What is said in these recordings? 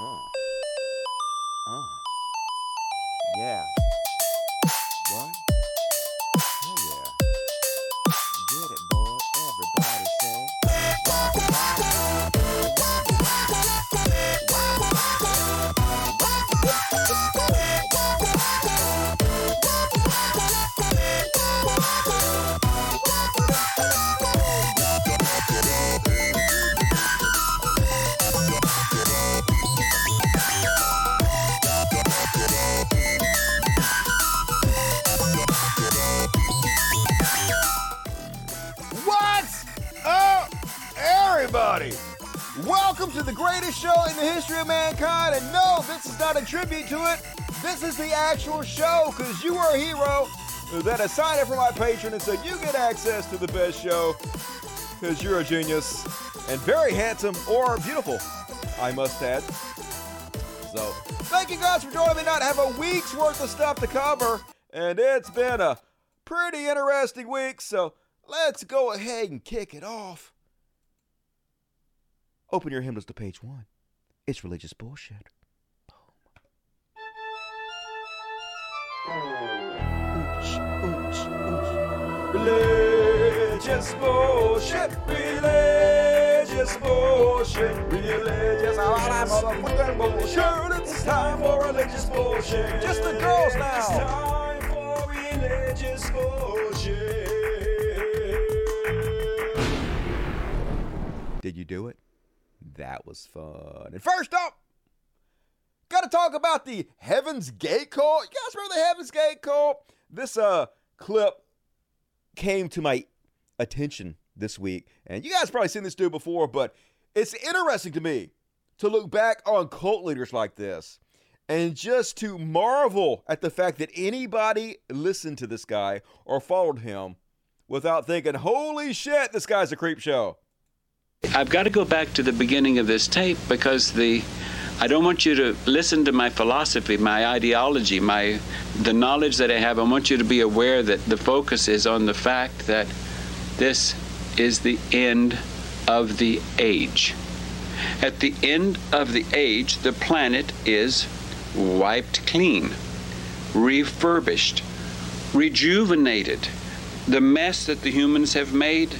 Uh. That has signed up for my Patreon and so you get access to the best show because you're a genius and very handsome or beautiful, I must add. So, thank you guys for joining me. Not have a week's worth of stuff to cover, and it's been a pretty interesting week. So, let's go ahead and kick it off. Open your hymnals to page one. It's religious bullshit. Ooch. Religious bullshit, religious bullshit, religious motherfucking bullshit. It's time for religious bullshit. Just the girls now. It's time for religious bullshit. Did you do it? That was fun. And first up, Got to talk about the Heaven's Gate cult. You guys remember the Heaven's Gate cult? This uh clip came to my attention this week, and you guys probably seen this dude before, but it's interesting to me to look back on cult leaders like this and just to marvel at the fact that anybody listened to this guy or followed him without thinking, "Holy shit, this guy's a creep show." I've got to go back to the beginning of this tape because the I don't want you to listen to my philosophy, my ideology, my the knowledge that I have. I want you to be aware that the focus is on the fact that this is the end of the age. At the end of the age, the planet is wiped clean, refurbished, rejuvenated. The mess that the humans have made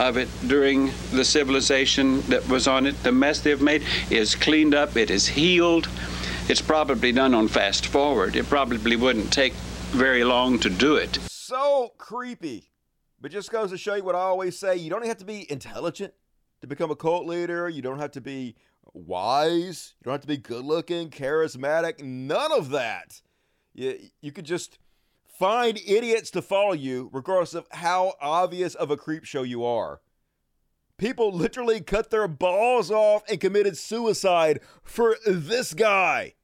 of it during the civilization that was on it. The mess they've made is cleaned up, it is healed. It's probably done on fast forward. It probably wouldn't take very long to do it. So creepy. But just goes to show you what I always say you don't have to be intelligent to become a cult leader. You don't have to be wise. You don't have to be good looking, charismatic. None of that. You, you could just find idiots to follow you, regardless of how obvious of a creep show you are. People literally cut their balls off and committed suicide for this guy.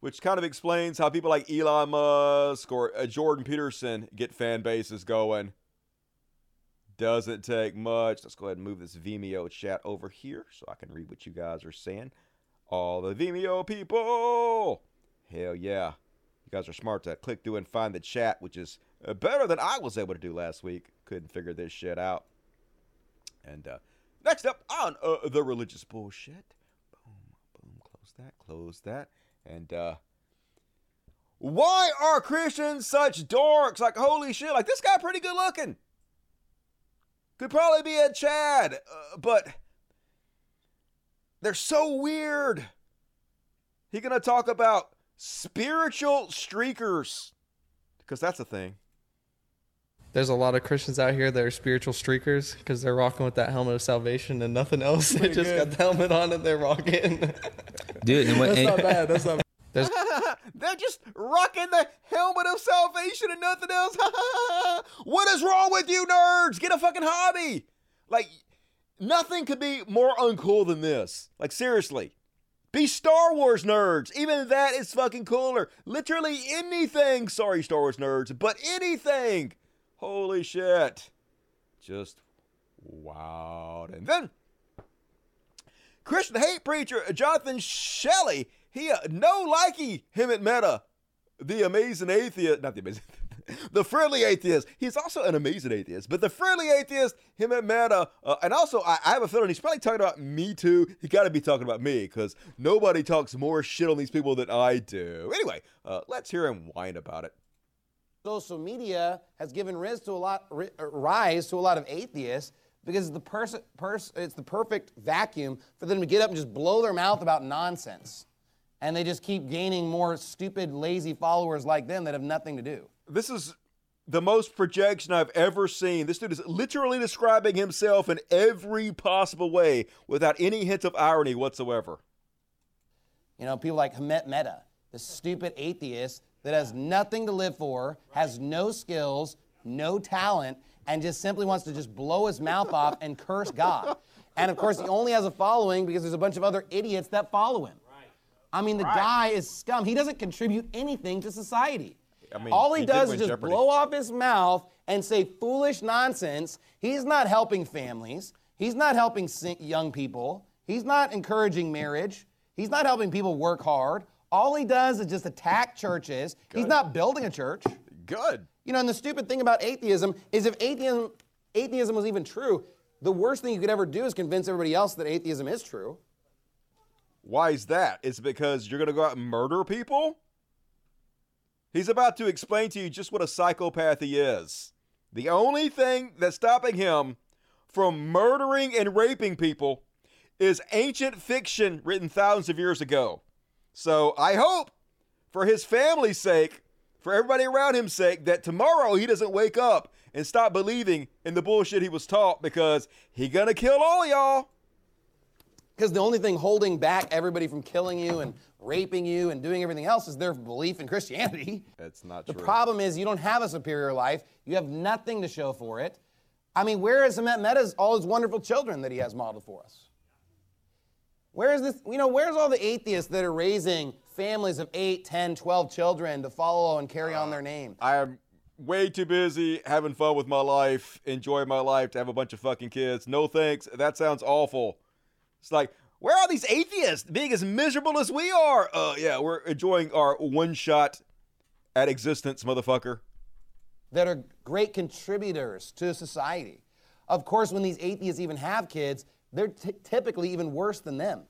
Which kind of explains how people like Elon Musk or uh, Jordan Peterson get fan bases going. Doesn't take much. Let's go ahead and move this Vimeo chat over here so I can read what you guys are saying. All the Vimeo people. Hell yeah. You guys are smart to click through and find the chat, which is uh, better than I was able to do last week. Couldn't figure this shit out. And uh, next up on uh, the religious bullshit. Boom, boom, close that, close that. And uh, why are Christians such dorks? Like, holy shit, like this guy pretty good looking. Could probably be a Chad, uh, but they're so weird. He gonna talk about spiritual streakers because that's a thing. There's a lot of Christians out here that are spiritual streakers because they're rocking with that helmet of salvation and nothing else. They just got the helmet on and they're rocking. Dude, and when, That's and- not bad. That's not. There's They're just rocking the helmet of salvation and nothing else. what is wrong with you nerds? Get a fucking hobby. Like, nothing could be more uncool than this. Like, seriously. Be Star Wars nerds. Even that is fucking cooler. Literally anything. Sorry, Star Wars nerds, but anything. Holy shit. Just wow. And then Christian hate preacher Jonathan Shelley, he uh, no likey Hemant Mehta, the amazing atheist, not the amazing, the friendly atheist. He's also an amazing atheist, but the friendly atheist, Hemant Mehta, uh, and also I, I, have a feeling he's probably talking about me too. He got to be talking about me because nobody talks more shit on these people than I do. Anyway, uh, let's hear him whine about it. Social media has given rise to a lot, uh, rise to a lot of atheists because the, pers- pers- it's the perfect vacuum for them to get up and just blow their mouth about nonsense and they just keep gaining more stupid, lazy followers like them that have nothing to do. This is the most projection I've ever seen. This dude is literally describing himself in every possible way without any hint of irony whatsoever. You know, people like Hemant Mehta, the stupid atheist that has nothing to live for, has no skills, no talent, and just simply wants to just blow his mouth off and curse God. And of course, he only has a following because there's a bunch of other idiots that follow him. I mean, the right. guy is scum. He doesn't contribute anything to society. I mean, All he, he does is just Jeopardy. blow off his mouth and say foolish nonsense. He's not helping families. He's not helping young people. He's not encouraging marriage. He's not helping people work hard. All he does is just attack churches. Good. He's not building a church. Good. You know, and the stupid thing about atheism is if atheism, atheism was even true, the worst thing you could ever do is convince everybody else that atheism is true. Why is that? It's because you're going to go out and murder people? He's about to explain to you just what a psychopath he is. The only thing that's stopping him from murdering and raping people is ancient fiction written thousands of years ago. So I hope, for his family's sake, for everybody around him's sake, that tomorrow he doesn't wake up and stop believing in the bullshit he was taught because he gonna kill all y'all. Because the only thing holding back everybody from killing you and raping you and doing everything else is their belief in Christianity. It's not the true. The problem is you don't have a superior life. You have nothing to show for it. I mean, where is Hemant Mehta's all his wonderful children that he has modeled for us? Where is this? You know, where's all the atheists that are raising families of 8, 10, 12 children to follow and carry on uh, their name? I am way too busy having fun with my life, enjoying my life to have a bunch of fucking kids. No thanks. That sounds awful. It's like, where are these atheists being as miserable as we are? Uh, yeah, we're enjoying our one shot at existence, motherfucker. That are great contributors to society. Of course, when these atheists even have kids, they're t- typically even worse than them.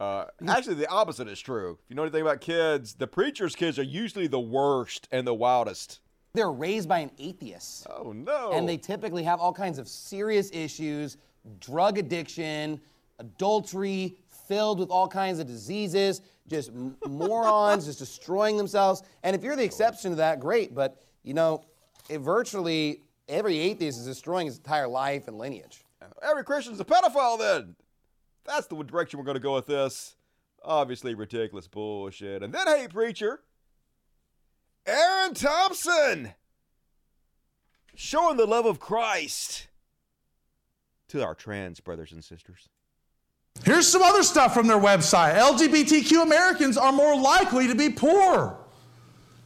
Uh, actually, the opposite is true. If you know anything about kids, the preacher's kids are usually the worst and the wildest. They're raised by an atheist. Oh, no. And they typically have all kinds of serious issues drug addiction, adultery, filled with all kinds of diseases, just morons, just destroying themselves. And if you're the exception to that, great. But, you know, virtually every atheist is destroying his entire life and lineage. Every Christian's a pedophile, then. That's the direction we're going to go with this. Obviously, ridiculous bullshit. And then, hey, preacher, Aaron Thompson showing the love of Christ to our trans brothers and sisters. Here's some other stuff from their website. LGBTQ Americans are more likely to be poor.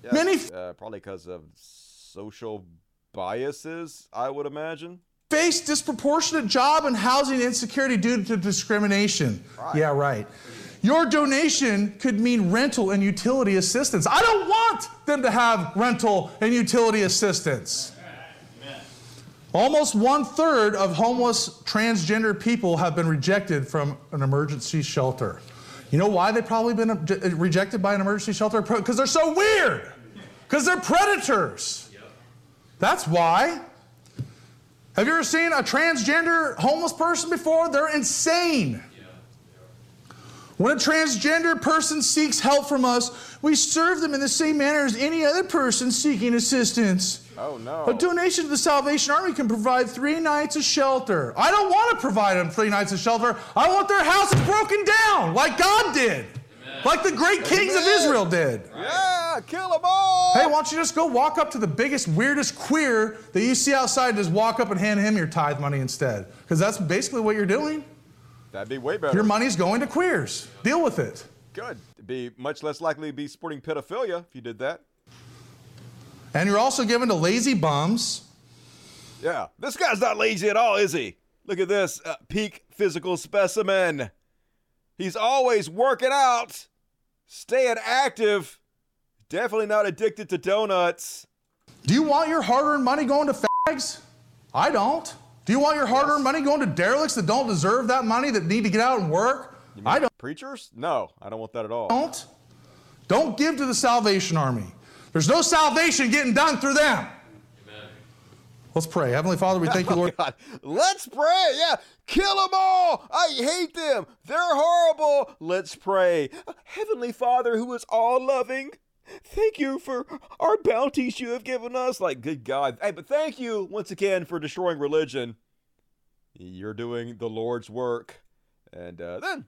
Yes, Many uh, probably because of social biases, I would imagine. Face disproportionate job and housing insecurity due to discrimination. Right. Yeah, right. Your donation could mean rental and utility assistance. I don't want them to have rental and utility assistance. Almost one third of homeless transgender people have been rejected from an emergency shelter. You know why they've probably been uh, rejected by an emergency shelter? Because they're so weird. Because they're predators. That's why. Have you ever seen a transgender homeless person before? They're insane. When a transgender person seeks help from us, we serve them in the same manner as any other person seeking assistance. Oh, no. A donation to the Salvation Army can provide three nights of shelter. I don't want to provide them three nights of shelter. I want their houses broken down like God did, Amen. like the great kings of Israel did. Yeah, kill them all. Hey, why don't you just go walk up to the biggest, weirdest queer that you see outside and just walk up and hand him your tithe money instead? Because that's basically what you're doing. That'd be way better. Your money's going to queers. Deal with it. Good. It'd be much less likely to be supporting pedophilia if you did that. And you're also given to lazy bums. Yeah, this guy's not lazy at all, is he? Look at this uh, peak physical specimen. He's always working out, staying active, definitely not addicted to donuts. Do you want your hard earned money going to fags? I don't. Do you want your hard earned money going to derelicts that don't deserve that money that need to get out and work? I don't. Preachers? No, I don't want that at all. Don't. Don't give to the Salvation Army. There's no salvation getting done through them. Let's pray. Heavenly Father, we thank you, oh, Lord. God, let's pray. Yeah, kill them all. I hate them. They're horrible. Let's pray. Heavenly Father, who is all loving, thank you for our bounties you have given us. Like, good God. Hey, but thank you once again for destroying religion. You're doing the Lord's work. And uh, then,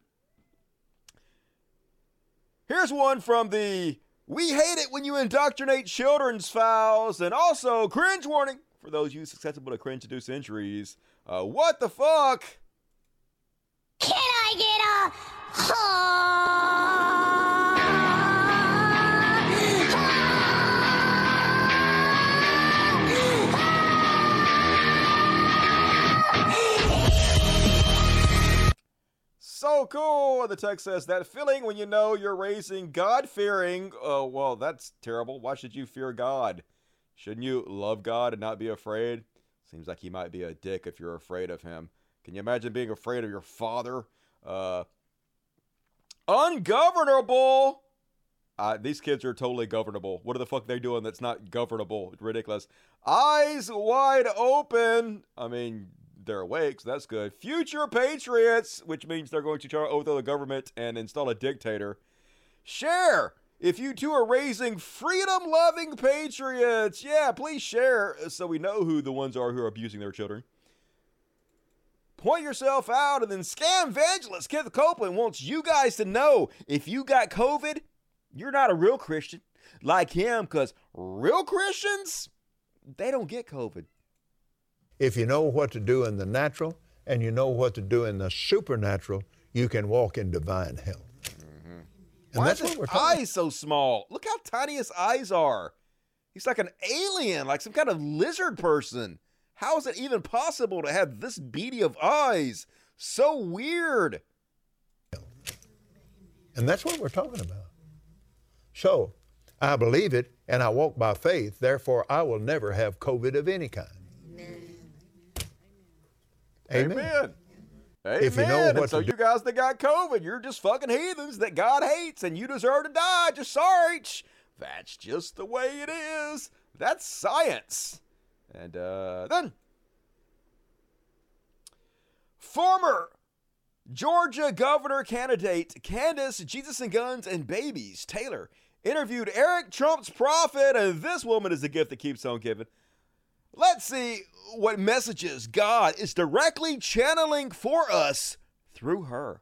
here's one from the We Hate It When You Indoctrinate Children's Files, and also cringe warning for those you susceptible to cringe induced injuries. Uh, what the fuck? Can I get a So cool. The text says that feeling when you know you're raising God fearing. Oh, well, that's terrible. Why should you fear God? Shouldn't you love God and not be afraid? Seems like he might be a dick if you're afraid of him. Can you imagine being afraid of your father? Uh, ungovernable. Uh, these kids are totally governable. What are the fuck they doing that's not governable? Ridiculous. Eyes wide open. I mean, they're awake, so that's good. Future patriots, which means they're going to try to overthrow the government and install a dictator. Share if you two are raising freedom loving patriots. Yeah, please share so we know who the ones are who are abusing their children. Point yourself out, and then scam evangelist Kenneth Copeland wants you guys to know if you got COVID, you're not a real Christian like him, because real Christians, they don't get COVID. If you know what to do in the natural and you know what to do in the supernatural, you can walk in divine health. Mm-hmm. And Why that's what we're talking eyes so small? Look how tiny his eyes are. He's like an alien, like some kind of lizard person. How is it even possible to have this beady of eyes? So weird. And that's what we're talking about. So, I believe it and I walk by faith, therefore I will never have COVID of any kind. Amen. Amen. Amen. If you know what so to you guys that got COVID, you're just fucking heathens that God hates, and you deserve to die. Just sorry. That's just the way it is. That's science. And uh, then, former Georgia governor candidate Kandiss Jesus and Guns and Babies Taylor interviewed Eric Trump's prophet, and this woman is the gift that keeps on giving. Let's see what messages God is directly channeling for us through her.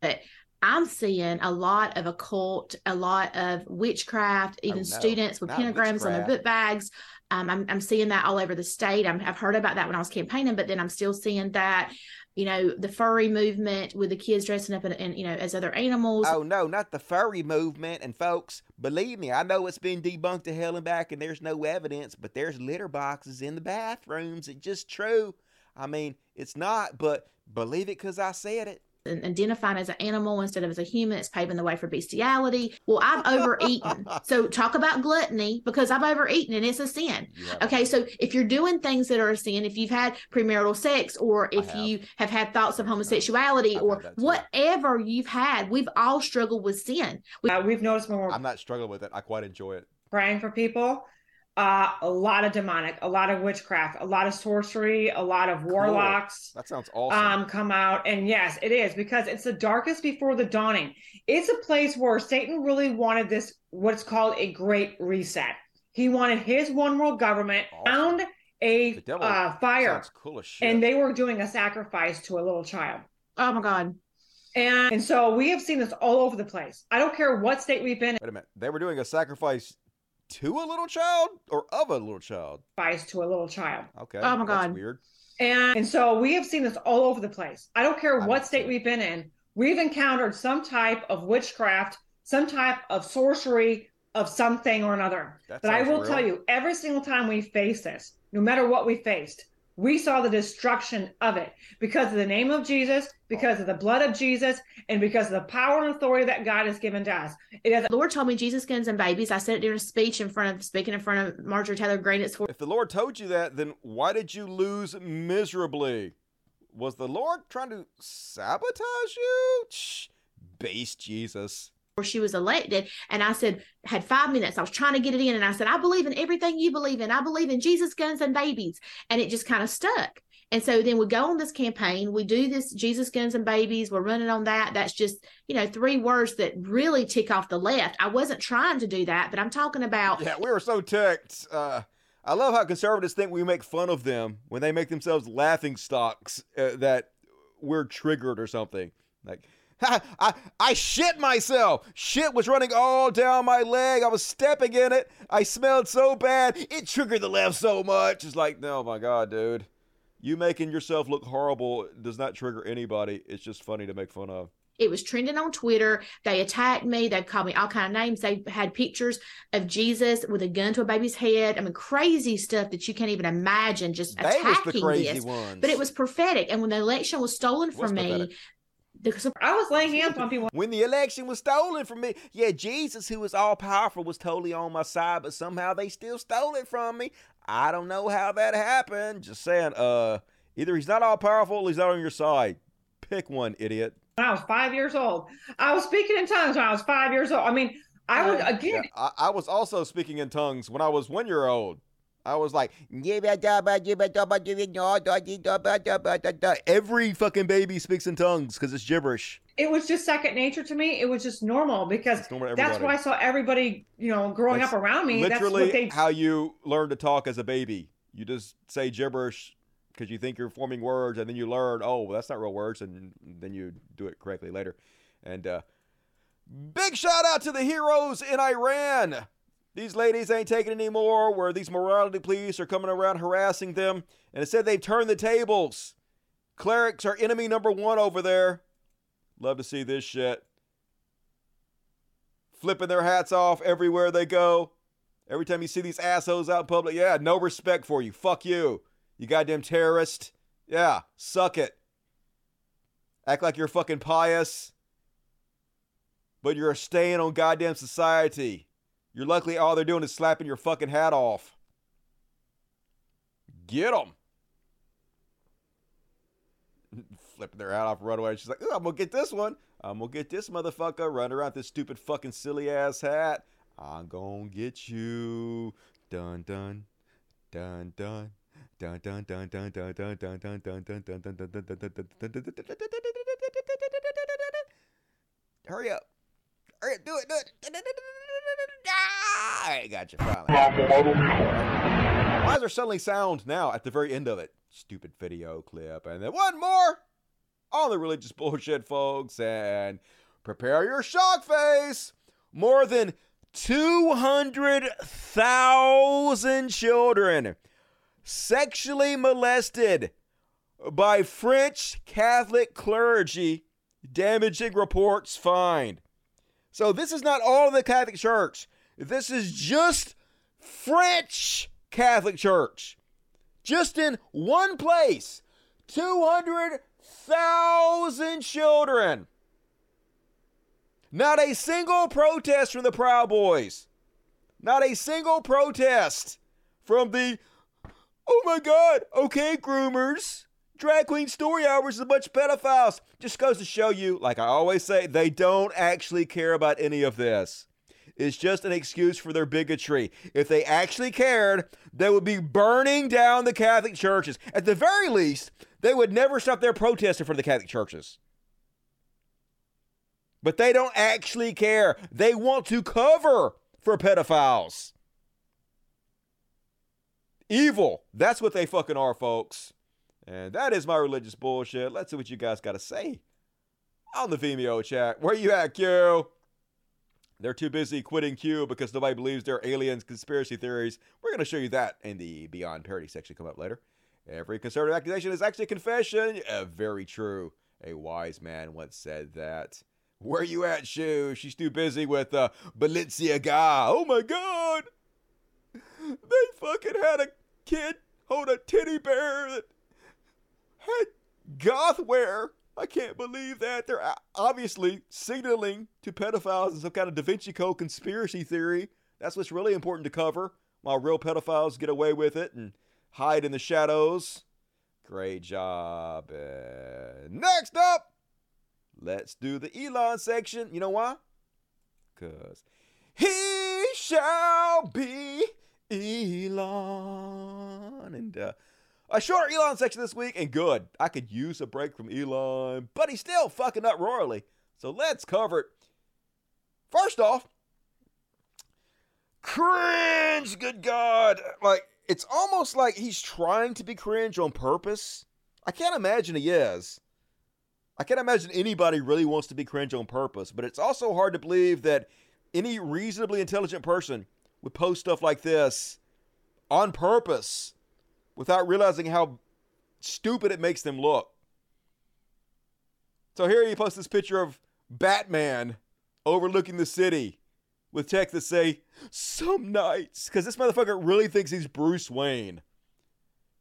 but I'm seeing a lot of occult, a lot of witchcraft, even no, students with pentagrams on their book bags. Um, I'm, I'm seeing that all over the state. I'm, I've heard about that when I was campaigning, but then I'm still seeing that, you know, the furry movement with the kids dressing up in you know, as other animals. Oh no, not the furry movement. And folks, believe me, I know it's been debunked to hell and back, and there's no evidence, but there's litter boxes in the bathrooms. It's just true. I mean, it's not, but believe it because I said it. And identifying as an animal instead of as a human. It's paving the way for bestiality. Well, I've overeaten. so talk about gluttony because I've overeaten and it's a sin. Okay, so if you're doing things that are a sin, if you've had premarital sex or if have. you have had thoughts of homosexuality I've or had that too. whatever you've had, we've all struggled with sin. We- Uh, we've noticed more. I'm not struggling with it. I quite enjoy it. praying for people, uh, a lot of demonic, a lot of witchcraft, a lot of sorcery, a lot of warlocks That sounds awesome. um, come out. And yes, it is because it's the darkest before the dawning. It's a place where Satan really wanted this, what's called a great reset. He wanted his one world government, Awesome. found a the uh, fire, sounds cool as shit. and they were doing a sacrifice to a little child. oh my God. And, and so we have seen this all over the place. I don't care what state we've been Wait a minute. They were doing a sacrifice to a little child or of a little child? sacrifice to a little child. Okay. Oh my that's God. weird. And, and so we have seen this all over the place. I don't care I what know, state we've been in. We've encountered some type of witchcraft, some type of sorcery of something or another. That but I will real. tell you, every single time we face this, no matter what we faced, we saw the destruction of it because of the name of Jesus, because of the blood of Jesus, and because of the power and authority that God has given to us. It has The Lord told me Jesus guns and babies. I said it during a speech in front of speaking in front of Marjorie Taylor Greene at school. If the Lord told you that, then why did you lose miserably? Was the Lord trying to sabotage you? Shh, base Jesus. She was elected, and I said, had five minutes. I was trying to get it in, and I said, I believe in everything you believe in. I believe in Jesus, guns, and babies. And it just kind of stuck. And so then we go on this campaign. We do this Jesus, guns, and babies. We're running on that. That's just, you know, three words that really tick off the left. I wasn't trying to do that, but I'm talking about. Yeah, we were so ticked. Uh, I love how conservatives think we make fun of them when they make themselves laughing stocks uh, that we're triggered or something. Like, I, I, shit myself. Shit was running all down my leg. I was stepping in it. I smelled so bad. It triggered the left so much. It's like, no, my God, dude. You making yourself look horrible does not trigger anybody. It's just funny to make fun of. It was trending on Twitter. They attacked me. They called me all kind of names. They had pictures of Jesus with a gun to a baby's head. I mean, crazy stuff that you can't even imagine. Just They was the attacking crazy this. ones. But it was prophetic. And when the election was stolen Was from me, pathetic. I was laying hands on people. When the election was stolen from me, yeah, Jesus, who was all powerful, was totally on my side, but somehow they still stole it from me. I don't know how that happened. Just saying, uh, either he's not all powerful or he's not on your side. Pick one, idiot. When I was five years old, I was speaking in tongues when I was five years old. I mean, I was again. Yeah, I, I was also speaking in tongues when I was one year old. I was like, every fucking baby speaks in tongues because it's gibberish. It was just second nature to me. It was just normal because normal that's what I saw everybody, you know, growing That's up around me. That's Literally, what they how you learn to talk as a baby. You just say gibberish because you think you're forming words, and then you learn, oh, well, that's not real words, and then you do it correctly later. And uh, big shout out to the heroes in Iran. These ladies ain't taking anymore. Where these morality police are coming around harassing them, and it said they've turned the tables. Clerics are enemy number one over there. Love to see this shit. Flipping their hats off everywhere they go. Every time you see these assholes out in public, yeah, no respect for you. Fuck you. You goddamn terrorist. Yeah, suck it. Act like you're fucking pious. But you're a stain on goddamn society. You're luckily all they're doing is slapping your fucking hat off. Get them. Flipping their hat off, run away. She's like, I'm gonna get this one. I'm gonna get this motherfucker. Run around this stupid fucking silly ass hat. I'm gonna get you. Dun dun dun dun dun dun dun dun dun dun dun dun dun dun dun dun dun dun dun Hurry up. Hurry up, do it, do it. All right, gotcha, finally. Why is there suddenly sound now at the very end of it? Stupid video clip. And then one more All the religious bullshit, folks. And prepare your shock face. More than 200,000 children sexually molested by French Catholic clergy, damaging reports find. So this is not all of the Catholic Church. This is just French Catholic Church. Just in one place, 200,000 children. Not a single protest from the Proud Boys. Not a single protest from the, oh my God, okay, groomers. Drag Queen Story Hours is a bunch of pedophiles. Just goes to show you, like I always say, they don't actually care about any of this. It's just an excuse for their bigotry. If they actually cared, they would be burning down the Catholic churches. At the very least, they would never stop their protesting for the Catholic churches. But they don't actually care. They want to cover for pedophiles. Evil. That's what they fucking are, folks. And that is my religious bullshit. Let's see what you guys got to say on the Vimeo chat. Where you at, Q? They're too busy quitting Q because nobody believes they're aliens conspiracy theories. We're going to show you that in the Beyond Parody section come up later. Every conservative accusation is actually a confession. Very true. A wise man once said that. Where you at, Shu? She's too busy with uh, Balenciaga. Oh my god! They fucking had a kid hold a teddy bear that had. I can't believe that. They're obviously signaling to pedophiles in some kind of Da Vinci Code conspiracy theory. That's what's really important to cover while real pedophiles get away with it and hide in the shadows. Great job. Next up, let's do the Elon section. You know why? Because he shall be Elon. And uh, a shorter Elon section this week, and good. I could use a break from Elon, but he's still fucking up royally. So let's cover it. First off, cringe, good God. Like, it's almost like he's trying to be cringe on purpose. I can't imagine he is. I can't imagine anybody really wants to be cringe on purpose, but it's also hard to believe that any reasonably intelligent person would post stuff like this on purpose without realizing how stupid it makes them look. So here he posts this picture of Batman overlooking the city with text that say, Some nights. Because this motherfucker really thinks he's Bruce Wayne.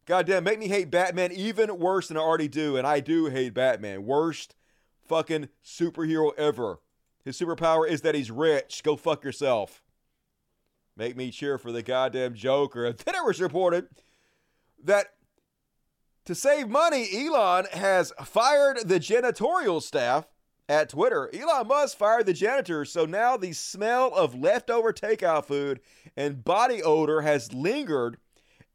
Goddamn, make me hate Batman even worse than I already do. And I do hate Batman. Worst fucking superhero ever. His superpower is that he's rich. Go fuck yourself. Make me cheer for the goddamn Joker. Then it was reported that to save money, Elon has fired the janitorial staff at Twitter. Elon Musk fired the janitors, so now the smell of leftover takeout food and body odor has lingered,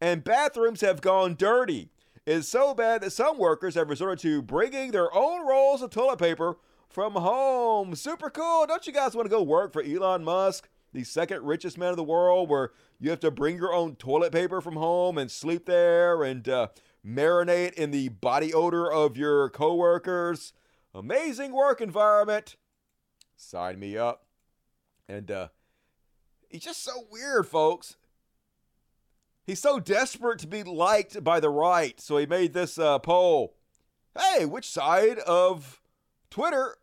and bathrooms have gone dirty. It's so bad that some workers have resorted to bringing their own rolls of toilet paper from home. Super cool. Don't you guys want to go work for Elon Musk, the second richest man in the world, where you have to bring your own toilet paper from home and sleep there and uh, marinate in the body odor of your coworkers? Amazing work environment. Sign me up. And uh, he's just so weird, folks. He's so desperate to be liked by the right, so he made this uh, poll. Hey, which side of Twitter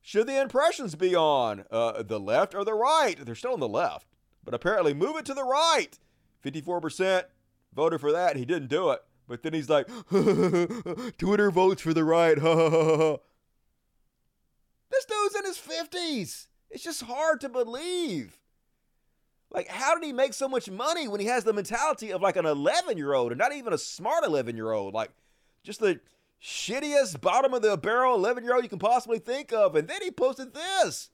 should the impressions be on? Uh, the left or the right? They're still on the left, but apparently move it to the right. 54% voted for that. He didn't do it. But then he's like, Twitter votes for the right. this dude's in his 50s. It's just hard to believe. Like, how did he make so much money when he has the mentality of like an 11 year old and not even a smart 11 year old? Like, just the shittiest bottom of the barrel 11 year old you can possibly think of. And then he posted this.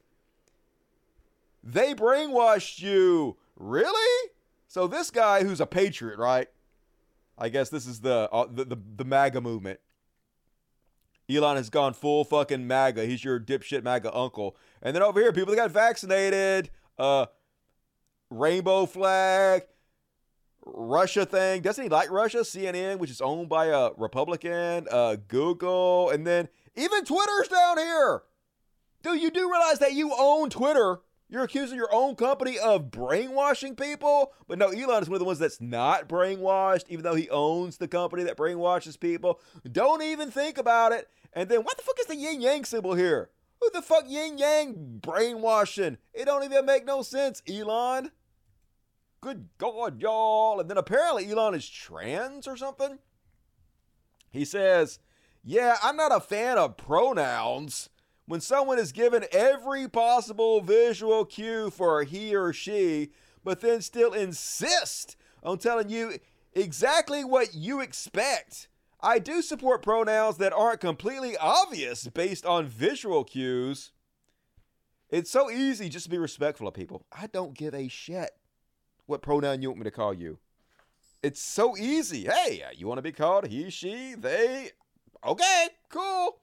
They brainwashed you. Really? So this guy who's a patriot, right? I guess this is the uh, the, the the MAGA movement. Elon has gone full fucking MAGA. He's your dipshit MAGA uncle. And then over here, people that got vaccinated, uh, rainbow flag, Russia thing. Doesn't he like Russia? CNN, which is owned by a Republican, uh, Google, and then even Twitter's down here. Dude, you do realize that you own Twitter. You're accusing your own company of brainwashing people, but no, Elon is one of the ones that's not brainwashed, even though he owns the company that brainwashes people. Don't even think about it. And then what the fuck is the yin yang symbol here? Who the fuck yin yang brainwashing? It don't even make no sense, Elon. Good God, y'all. And then apparently Elon is trans or something. He says, Yeah, I'm not a fan of pronouns. When someone is given every possible visual cue for he or she, but then still insist on telling you exactly what you expect. I do support pronouns that aren't completely obvious based on visual cues. It's so easy just to be respectful of people. I don't give a shit what pronoun you want me to call you. It's so easy. Hey, you want to be called he, she, they? Okay, cool.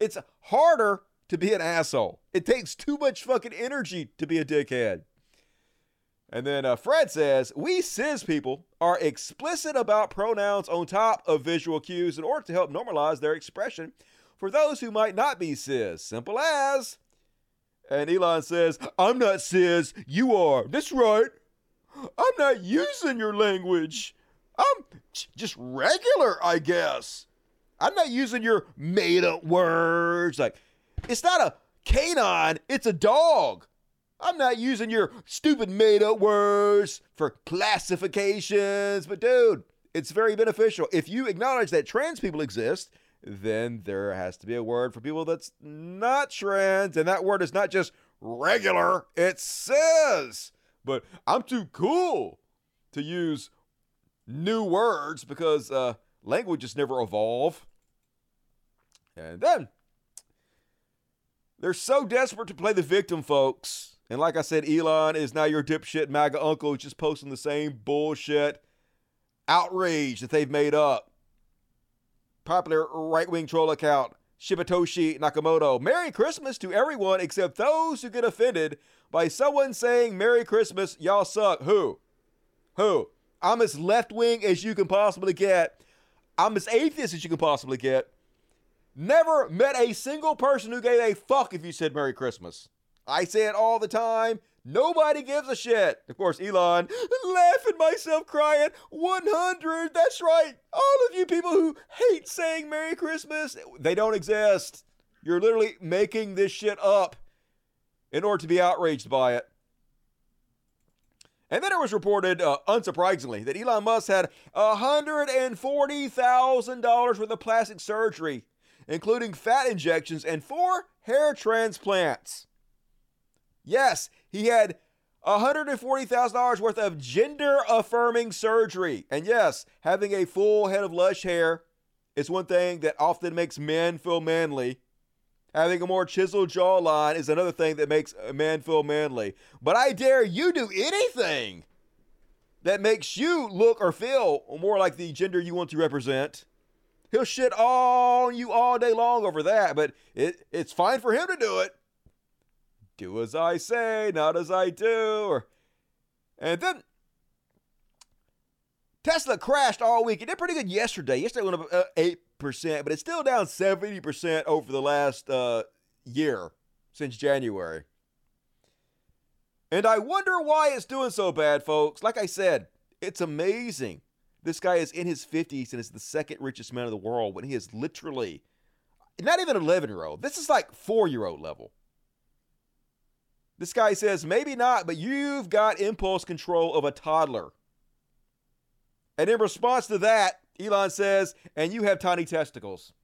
It's harder to be an asshole. It takes too much fucking energy to be a dickhead. And then uh, Fred says, We cis people are explicit about pronouns on top of visual cues in order to help normalize their expression for those who might not be cis. Simple as. And Elon says, I'm not cis, you are. That's right. I'm not using your language. I'm just regular, I guess. I'm not using your made up words. Like, it's not a canine, it's a dog. I'm not using your stupid made up words for classifications, but dude, It's very beneficial. If you acknowledge that trans people exist, then there has to be a word for people that's not trans. And that word is not just regular, it says. But I'm too cool to use new words because uh, languages never evolve. And then they're so desperate to play the victim, folks. And like I said, Elon is now your dipshit MAGA uncle just posting the same bullshit outrage that they've made up. Popular right wing troll account, Shibatoshi Nakamoto. Merry Christmas to everyone except those who get offended by someone saying Merry Christmas, y'all suck. Who? Who? I'm as left wing as you can possibly get. I'm as atheist as you can possibly get. Never met a single person who gave a fuck if you said Merry Christmas. I say it all the time. Nobody gives a shit. Of course, Elon, laughing myself crying. 100. That's right. All of you people who hate saying Merry Christmas, they don't exist. You're literally making this shit up in order to be outraged by it. And then it was reported, uh, unsurprisingly, that Elon Musk had $140,000 worth of plastic surgery, including fat injections and four hair transplants. Yes, he had $140,000 worth of gender affirming surgery. And yes, having a full head of lush hair is one thing that often makes men feel manly. Having a more chiseled jawline is another thing that makes a man feel manly. But I dare you do anything that makes you look or feel more like the gender you want to represent. He'll shit on you all day long over that, but it, it's fine for him to do it. Do as I say, not as I do. And then Tesla crashed all week. It did pretty good yesterday. Yesterday went up uh, 8%, but it's still down 70% over the last uh, year since January. And I wonder why it's doing so bad, folks. Like I said, it's amazing. This guy is in his 50s and is the second richest man in the world when he is literally not even 11 year old. This is like four year old level. This guy says, maybe not, but you've got impulse control of a toddler. And in response to that, Elon says, and you have tiny testicles.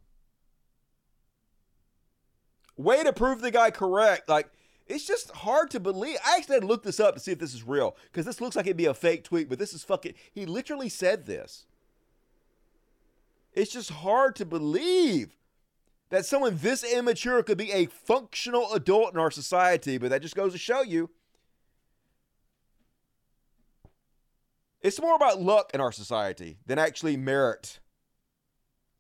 Way to prove the guy correct. Like, it's just hard to believe. I actually had to look this up to see if this is real because this looks like it'd be a fake tweet, but this is fucking. He literally said this. It's just hard to believe that someone this immature could be a functional adult in our society, but that just goes to show you it's more about luck in our society than actually merit.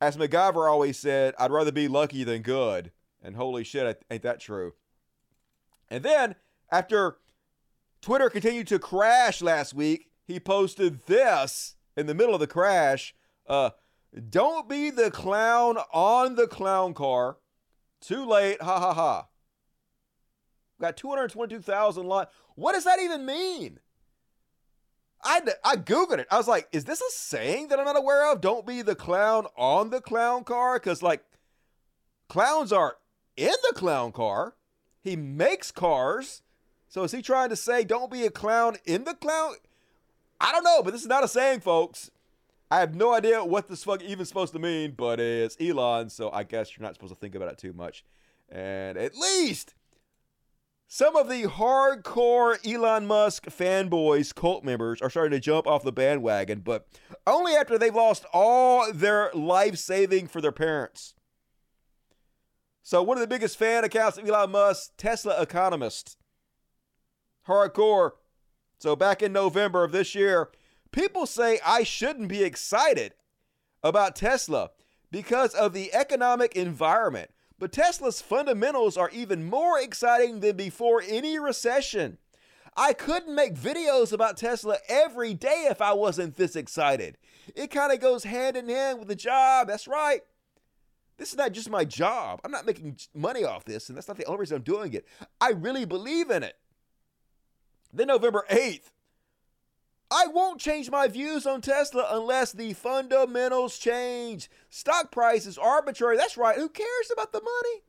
As MacGyver always said, I'd rather be lucky than good. And holy shit, ain't that true? And then, after Twitter continued to crash last week, he posted this in the middle of the crash. Uh, don't be the clown on the clown car. Too late. Ha ha ha. Got 222,000 likes. What does that even mean? I, I Googled it. I was like, is this a saying that I'm not aware of? Don't be the clown on the clown car? Because, like, clowns are in the clown car. He makes cars. So is he trying to say don't be a clown in the clown? I don't know, but this is not a saying, folks. I have no idea what this fuck even supposed to mean, but it's Elon, so I guess you're not supposed to think about it too much. And at least some of the hardcore Elon Musk fanboys, cult members, are starting to jump off the bandwagon, but only after they've lost all their life saving for their parents. So, one of the biggest fan accounts of Elon Musk, Tesla Economist. Hardcore. So, back in November of this year, People say I shouldn't be excited about Tesla because of the economic environment. But Tesla's fundamentals are even more exciting than before any recession. I couldn't make videos about Tesla every day if I wasn't this excited. It kind of goes hand in hand with the job. That's right. This is not just my job. I'm not making money off this, and that's not the only reason I'm doing it. I really believe in it. Then November 8th, I won't change my views on Tesla unless the fundamentals change. Stock price is arbitrary. That's right. Who cares about the money?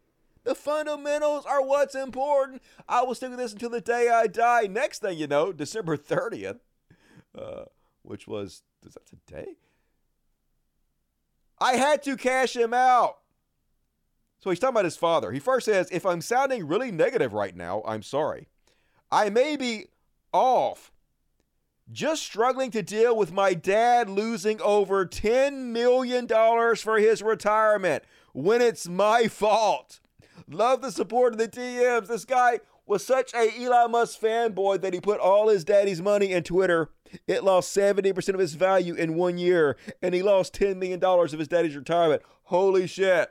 The fundamentals are what's important. I will stick with this until the day I die. Next thing you know, December 30th, uh, which was, is that today? I had to cash him out. So he's talking about his father. He first says, If I'm sounding really negative right now, I'm sorry. I may be off. Just struggling to deal with my dad losing over $10 million for his retirement when it's my fault. Love the support of the DMs. This guy was such a Elon Musk fanboy that he put all his daddy's money in Twitter. It lost 70% of its value in one year, and he lost $10 million of his daddy's retirement. Holy shit.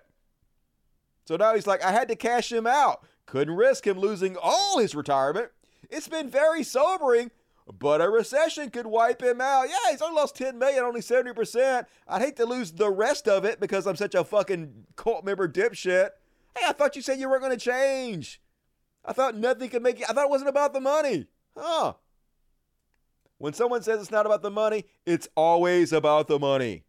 So now he's like, I had to cash him out. Couldn't risk him losing all his retirement. It's been very sobering, but a recession could wipe him out. Yeah, he's only lost 10 million, only 70%. I'd hate to lose the rest of it because I'm such a fucking cult member dipshit. Hey, I thought you said you weren't going to change. I thought nothing could make you. I thought it wasn't about the money. Huh. When someone says it's not about the money, it's always about the money.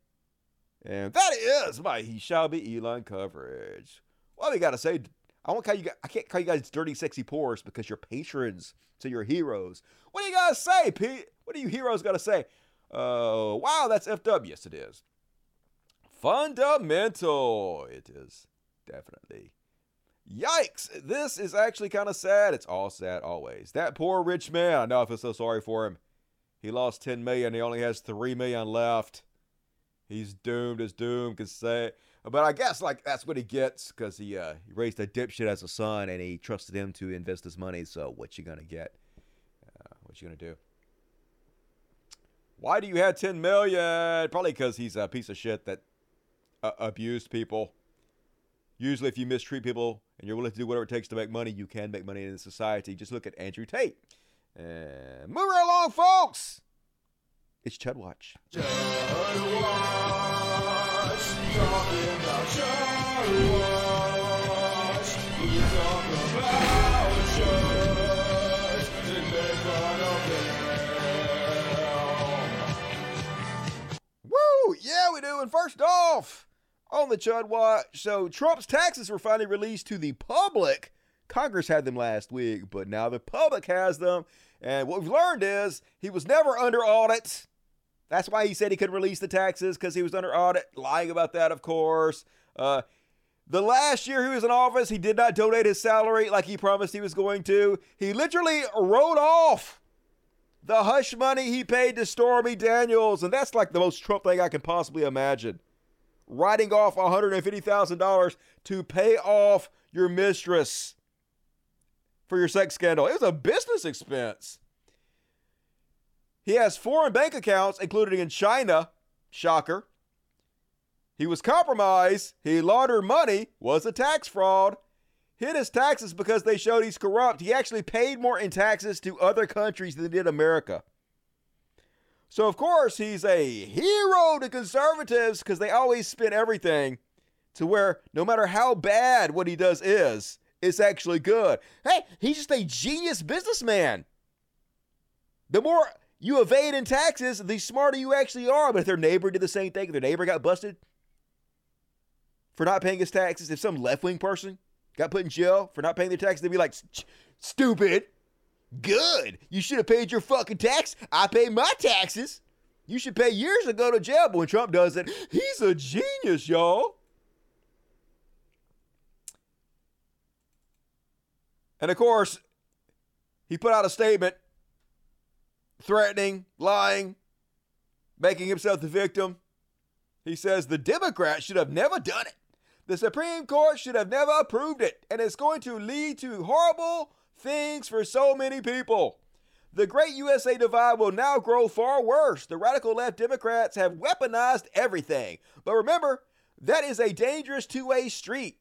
And that is my He Shall Be Elon coverage. Well, we got to say, I won't call you. I can't call you guys dirty, sexy pores because you're patrons to your heroes. What do you gotta say, Pete? What do you heroes gotta say? Uh, wow, that's up. Yes, it is. Fundamental. It is definitely. Yikes! This is actually kind of sad. It's all sad always. That poor rich man. I know I feel so sorry for him. He lost 10 million. He only has 3 million left. He's doomed as doom can say. But I guess like that's what he gets because he uh, he raised a dipshit as a son and he trusted him to invest his money. So what you gonna get? Uh, what you gonna do? Why do you have 10 million? Probably because he's a piece of shit that uh, abused people. Usually, if you mistreat people and you're willing to do whatever it takes to make money, you can make money in society. Just look at Andrew Tate. Uh, and move right along, folks. It's Chud Watch. Chud Watch. Talking about Chud Watch. We talk about Chud and make fun of them. Woo! Yeah, we do. And first off, on the Chud Watch, so Trump's taxes were finally released to the public. Congress had them last week, but now the public has them. And what we've learned is he was never under audit. That's why he said he couldn't release the taxes because he was under audit. Lying about that, of course. Uh, the last year he was in office, he did not donate his salary like he promised he was going to. He literally wrote off the hush money he paid to Stormy Daniels, and that's like the most Trump thing I can possibly imagine. Writing off $150,000 to pay off your mistress for your sex scandal. It was a business expense. He has foreign bank accounts, including in China. Shocker. He was compromised. He laundered money, was a tax fraud. Hid his taxes because they showed he's corrupt. He actually paid more in taxes to other countries than did America. So, of course, he's a hero to conservatives because they always spin everything to where no matter how bad what he does is, it's actually good. Hey, he's just a genius businessman. The more you evade in taxes, the smarter you actually are. But if their neighbor did the same thing, if their neighbor got busted for not paying his taxes, if some left wing person got put in jail for not paying their taxes, they'd be like, stupid. Good. You should have paid your fucking tax. I pay my taxes. You should pay years to go to jail. But when Trump does it, he's a genius, y'all. And of course, he put out a statement threatening, lying, making himself the victim. He says the Democrats should have never done it. The Supreme Court should have never approved it, and it's going to lead to horrible things for so many people. The great USA divide will now grow far worse. The radical left Democrats have weaponized everything. But remember, that is a dangerous two way street.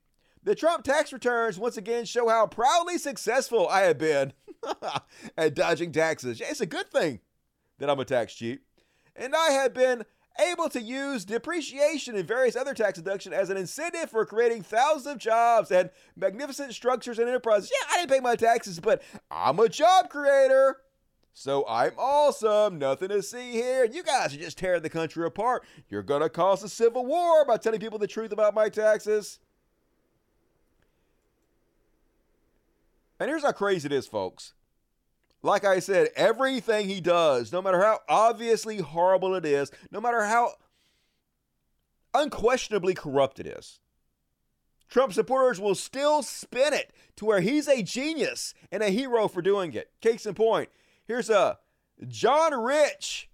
The Trump tax returns once again show how proudly successful I have been at dodging taxes. It's a good thing that I'm a tax cheat. And I have been able to use depreciation and various other tax deduction as an incentive for creating thousands of jobs and magnificent structures and enterprises. Yeah, I didn't pay my taxes, but I'm a job creator. So I'm awesome. Nothing to see here. You guys are just tearing the country apart. You're going to cause a civil war by telling people the truth about my taxes. And here's how crazy it is, folks. Like I said, everything he does, no matter how obviously horrible it is, no matter how unquestionably corrupt it is. Trump supporters will still spin it to where he's a genius and a hero for doing it. Case in point, here's a John Rich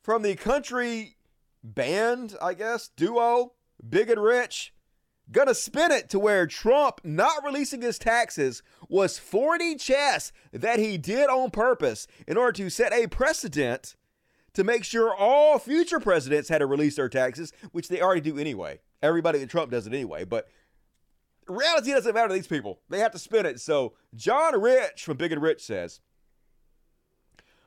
from the country band, I guess, duo, Big and Rich, gonna spin it to where Trump not releasing his taxes was 4D chess that he did on purpose in order to set a precedent to make sure all future presidents had to release their taxes, which they already do anyway. Everybody in Trump does it anyway, but reality doesn't matter to these people. They have to spin it. So John Rich from Big and Rich says,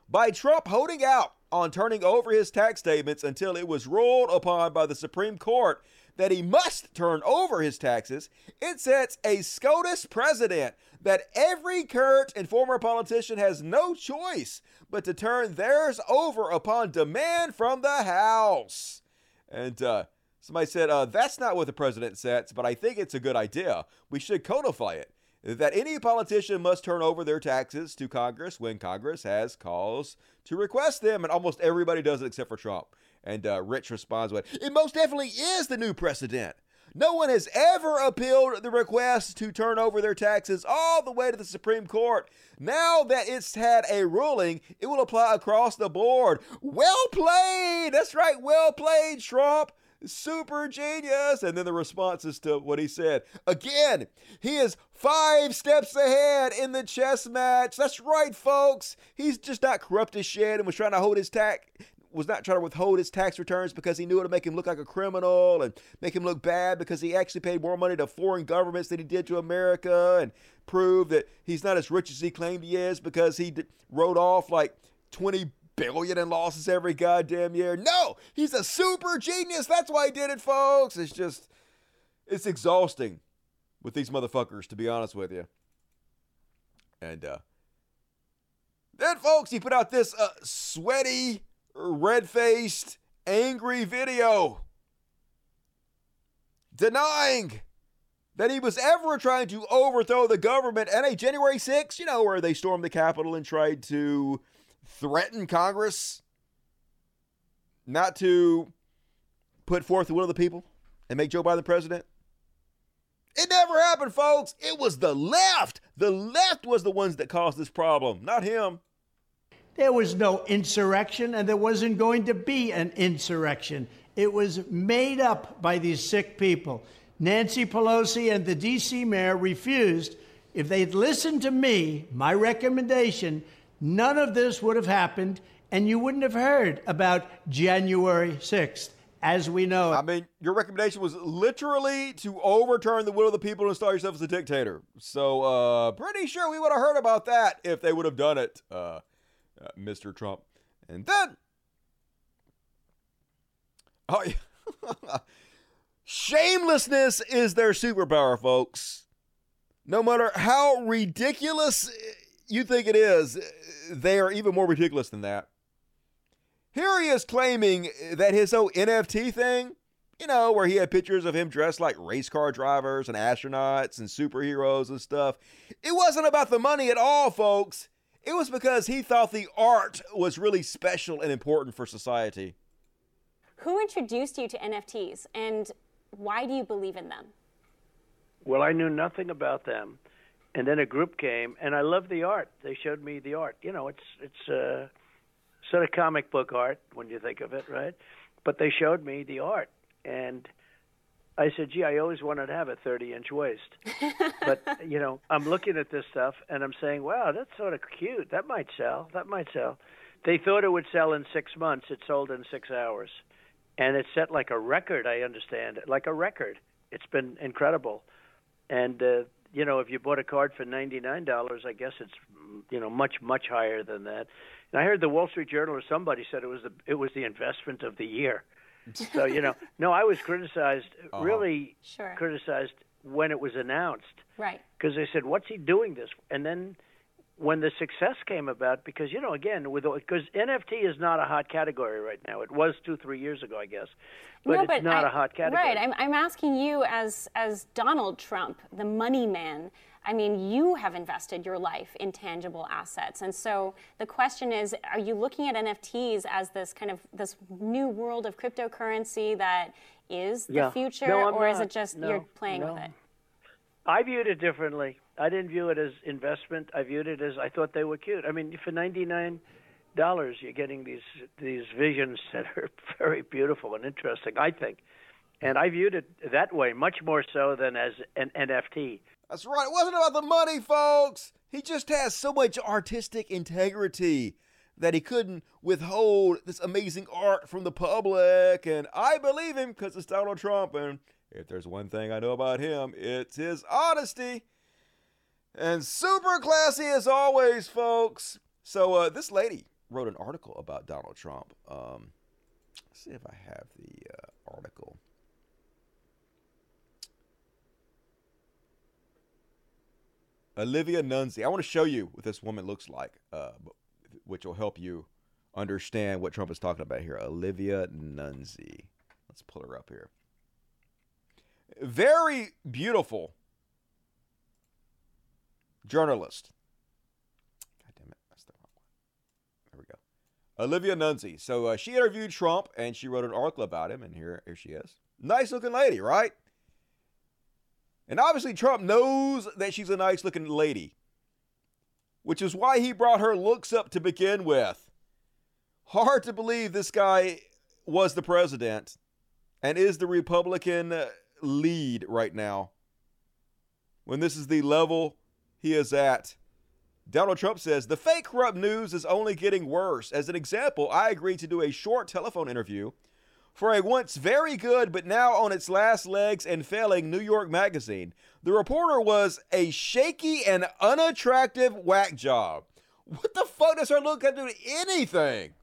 by Trump holding out on turning over his tax statements until it was ruled upon by the Supreme Court that he must turn over his taxes, it sets a SCOTUS precedent that every current and former politician has no choice but to turn theirs over upon demand from the House. And uh, somebody said, uh, that's not what the president sets, but I think it's a good idea. We should codify it that any politician must turn over their taxes to Congress when Congress has cause to request them, and almost everybody does it except for Trump. And uh, Rich responds with, "It most definitely is the new precedent. No one has ever appealed the request to turn over their taxes all the way to the Supreme Court. Now that it's had a ruling, it will apply across the board. Well played. That's right. Well played, Trump." super genius. And then the responses to what he said. Again, he is five steps ahead in the chess match. That's right, folks. He's just not corrupt as shit and was trying to hold his tax was not trying to withhold his tax returns because he knew it would make him look like a criminal and make him look bad because he actually paid more money to foreign governments than he did to America and prove that he's not as rich as he claimed he is because he wrote off like 20 billion in losses every goddamn year. No, he's a super genius. That's why he did it, folks. It's just, it's exhausting with these motherfuckers, to be honest with you. And uh, then, folks, he put out this uh, sweaty, red faced, angry video denying that he was ever trying to overthrow the government at a January 6th, you know, where they stormed the Capitol and tried to threaten Congress not to put forth the will of the people and make Joe Biden president? It never happened, folks. It was the left. The left was the ones that caused this problem, not him. There was no insurrection, and there wasn't going to be an insurrection. It was made up by these sick people. Nancy Pelosi and the D.C. mayor refused. If they'd listened to me, my recommendation, none of this would have happened, and you wouldn't have heard about January 6th as we know I mean, your recommendation was literally to overturn the will of the people and install yourself as a dictator. So, uh, pretty sure we would have heard about that if they would have done it, uh, uh, Mr. Trump. And then, oh, yeah. shamelessness is their superpower, folks. No matter how ridiculous you think it is, they are even more ridiculous than that. Here he is claiming that his whole NFT thing, you know, where he had pictures of him dressed like race car drivers and astronauts and superheroes and stuff, it wasn't about the money at all, folks. It was because he thought the art was really special and important for society. Who introduced you to NFTs and why do you believe in them? Well, I knew nothing about them and then a group came, and I loved the art. They showed me the art. You know, it's it's uh, sort of comic book art when you think of it, right? But they showed me the art, and I said, "Gee, I always wanted to have a 30-inch waist." but you know, I'm looking at this stuff, and I'm saying, "Wow, that's sort of cute. That might sell. That might sell." They thought it would sell in six months. It sold in six hours, and it set like a record. I understand, like a record. It's been incredible, and uh, you know, if you bought a card for ninety nine dollars, I guess it's you know much much higher than that. And I heard the Wall Street Journal or somebody said it was the it was the investment of the year. So you know, no, I was criticized, uh-huh. really sure. criticized when it was announced, right? Because they said, "What's he doing this?" And then when the success came about, because you know, again, with because NFT is not a hot category right now. It was two, three years ago, I guess, but no, it's but not I, a hot category. Right. I'm, I'm asking you as as Donald Trump, the money man. I mean, you have invested your life in tangible assets. And so the question is, are you looking at NFTs as this kind of this new world of cryptocurrency that is the Yeah. future No, I'm or is it just No, you're playing no. with it? I viewed it differently. I didn't view it as investment. I viewed it as I thought they were cute. I mean, for ninety nine dollars, you're getting these these visions that are very beautiful and interesting. I think, and I viewed it that way, much more so than as an NFT. That's right. It wasn't about the money, folks. He just has so much artistic integrity that he couldn't withhold this amazing art from the public. And I believe him because it's Donald Trump. And if there's one thing I know about him, it's his honesty. And super classy as always, folks. So uh, this lady wrote an article about Donald Trump. Um, let's see if I have the uh, article. Olivia Nunzi. I want to show you what this woman looks like, uh, which will help you understand what Trump is talking about here. Olivia Nunzi. Let's pull her up here. Very beautiful journalist. God damn it, that's the wrong one. There we go. Olivia Nunzi. So uh, she interviewed Trump and she wrote an article about him, and here, here she is. Nice looking lady, right? And obviously, Trump knows that she's a nice looking lady, which is why he brought her looks up to begin with. Hard to believe this guy was the president and is the Republican lead right now when this is the level he is at. Donald Trump says the fake corrupt news is only getting worse. As an example, I agreed to do a short telephone interview for a once very good but now on its last legs and failing New York magazine. The reporter was a shaky and unattractive whack job. What the fuck does her look have to do anything?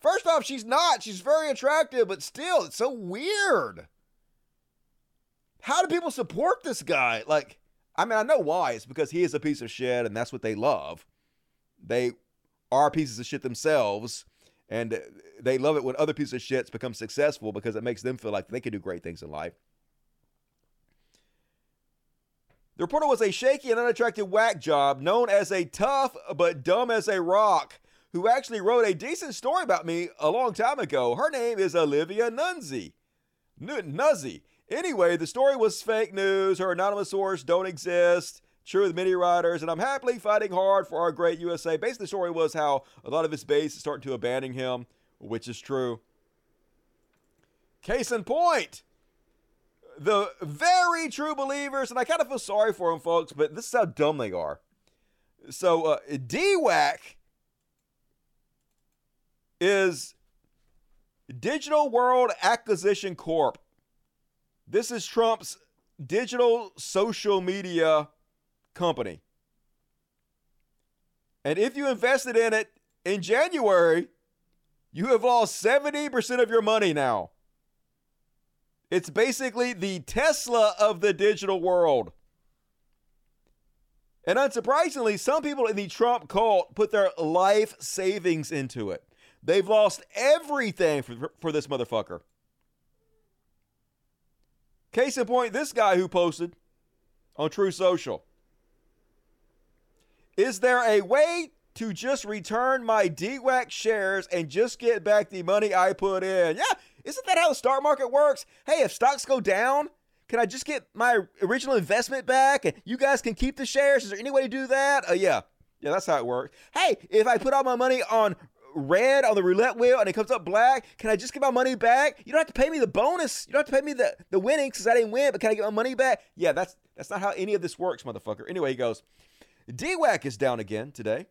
First off, she's not. She's very attractive, but still, it's so weird. How do people support this guy? Like, I mean, I know why. It's because he is a piece of shit and that's what they love. They are pieces of shit themselves and they love it when other pieces of shits become successful because it makes them feel like they can do great things in life. The reporter was a shaky and unattractive whack job known as a tough but dumb as a rock who actually wrote a decent story about me a long time ago. Her name is Olivia Nunzi. N- Nuzzy. Anyway, the story was fake news. Her anonymous source don't exist. True with many riders, and I'm happily fighting hard for our great USA. Basically, the story was how a lot of his base is starting to abandon him, which is true. Case in point, the very true believers, and I kind of feel sorry for them, folks, but this is how dumb they are. So, uh, DWAC is Digital World Acquisition Corp. This is Trump's digital social media company. And if you invested in it in January, you have lost 70% of your money now. It's basically the Tesla of the digital world. And unsurprisingly, some people in the Trump cult put their life savings into it. They've lost everything for, for this motherfucker. Case in point, this guy who posted on Truth Social. Is there a way to just return my DWAC shares and just get back the money I put in? Yeah, isn't that how the stock market works? Hey, if stocks go down, can I just get my original investment back and you guys can keep the shares? Is there any way to do that? Uh, yeah. Yeah, that's how it works. Hey, if I put all my money on red on the roulette wheel and it comes up black, can I just get my money back? You don't have to pay me the bonus. You don't have to pay me the, the winnings because I didn't win, but can I get my money back? Yeah, that's that's not how any of this works, motherfucker. Anyway, he goes, DWAC is down again today,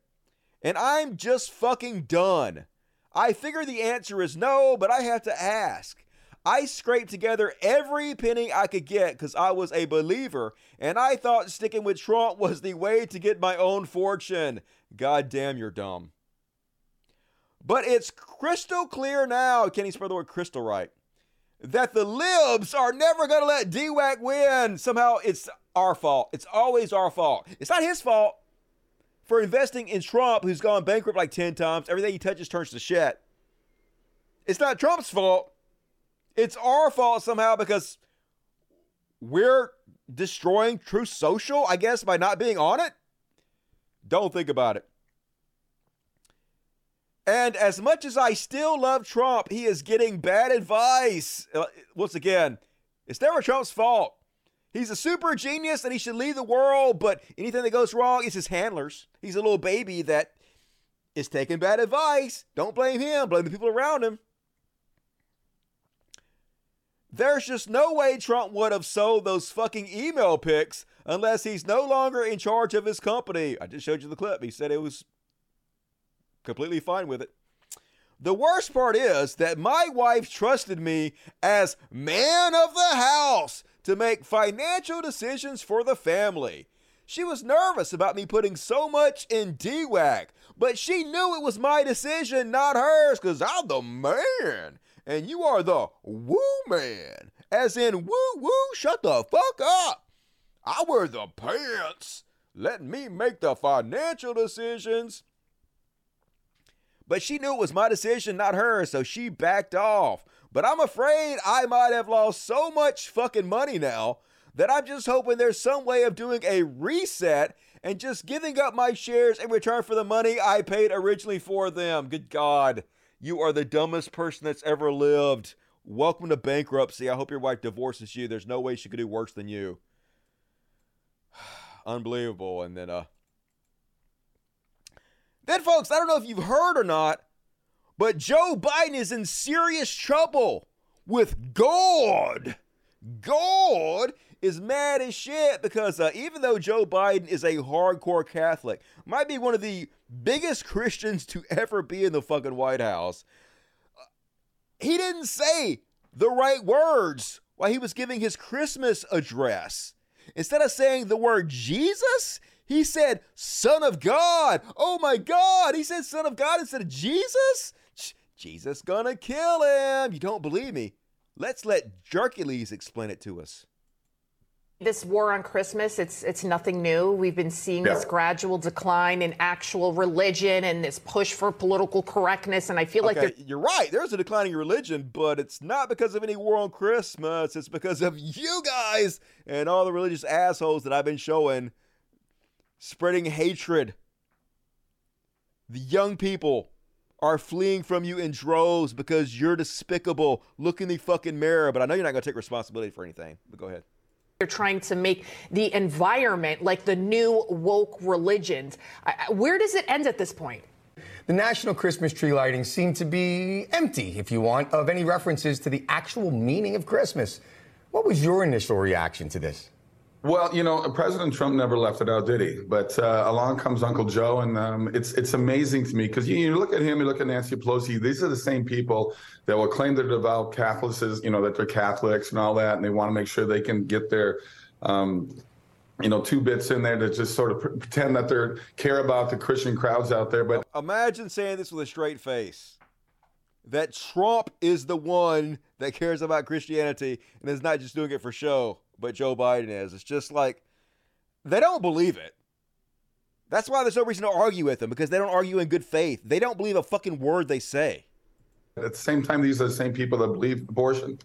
and I'm just fucking done. I figure the answer is no, but I have to ask. I scraped together every penny I could get because I was a believer, and I thought sticking with Trump was the way to get my own fortune. God damn, you're dumb. But it's crystal clear now, can he spell the word crystal right? That the libs are never going to let DWAC win. Somehow it's our fault. It's always our fault. It's not his fault for investing in Trump, who's gone bankrupt like 10 times. Everything he touches turns to shit. It's not Trump's fault. It's our fault somehow because we're destroying Truth Social, I guess, by not being on it? Don't think about it. And as much as I still love Trump, he is getting bad advice. Uh, once again, it's never Trump's fault. He's a super genius and he should lead the world, but anything that goes wrong is his handlers. He's a little baby that is taking bad advice. Don't blame him, blame the people around him. There's just no way Trump would have sold those fucking email pics unless he's no longer in charge of his company. I just showed you the clip. He said it was completely fine with it. The worst part is that my wife trusted me as man of the house to make financial decisions for the family. She was nervous about me putting so much in DWAC, but she knew it was my decision, not hers, because I'm the man. And you are the woo man. As in, woo woo, shut the fuck up. I wear the pants. Let me make the financial decisions. But she knew it was my decision, not hers, so she backed off. But I'm afraid I might have lost so much fucking money now that I'm just hoping there's some way of doing a reset and just giving up my shares in return for the money I paid originally for them. Good God, you are the dumbest person that's ever lived. Welcome to bankruptcy. I hope your wife divorces you. There's no way she could do worse than you. Unbelievable. And then, uh, then, folks, I don't know if you've heard or not, but Joe Biden is in serious trouble with God. God is mad as shit because uh, even though Joe Biden is a hardcore Catholic, might be one of the biggest Christians to ever be in the fucking White House, uh, he didn't say the right words while he was giving his Christmas address. Instead of saying the word Jesus, he said Son of God. Oh my God. He said Son of God instead of Jesus? Jesus gonna kill him. You don't believe me? Let's let Hercules explain it to us. This war on Christmas, it's it's nothing new. We've been seeing yeah. this gradual decline in actual religion and this push for political correctness. And I feel okay, like you're right. There's a declining religion, but it's not because of any war on Christmas. It's because of you guys and all the religious assholes that I've been showing spreading hatred. The young people are fleeing from you in droves because you're despicable. Look in the fucking mirror. But I know you're not going to take responsibility for anything. But go ahead. They're trying to make the environment like the new woke religions. Where does it end at this point? The national Christmas tree lighting seemed to be empty, if you want, of any references to the actual meaning of Christmas. What was your initial reaction to this? Well, you know, President Trump never left it out, did he? But uh, along comes Uncle Joe, and um, it's it's amazing to me because you, you, look at him, you look at Nancy Pelosi. These are the same people that will claim they're devout Catholics, you know, that they're Catholics and all that, and they want to make sure they can get their, um, you know, two bits in there to just sort of pretend that they care about the Christian crowds out there. But imagine saying this with a straight face. That Trump is the one that cares about Christianity and is not just doing it for show but Joe Biden is. It's just like they don't believe it. That's why there's no reason to argue with them because they don't argue in good faith. They don't believe a fucking word they say. At the same time, these are the same people that believe abortion,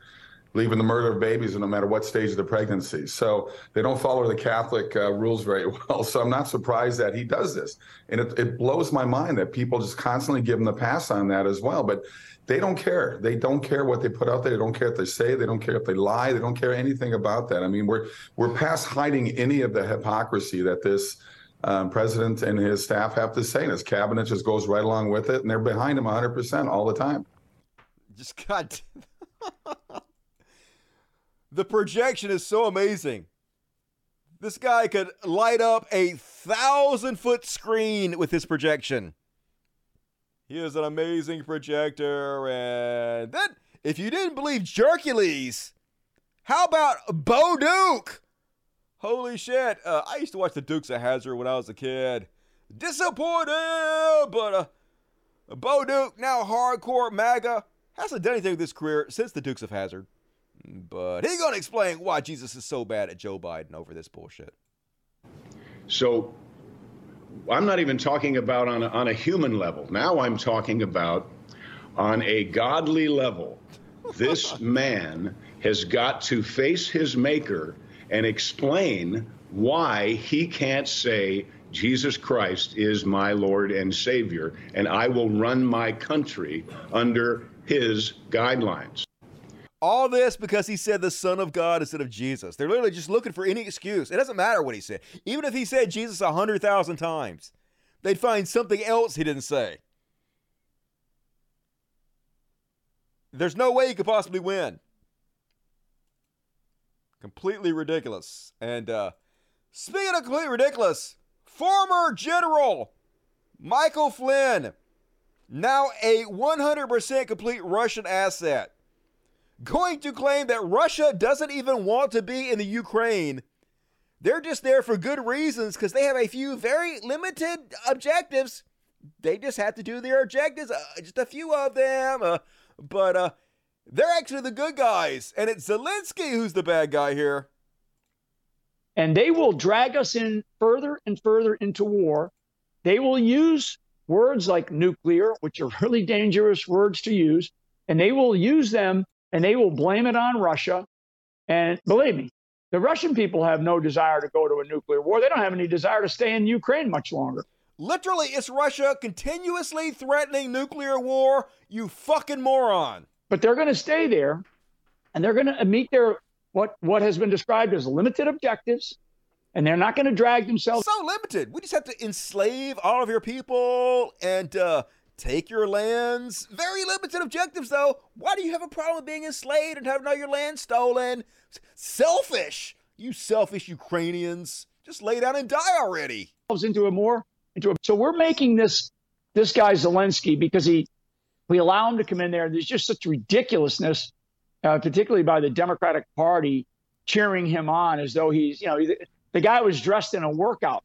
believe in the murder of babies, no matter what stage of the pregnancy. So they don't follow the Catholic uh, rules very well. So I'm not surprised that he does this. And it, it blows my mind that people just constantly give him the pass on that as well. But they don't care. They don't care what they put out there. They don't care if they say. They don't care if they lie. They don't care anything about that. I mean, we're we're past hiding any of the hypocrisy that this um, president and his staff have to say. And his cabinet just goes right along with it, and they're behind him 100 percent all the time. Just got the projection is so amazing. This guy could light up a thousand foot screen with his projection. He is an amazing projector. And then, if you didn't believe Hercules, how about Bo Duke? Holy shit. Uh, I used to watch the Dukes of Hazzard when I was a kid. Disappointed, but uh, Bo Duke, now hardcore MAGA, hasn't done anything with his career since the Dukes of Hazzard. But he's going to explain why Jesus is so bad at Joe Biden over this bullshit. So I'm not even talking about on a, on a human level. Now I'm talking about on a godly level. This man has got to face his maker and explain why he can't say Jesus Christ is my Lord and Savior, and I will run my country under his guidelines. All this because he said the Son of God instead of Jesus. They're literally just looking for any excuse. It doesn't matter what he said. Even if he said Jesus a hundred thousand times, they'd find something else he didn't say. There's no way he could possibly win. Completely ridiculous. And uh, speaking of completely ridiculous, former General Michael Flynn, now a 100% complete Russian asset, going to claim that Russia doesn't even want to be in the Ukraine. They're just there for good reasons because they have a few very limited objectives. They just have to do their objectives, uh, just a few of them. Uh, but uh, they're actually the good guys, and it's Zelensky who's the bad guy here. And they will drag us in further and further into war. They will use words like nuclear, which are really dangerous words to use, and they will use them and they will blame it on Russia. And believe me, the Russian people have no desire to go to a nuclear war. They don't have any desire to stay in Ukraine much longer. Literally, it's Russia continuously threatening nuclear war. You fucking moron. But they're going to stay there and they're going to meet their what what has been described as limited objectives and they're not going to drag themselves so limited. We just have to enslave all of your people and uh, take your lands. Very limited objectives, though. Why do you have a problem with being enslaved and having all your land stolen? Selfish, you selfish Ukrainians. Just lay down and die already. Into a more into a, so we're making this this guy Zelensky because he we allow him to come in there. There's just such ridiculousness, uh, particularly by the Democratic Party, cheering him on as though he's, you know, the, the guy was dressed in a workout,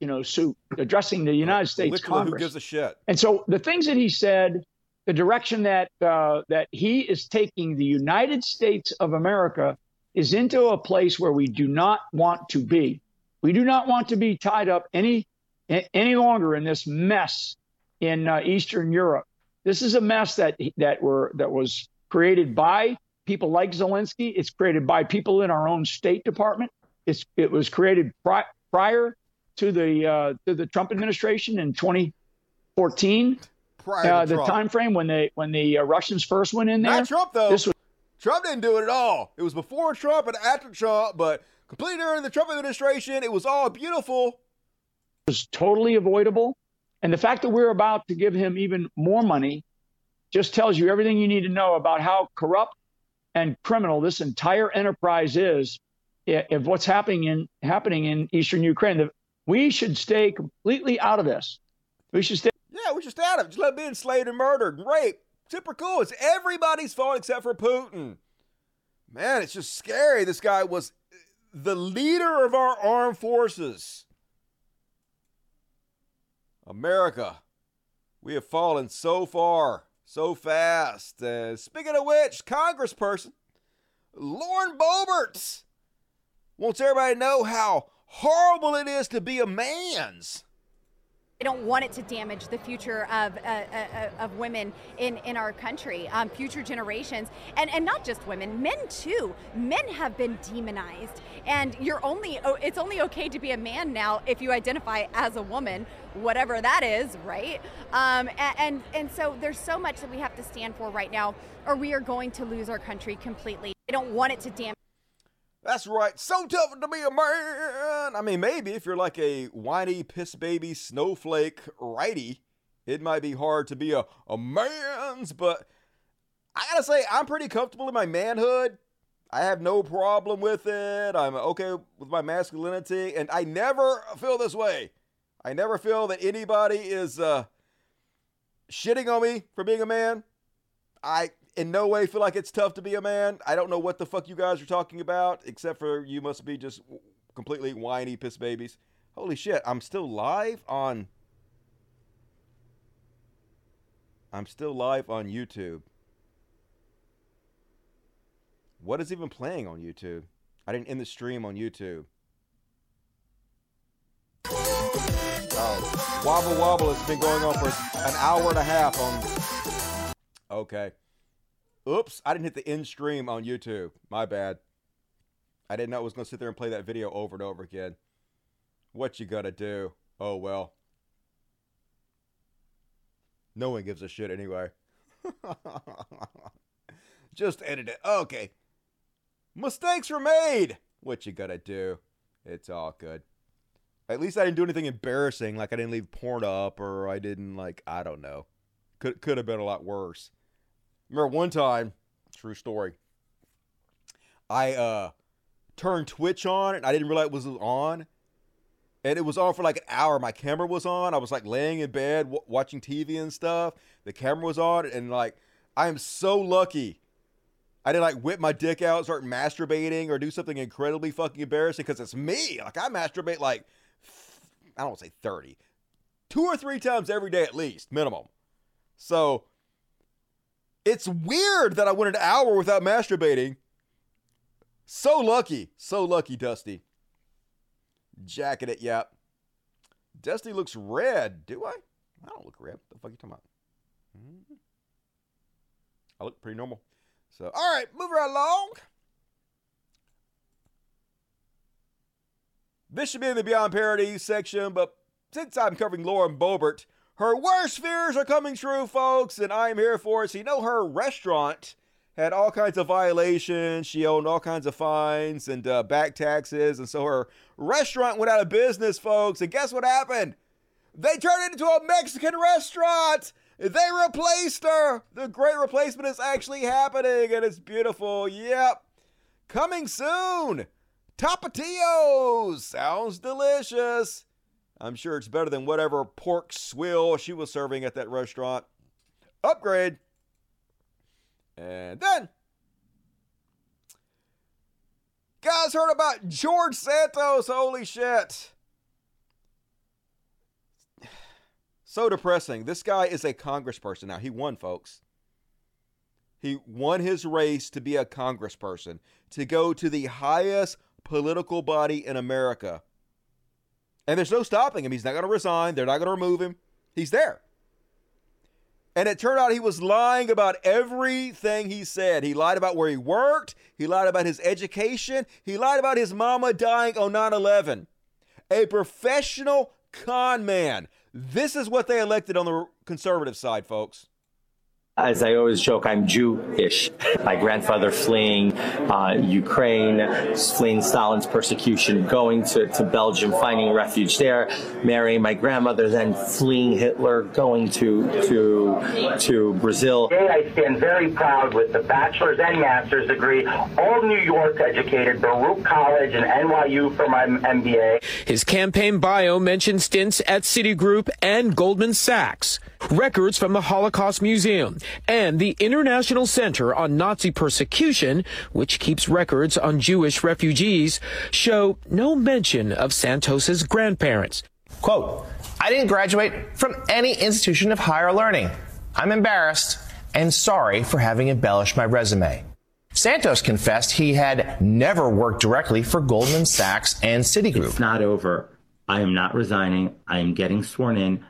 you know, suit, addressing the United States Literally, Congress. Who gives a shit? And so the things that he said, the direction that uh, that he is taking the United States of America is into a place where we do not want to be. We do not want to be tied up any any longer in this mess in uh, Eastern Europe. This is a mess that that were that was created by people like Zelensky. It's created by people in our own State Department. It's it was created pri- prior to the uh, to the Trump administration in 2014. Prior uh, to the time frame when they when the uh, Russians first went in there. Not Trump though. This was Trump didn't do it at all. It was before Trump and after Trump, but completely during the Trump administration, it was all beautiful. It was totally avoidable. And the fact that we're about to give him even more money just tells you everything you need to know about how corrupt and criminal this entire enterprise is i- of what's happening in happening in eastern Ukraine. The- We should stay completely out of this. We should stay Yeah, we should stay out of it. Just let it be enslaved and murdered and raped. Super cool. It's everybody's fault except for Putin. Man, it's just scary. This guy was the leader of our armed forces. America, we have fallen so far, so fast. Uh, speaking of which, Congressperson Lauren Boebert wants everybody to know how horrible it is to be a man's. I don't want it to damage the future of uh, uh, of women in, in our country, um, future generations, and and not just women, men too. Men have been demonized, and you're only it's only okay to be a man now if you identify as a woman, whatever that is, right? Um, and, and and so there's so much that we have to stand for right now, or we are going to lose our country completely. I don't want it to damage. That's right. So tough to be a man. I mean, maybe if you're like a whiny piss baby snowflake righty, it might be hard to be a, a man's, but I gotta say, I'm pretty comfortable in my manhood. I have no problem with it. I'm okay with my masculinity, and I never feel this way. I never feel that anybody is uh, shitting on me for being a man. I in no way feel like it's tough to be a man. I don't know what the fuck you guys are talking about, except for you must be just completely whiny piss babies. Holy shit, I'm still live on. I'm still live on YouTube. What is even playing on YouTube? I didn't end the stream on YouTube. Oh, Wobble Wobble has been going on for an hour and a half on. Okay. Oops, I didn't hit the end stream on YouTube. My bad. I didn't know I was going to sit there and play that video over and over again. What you gonna do? Oh well. No one gives a shit anyway. Just edit it. Okay. Mistakes were made. What you gotta do? It's all good. At least I didn't do anything embarrassing, like I didn't leave porn up or I didn't like I don't know. Could could have been a lot worse. Remember one time, true story. I uh turned Twitch on and I didn't realize it was on. And it was on for like an hour. My camera was on. I was like laying in bed w- watching TV and stuff. The camera was on and like I am so lucky I didn't like whip my dick out, start masturbating, or do something incredibly fucking embarrassing because it's me. Like I masturbate like I don't say thirty, two or three times every day at least, minimum. So it's weird that I went an hour without masturbating. So lucky, so lucky, Dusty. Jacket it, yep. Dusty looks red. Do I? I don't look red. The fuck you talking about? Mm-hmm. I look pretty normal. So, all right, move right along. This should be in the Beyond Parody section, but since I'm covering Lauren Boebert, her worst fears are coming true, folks, and I'm here for it. So, you know, her restaurant had all kinds of violations. She owned all kinds of fines and uh, back taxes, and so her restaurant went out of business, folks. And guess what happened? They turned it into a Mexican restaurant. They replaced her. The great replacement is actually happening, and it's beautiful. Yep. Coming soon. Tapatios. Sounds delicious. I'm sure it's better than whatever pork swill she was serving at that restaurant. Upgrade. And then, guys heard about George Santos. Holy shit. So depressing. This guy is a congressperson now. He won, folks. He won his race to be a congressperson, to go to the highest political body in America. And there's no stopping him. He's not going to resign. They're not going to remove him. He's there. And it turned out he was lying about everything he said. He lied about where he worked. He lied about his education. He lied about his mama dying on 9 11. A professional con man. This is what they elected on the conservative side, folks. As I always joke, I'm Jewish. My grandfather fleeing uh, Ukraine, fleeing Stalin's persecution, going to, to Belgium, finding refuge there, marrying my grandmother, then fleeing Hitler, going to to to Brazil. Today, I stand very proud with the bachelor's and master's degree, all New York educated, Baruch College and NYU for my MBA. His campaign bio mentioned stints at Citigroup and Goldman Sachs, records from the Holocaust Museum, and the International Center on Nazi Persecution, which keeps records on Jewish refugees, show no mention of Santos's grandparents. Quote, I didn't graduate from any institution of higher learning. I'm embarrassed and sorry for having embellished my resume. Santos confessed he had never worked directly for Goldman Sachs and Citigroup. It's not over. I am not resigning. I am getting sworn in.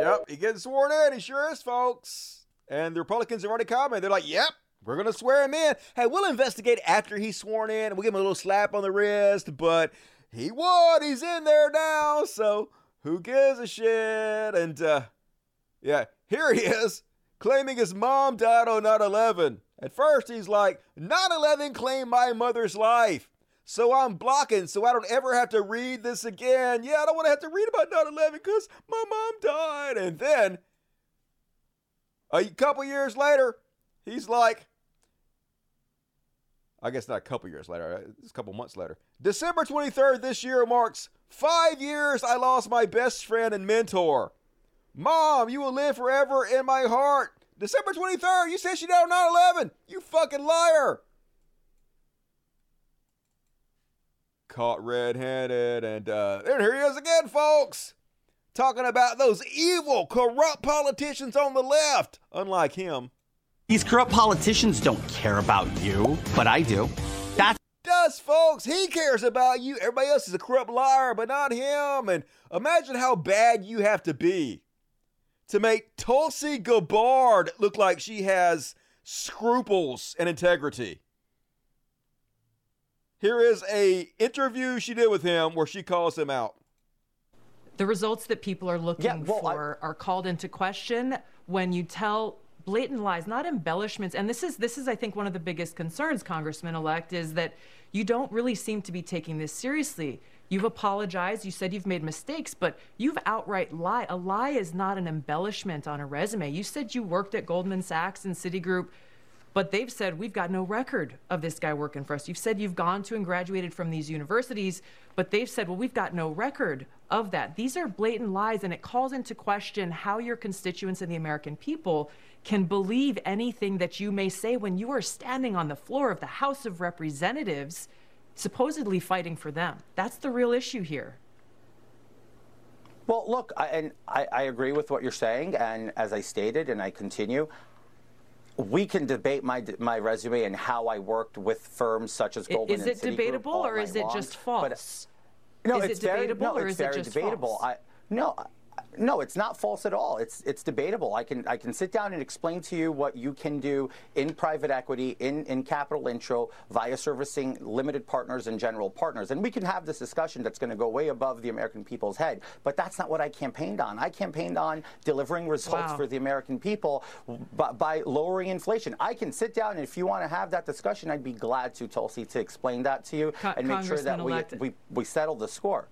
Yep, he gets sworn in. He sure is, folks. And the Republicans have already commented. They're like, yep, we're going to swear him in. Hey, we'll investigate after he's sworn in. We'll give him a little slap on the wrist, but he won. He's in there now. So who gives a shit? And, uh, yeah, here he is claiming his mom died on 9 11. At first, he's like, 9 11 claimed my mother's life. So I'm blocking so I don't ever have to read this again. Yeah, I don't want to have to read about 9 11 because my mom died. And then a couple years later, he's like, I guess not a couple years later, uh, it's a couple months later. December 23rd this year marks five years I lost my best friend and mentor. Mom, you will live forever in my heart. December 23rd, you said she died on 9 11. You fucking liar. Caught red handed. And uh, there here he is again, folks. Talking about those evil, corrupt politicians on the left. Unlike him. These corrupt politicians don't care about you, but I do. That's does, folks. He cares about you. Everybody else is a corrupt liar, but not him. And imagine how bad you have to be to make Tulsi Gabbard look like she has scruples and integrity. Here is a interview she did with him where she calls him out. The results that people are looking Yeah, well, I- for are called into question when you tell blatant lies, not embellishments. And this is this is I think one of the biggest concerns, Congressman elect, is that you don't really seem to be taking this seriously. You've apologized, you said you've made mistakes, but you've outright lied. A lie is not an embellishment on a resume. You said you worked at Goldman Sachs and Citigroup but they've said we've got no record of this guy working for us. You've said you've gone to and graduated from these universities, but they've said, well, we've got no record of that. These are blatant lies, and it calls into question how your constituents and the American people can believe anything that you may say when you are standing on the floor of the House of Representatives, supposedly fighting for them. That's the real issue here. Well, look, I, and I, I agree with what you're saying, and as I stated, and I continue, we can debate my my resume and how I worked with firms such as Goldman is it debatable or is it long, just but- false? No, Is it it's very, debatable no, or it's is it very just debatable. false? I, no, no, it's not false at all. It's it's debatable. I can I can sit down and explain to you what you can do in private equity, in in capital intro, via servicing limited partners and general partners, and we can have this discussion that's going to go way above the American people's head. But that's not what I campaigned on. I campaigned on delivering results Wow. for the American people by, by lowering inflation. I can sit down and if you want to have that discussion, I'd be glad to, Tulsi, to explain that to you Co- and make sure that we, we we settle the score.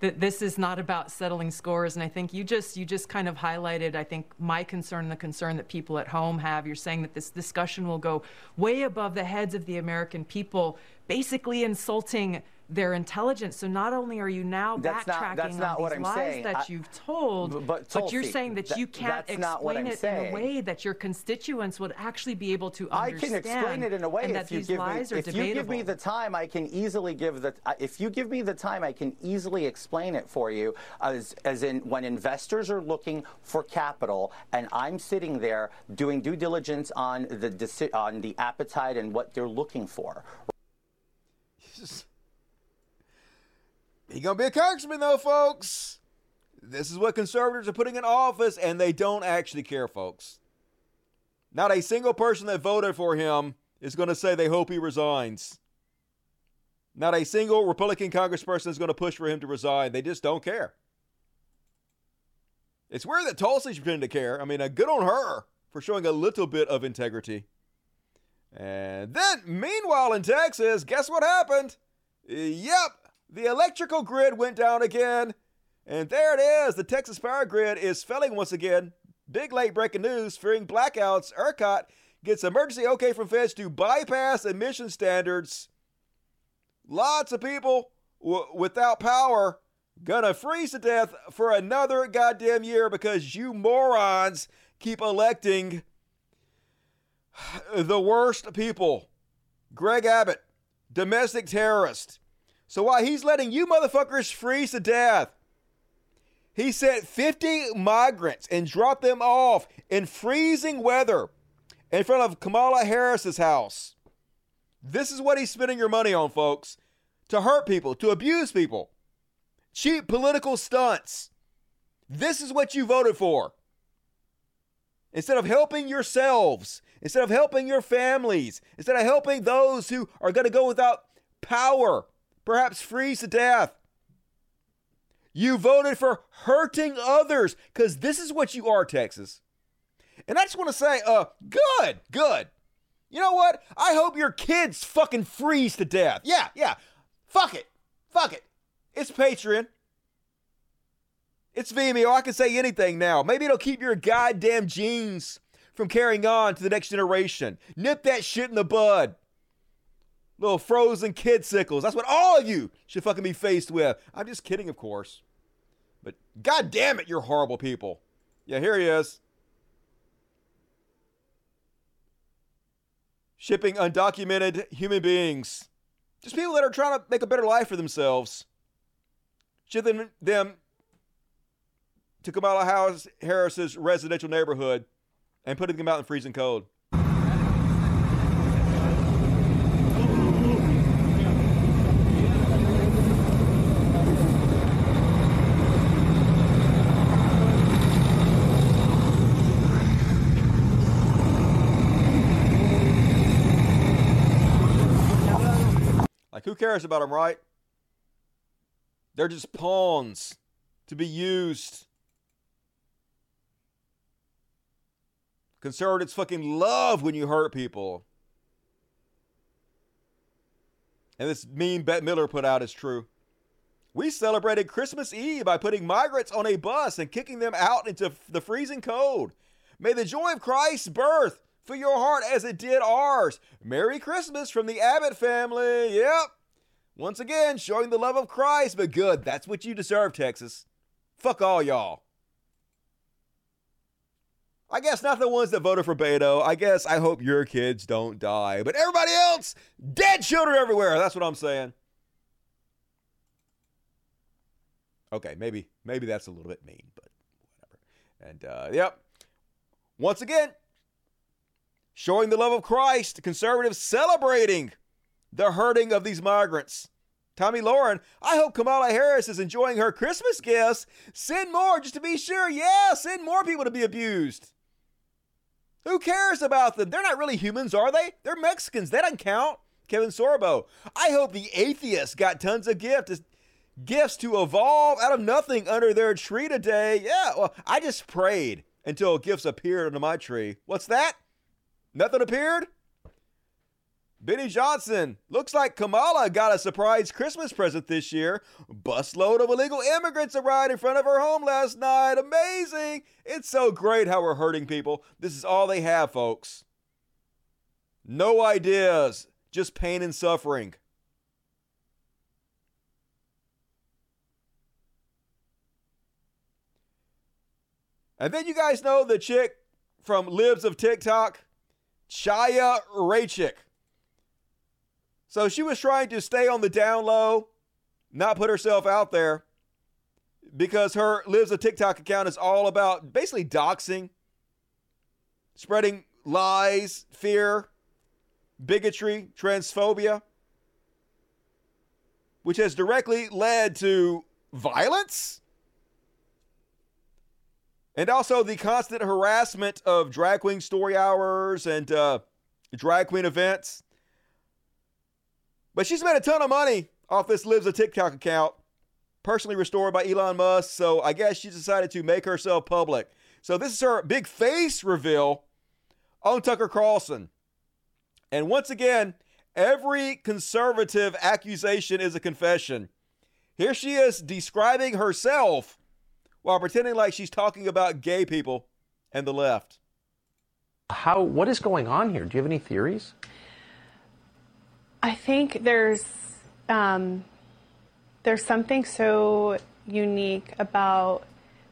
That this is not about settling scores. And i think you just you just kind of highlighted i think my concern the concern that people at home have. You're saying that this discussion will go way above the heads of the american people basically insulting their intelligence so not only are you now That's not- backtracking that's on not these what I'm lies saying. that I- you've told B- but you're saying that that- you can't that's not what explain it saying. in a way that your constituents would actually be able to understand. I understand can explain it in a way and if you these give me are if debatable you give me the time, I can easily give the if you give me the time, I can easily explain it for you. As as in when investors are looking for capital, and I'm sitting there doing due diligence on the on the appetite and what they're looking for. He gonna be a congressman though, folks. This is what conservatives are putting in office, and they don't actually care, folks. Not a single person that voted for him is going to say they hope he resigns. Not a single Republican congressperson is going to push for him to resign. They just don't care. It's weird that Tulsi's pretending to care. I mean, uh, good on her for showing a little bit of integrity. And then, meanwhile, in Texas, guess what happened? Yep, the electrical grid went down again. And there it is. The Texas power grid is failing once again. Big late breaking news fearing blackouts. ERCOT gets emergency okay from feds to bypass emission standards. Lots of people w- without power gonna freeze to death for another goddamn year because you morons keep electing the worst people. Greg Abbott, domestic terrorist. So while he's letting you motherfuckers freeze to death, he sent 50 migrants and dropped them off in freezing weather in front of Kamala Harris's house. This is what he's spending your money on, folks. To hurt people, to abuse people. Cheap political stunts. This is what you voted for. Instead of helping yourselves, instead of helping your families, instead of helping those who are going to go without power, perhaps freeze to death. You voted for hurting others because this is what you are, Texas. And I just want to say, uh, good, good. You know what? I hope your kids fucking freeze to death. Yeah, yeah. Fuck it. Fuck it. It's Patreon. It's Vimeo. I can say anything now. Maybe it'll keep your goddamn genes from carrying on to the next generation. Nip that shit in the bud. Little frozen kid sickles. That's what all of you should fucking be faced with. I'm just kidding, of course. But god damn it, you're horrible people. Yeah, here he is. Shipping undocumented human beings. Just people that are trying to make a better life for themselves. Shipping them to Kamala Harris- Harris's residential neighborhood and putting them out in freezing cold. Cares about them, right? They're just pawns to be used. Conservatives fucking love when you hurt people. And this meme Bette Midler put out is true. We celebrated Christmas Eve by putting migrants on a bus and kicking them out into the freezing cold. May the joy of Christ's birth fill your heart as it did ours. Merry Christmas from the Abbott family. Yep. Once again, showing the love of Christ, but good. That's what you deserve, Texas. Fuck all y'all. I guess not the ones that voted for Beto. I guess I hope your kids don't die. But everybody else, dead children everywhere. That's what I'm saying. Okay, maybe maybe that's a little bit mean, but whatever. And uh, yep. Once again, showing the love of Christ, conservatives celebrating the hurting of these migrants. Tomi Lahren, I hope Kamala Harris is enjoying her Christmas gifts. Send more just to be sure. Yeah, send more people to be abused. Who cares about them? They're not really humans, are they? They're Mexicans. That doesn't count. Kevin Sorbo. I hope the atheists got tons of gifts gifts to evolve out of nothing under their tree today. Yeah, well, I just prayed until gifts appeared under my tree. What's that? Nothing appeared? Benny Johnson, looks like Kamala got a surprise Christmas present this year. Busload of illegal immigrants arrived in front of her home last night. Amazing! It's so great how we're hurting people. This is all they have, folks. No ideas, just pain and suffering. And then you guys know the chick from Libs of TikTok, Chaya Raichik. So she was trying to stay on the down low, not put herself out there, because her Libs of TikTok account is all about basically doxing, spreading lies, fear, bigotry, transphobia, which has directly led to violence and also the constant harassment of drag queen story hours and uh, drag queen events. But she's made a ton of money off this Libs a TikTok account, personally restored by Elon Musk. So I guess she decided to make herself public. So this is her big face reveal on Tucker Carlson. And once again, every conservative accusation is a confession. Here she is describing herself while pretending like she's talking about gay people and the left. How what is going on here? Do you have any theories? I think there's um, there's something so unique about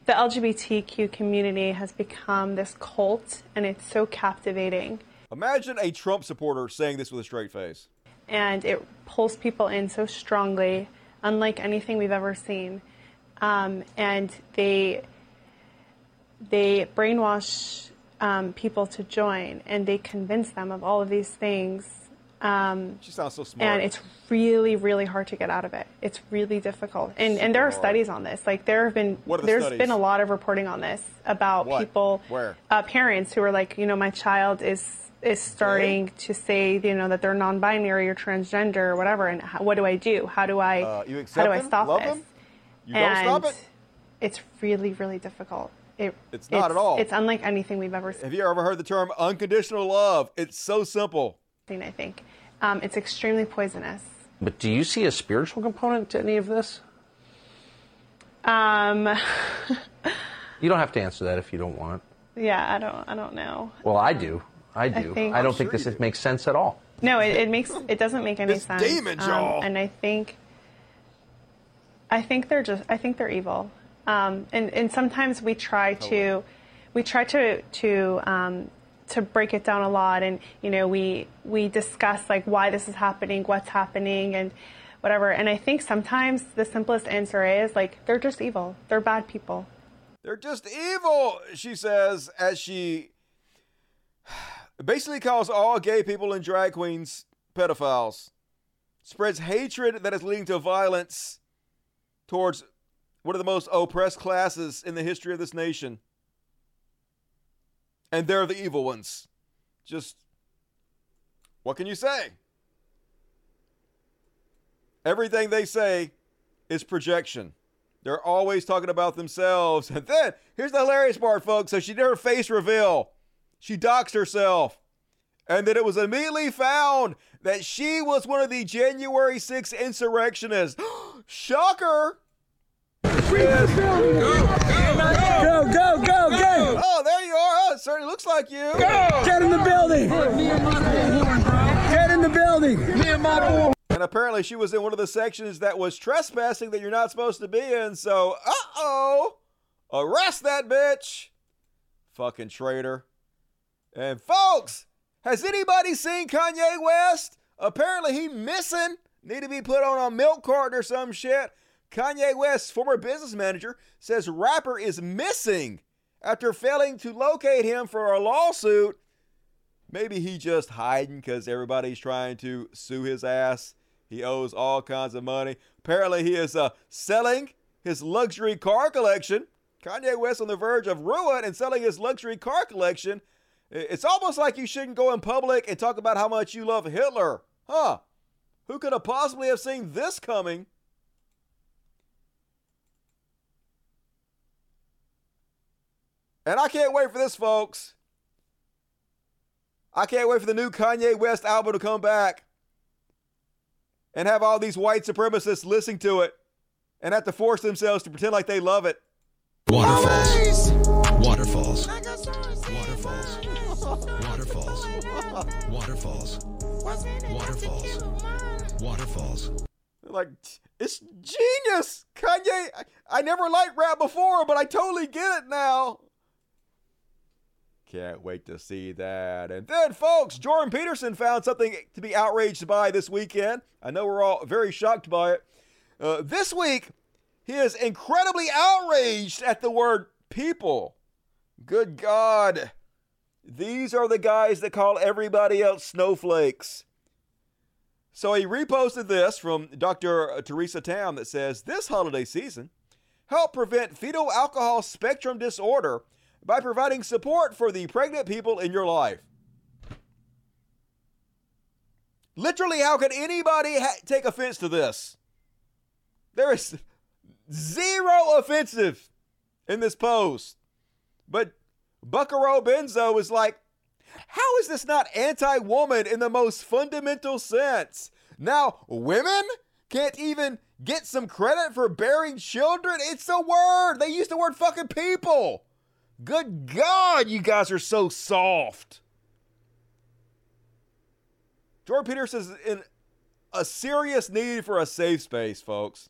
the LGBTQ community has become this cult, and it's so captivating. Imagine a Trump supporter saying this with a straight face. And it pulls people in so strongly, unlike anything we've ever seen um, and they they brainwash um, people to join, and they convince them of all of these things. Um, she sounds so smart. And it's really, really hard to get out of it. It's really difficult. And and there are studies on this. Like there have been the there's studies? been a lot of reporting on this about What? people Where? uh, parents who are like, you know, my child is is starting to say, you know, that they're non-binary or transgender or whatever, and how, what do I do? How do I Uh, how do I stop Love this? them? You don't stop it? It's really, really difficult. It, It's not at all. It's unlike anything we've ever seen. Have you ever heard the term unconditional love? It's so simple. Seen. I think um, it's extremely poisonous. But do you see a spiritual component to any of this? Um, You don't have to answer that if you don't want. yeah, I don't, I don't know. Well, I do. I do. I, think- don't I'm think sure this makes sense at all. No, it, it makes it doesn't make any It's sense. demons, Um, y'all. and I think, I think they're just, I think they're evil. Um, and and sometimes we try to, we try to to um, to break it down a lot, and you know we we discuss like why this is happening, what's happening, and whatever. And I think sometimes the simplest answer is like they're just evil. They're bad people. They're just evil, she says, as she basically calls all gay people and drag queens pedophiles. Spreads hatred that is leading to violence towards one of the most oppressed classes in the history of this nation. And they're the evil ones. Just what can you say? Everything they say is projection. They're always talking about themselves. And then here's the hilarious part, folks. So she did her face reveal. She doxed herself. And then it was immediately found that she was one of the January 6th insurrectionists. Shocker! Go, go, go, go! Oh, there you are. Oh, it certainly looks like you. Go! Get in the building! Get in the building! Me and my boy. And apparently she was in one of the sections that was trespassing that you're not supposed to be in. So, uh oh, arrest that bitch. Fucking traitor. And folks, has anybody seen Kanye West? Apparently he missing. Need to be put on a milk carton or some shit. Kanye West's former business manager says rapper is missing after failing to locate him for a lawsuit. Maybe he just hiding because everybody's trying to sue his ass. He owes all kinds of money. Apparently, he is uh, selling his luxury car collection. Kanye West on the verge of ruin and selling his luxury car collection. It's almost like you shouldn't go in public and talk about how much you love Hitler. Huh? Who could have possibly have seen this coming? And I can't wait for this, folks. I can't wait for the new Kanye West album to come back and have all these white supremacists listening to it and have to force themselves to pretend like they love it. Waterfalls. Waterfalls. Waterfalls. Waterfalls. Waterfalls. Waterfalls. Waterfalls. Like, it's genius! Kanye, I, I never liked rap before, but I totally get it now. Can't wait to see that. And then, folks, Jordan Peterson found something to be outraged by this weekend. I know we're all very shocked by it. Uh, this week, he is incredibly outraged at the word people. Good God. These are the guys that call everybody else snowflakes. So he reposted this from Dr. Theresa Tam that says this holiday season, help prevent fetal alcohol spectrum disorder by providing support for the pregnant people in your life. Literally, how could anybody ha- take offense to this? There is zero offensive in this post. But Buckaroo Benzo is like, how is this not anti woman in the most fundamental sense? Now, women can't even get some credit for bearing children? It's a word. They use the word fucking people. Good God, you guys are so soft. Jordan Peterson is in a serious need for a safe space, folks.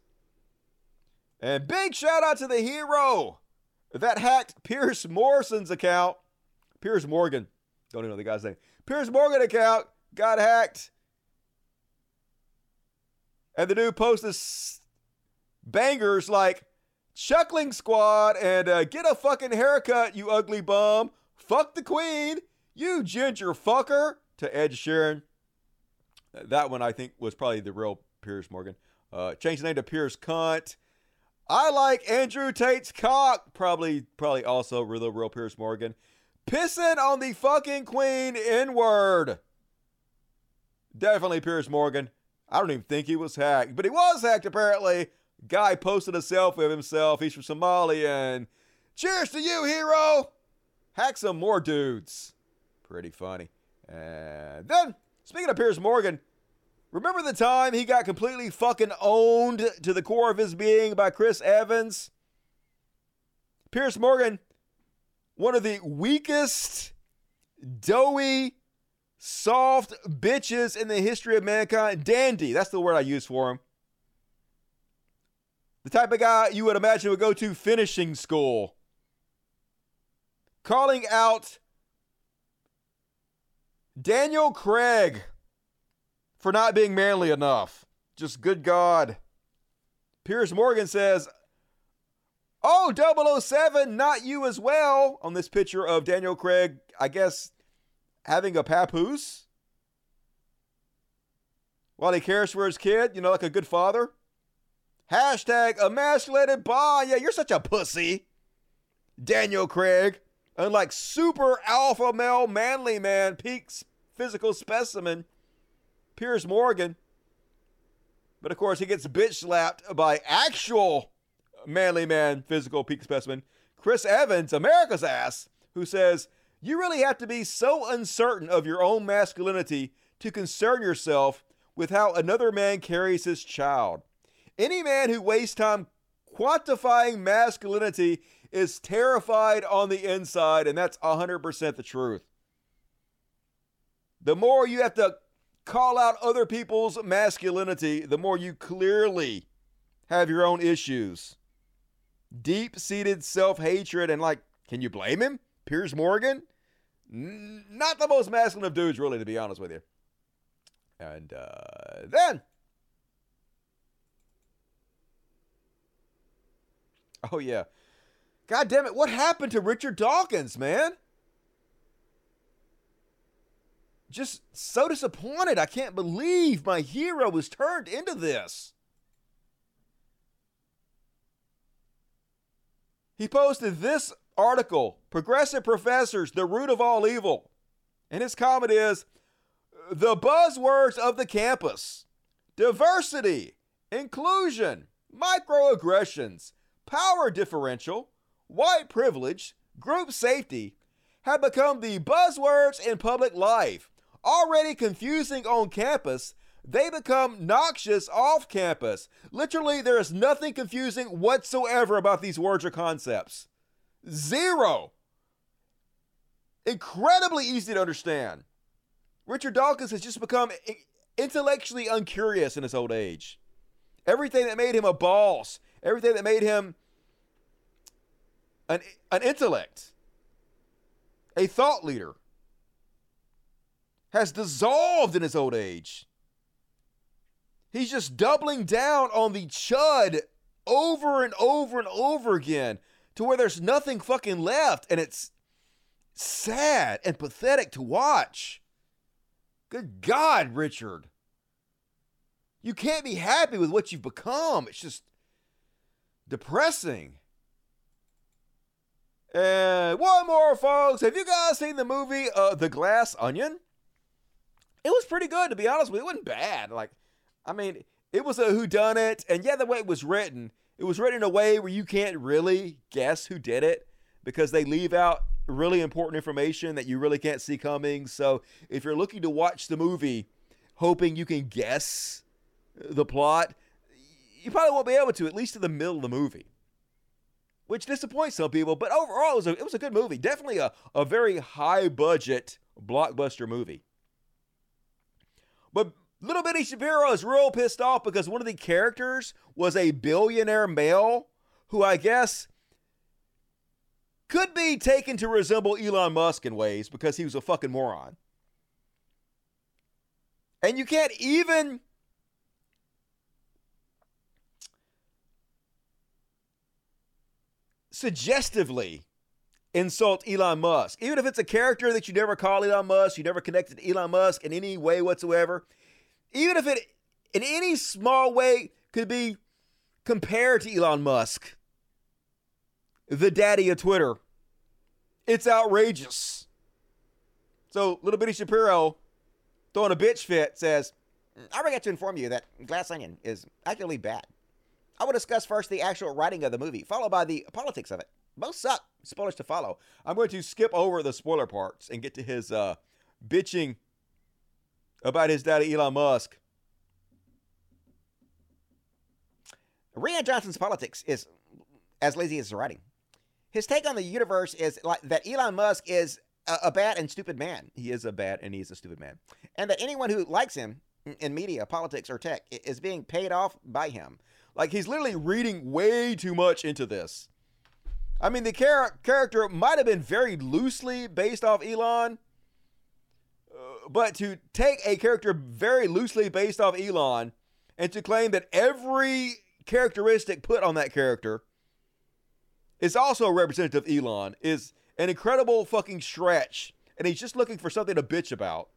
And big shout out to the hero that hacked Pierce Morrison's account. Piers Morgan. Don't even know the guy's name. Piers Morgan account got hacked. And the dude posted bangers like Chuckling Squad and uh, get a fucking haircut, you ugly bum. Fuck the queen, you ginger fucker. To Ed Sheeran. That one I think was probably the real Piers Morgan. Uh, the name to Piers Cunt. I like Andrew Tate's cock. Probably, probably also the real Piers Morgan. Pissing on the fucking queen inward. Definitely Piers Morgan. I don't even think he was hacked, but he was hacked apparently. Guy posted a selfie of himself. He's from Somalia. And cheers to you, hero. Hack some more dudes. Pretty funny. And then, speaking of Piers Morgan, remember the time he got completely fucking owned to the core of his being by Chris Evans? Piers Morgan, one of the weakest, doughy, soft bitches in the history of mankind. Dandy, that's the word I use for him. The type of guy you would imagine would go to finishing school. Calling out Daniel Craig for not being manly enough. Just good God. Piers Morgan says, oh, oh, 007, not you as well, on this picture of Daniel Craig, I guess, having a papoose while he cares for his kid, you know, like a good father. Hashtag emasculated bond. Yeah, you're such a pussy. Daniel Craig. Unlike super alpha male manly man, peak physical specimen, Piers Morgan. But of course, he gets bitch slapped by actual manly man physical peak specimen Chris Evans, America's ass, who says, You really have to be so uncertain of your own masculinity to concern yourself with how another man carries his child. Any man who wastes time quantifying masculinity is terrified on the inside, and that's 100% the truth. The more you have to call out other people's masculinity, the more you clearly have your own issues. Deep seated self hatred, and like, can you blame him? Piers Morgan? Not the most masculine of dudes, really, to be honest with you. And uh, then. Oh, yeah. God damn it. What happened to Richard Dawkins, man? Just so disappointed. I can't believe my hero was turned into this. He posted this article Progressive Professors, the Root of All Evil. And his comment is The buzzwords of the campus diversity, inclusion, microaggressions, power differential, white privilege, group safety have become the buzzwords in public life. Already confusing on campus, they become noxious off campus. Literally, there is nothing confusing whatsoever about these words or concepts. Zero. Incredibly easy to understand. Richard Dawkins has just become intellectually uncurious in his old age. Everything that made him a boss, everything that made him an, an intellect, a thought leader, has dissolved in his old age. He's just doubling down on the chud over and over and over again to where there's nothing fucking left and it's sad and pathetic to watch. Good God, Richard. You can't be happy with what you've become. It's just depressing. And one more, folks. Have you guys seen the movie uh, The Glass Onion? It was pretty good, to be honest with you. It wasn't bad. Like, I mean, it was a whodunit, and yeah, the way it was written, it was written in a way where you can't really guess who did it because they leave out really important information that you really can't see coming. So if you're looking to watch the movie hoping you can guess the plot, you probably won't be able to, at least in the middle of the movie which disappoints some people. But overall, it was a, it was a good movie. Definitely a, a very high budget blockbuster movie. But Little Bitty Shapiro is real pissed off because one of the characters was a billionaire male who I guess could be taken to resemble Elon Musk in ways because he was a fucking moron. And you can't even suggestively insult Elon Musk. Even if it's a character that you never call Elon Musk, you never connected to Elon Musk in any way whatsoever, even if it in any small way could be compared to Elon Musk, the daddy of Twitter, it's outrageous. So, little bitty Shapiro, throwing a bitch fit, says, mm, I regret to inform you that Glass Onion is actually bad. I will discuss first the actual writing of the movie, followed by the politics of it. Both suck. Spoilers to follow. I'm going to skip over the spoiler parts and get to his uh, bitching about his daddy Elon Musk. Rian Johnson's politics is as lazy as his writing. His take on the universe is like that Elon Musk is a, a bad and stupid man. He is a bad and he is a stupid man. And that anyone who likes him in media, politics, or tech is being paid off by him. Like he's literally reading way too much into this. I mean, the char- character might have been very loosely based off Elon, uh, but to take a character very loosely based off Elon and to claim that every characteristic put on that character is also representative of Elon is an incredible fucking stretch. And he's just looking for something to bitch about.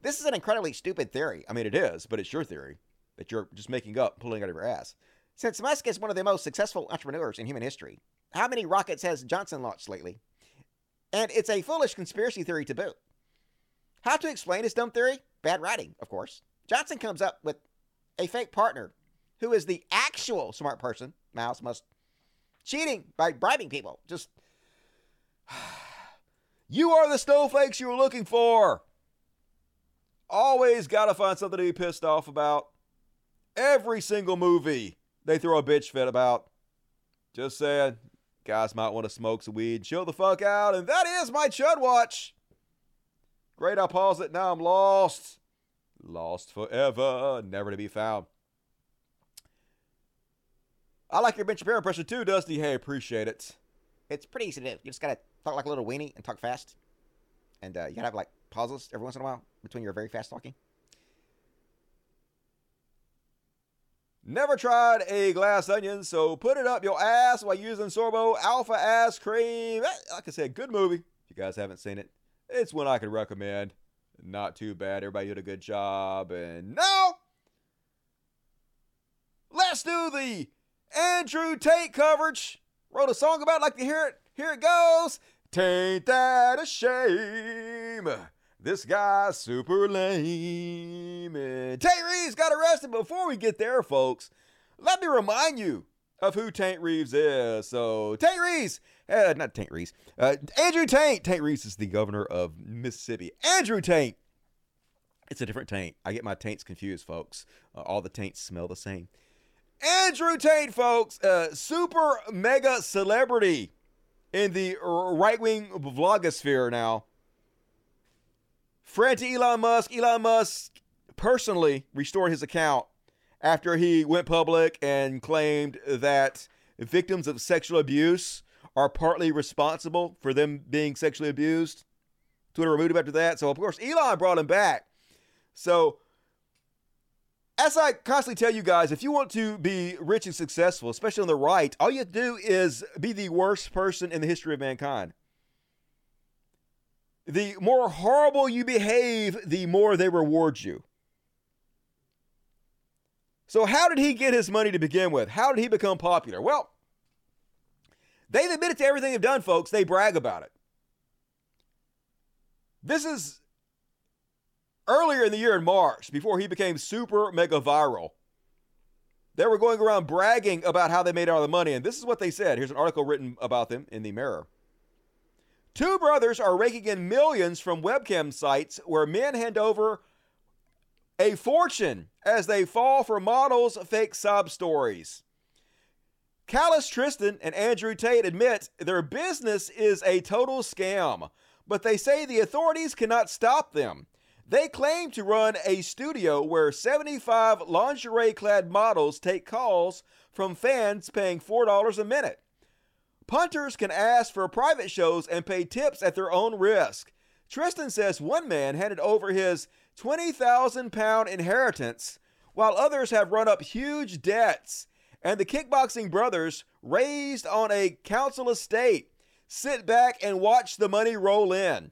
This is an incredibly stupid theory. I mean, it is, but it's your theory that you're just making up, pulling out of your ass. Since Musk is one of the most successful entrepreneurs in human history, how many rockets has Johnson launched lately? And it's a foolish conspiracy theory to boot. How to explain his dumb theory? Bad writing, of course. Johnson comes up with a fake partner who is the actual smart person. Musk must cheating by bribing people. Just you are the snowflakes you were looking for. Always got to find something to be pissed off about. Every single movie they throw a bitch fit about. Just saying, guys might want to smoke some weed, chill the fuck out, and that is my Chud Watch. Great, I paused it. Now I'm lost. Lost forever, never to be found. I like your Ben Shapiro impression too, Dusty. Hey, appreciate it. It's pretty easy to do. You just gotta talk like a little weenie and talk fast. And uh, you gotta have like pauses every once in a while between your very fast talking. Never tried a glass onion, so put it up your ass while using Sorbo Alpha Ass Cream. Eh, like I said, good movie. If you guys haven't seen it, it's one I could recommend. Not too bad. Everybody did a good job. And now, let's do the Andrew Tate coverage. Wrote a song about it, like to hear it. Here it goes. Tain't that a shame? This guy's super lame. And Tate Reeves got arrested. Before we get there, folks, let me remind you of who Tate Reeves is. So, Tate Reeves, uh, not Tate Reeves, uh, Andrew Tate. Tate Reeves is the governor of Mississippi. Andrew Tate. It's a different taint. I get my taints confused, folks. Uh, all the taints smell the same. Andrew Tate, folks, uh, super mega celebrity in the right wing vlogosphere now. Friend to Elon Musk. Elon Musk personally restored his account after he went public and claimed that victims of sexual abuse are partly responsible for them being sexually abused. Twitter removed him after that. So, of course, Elon brought him back. So, as I constantly tell you guys, if you want to be rich and successful, especially on the right, all you have to do is be the worst person in the history of mankind. The more horrible you behave, the more they reward you. So, how did he get his money to begin with? How did he become popular? Well, they've admitted to everything they've done, folks. They brag about it. This is earlier in the year in March, before he became super mega viral, they were going around bragging about how they made all the money. And this is what they said. Here's an article written about them in the Mirror. Two brothers are raking in millions from webcam sites where men hand over a fortune as they fall for models' fake sob stories. Callus Tristan and Andrew Tate admit their business is a total scam, but they say the authorities cannot stop them. They claim to run a studio where 75 lingerie clad models take calls from fans paying $4 a minute. Punters can ask for private shows and pay tips at their own risk. Tristan says one man handed over his 20,000 pound inheritance, while others have run up huge debts. And the kickboxing brothers, raised on a council estate, sit back and watch the money roll in.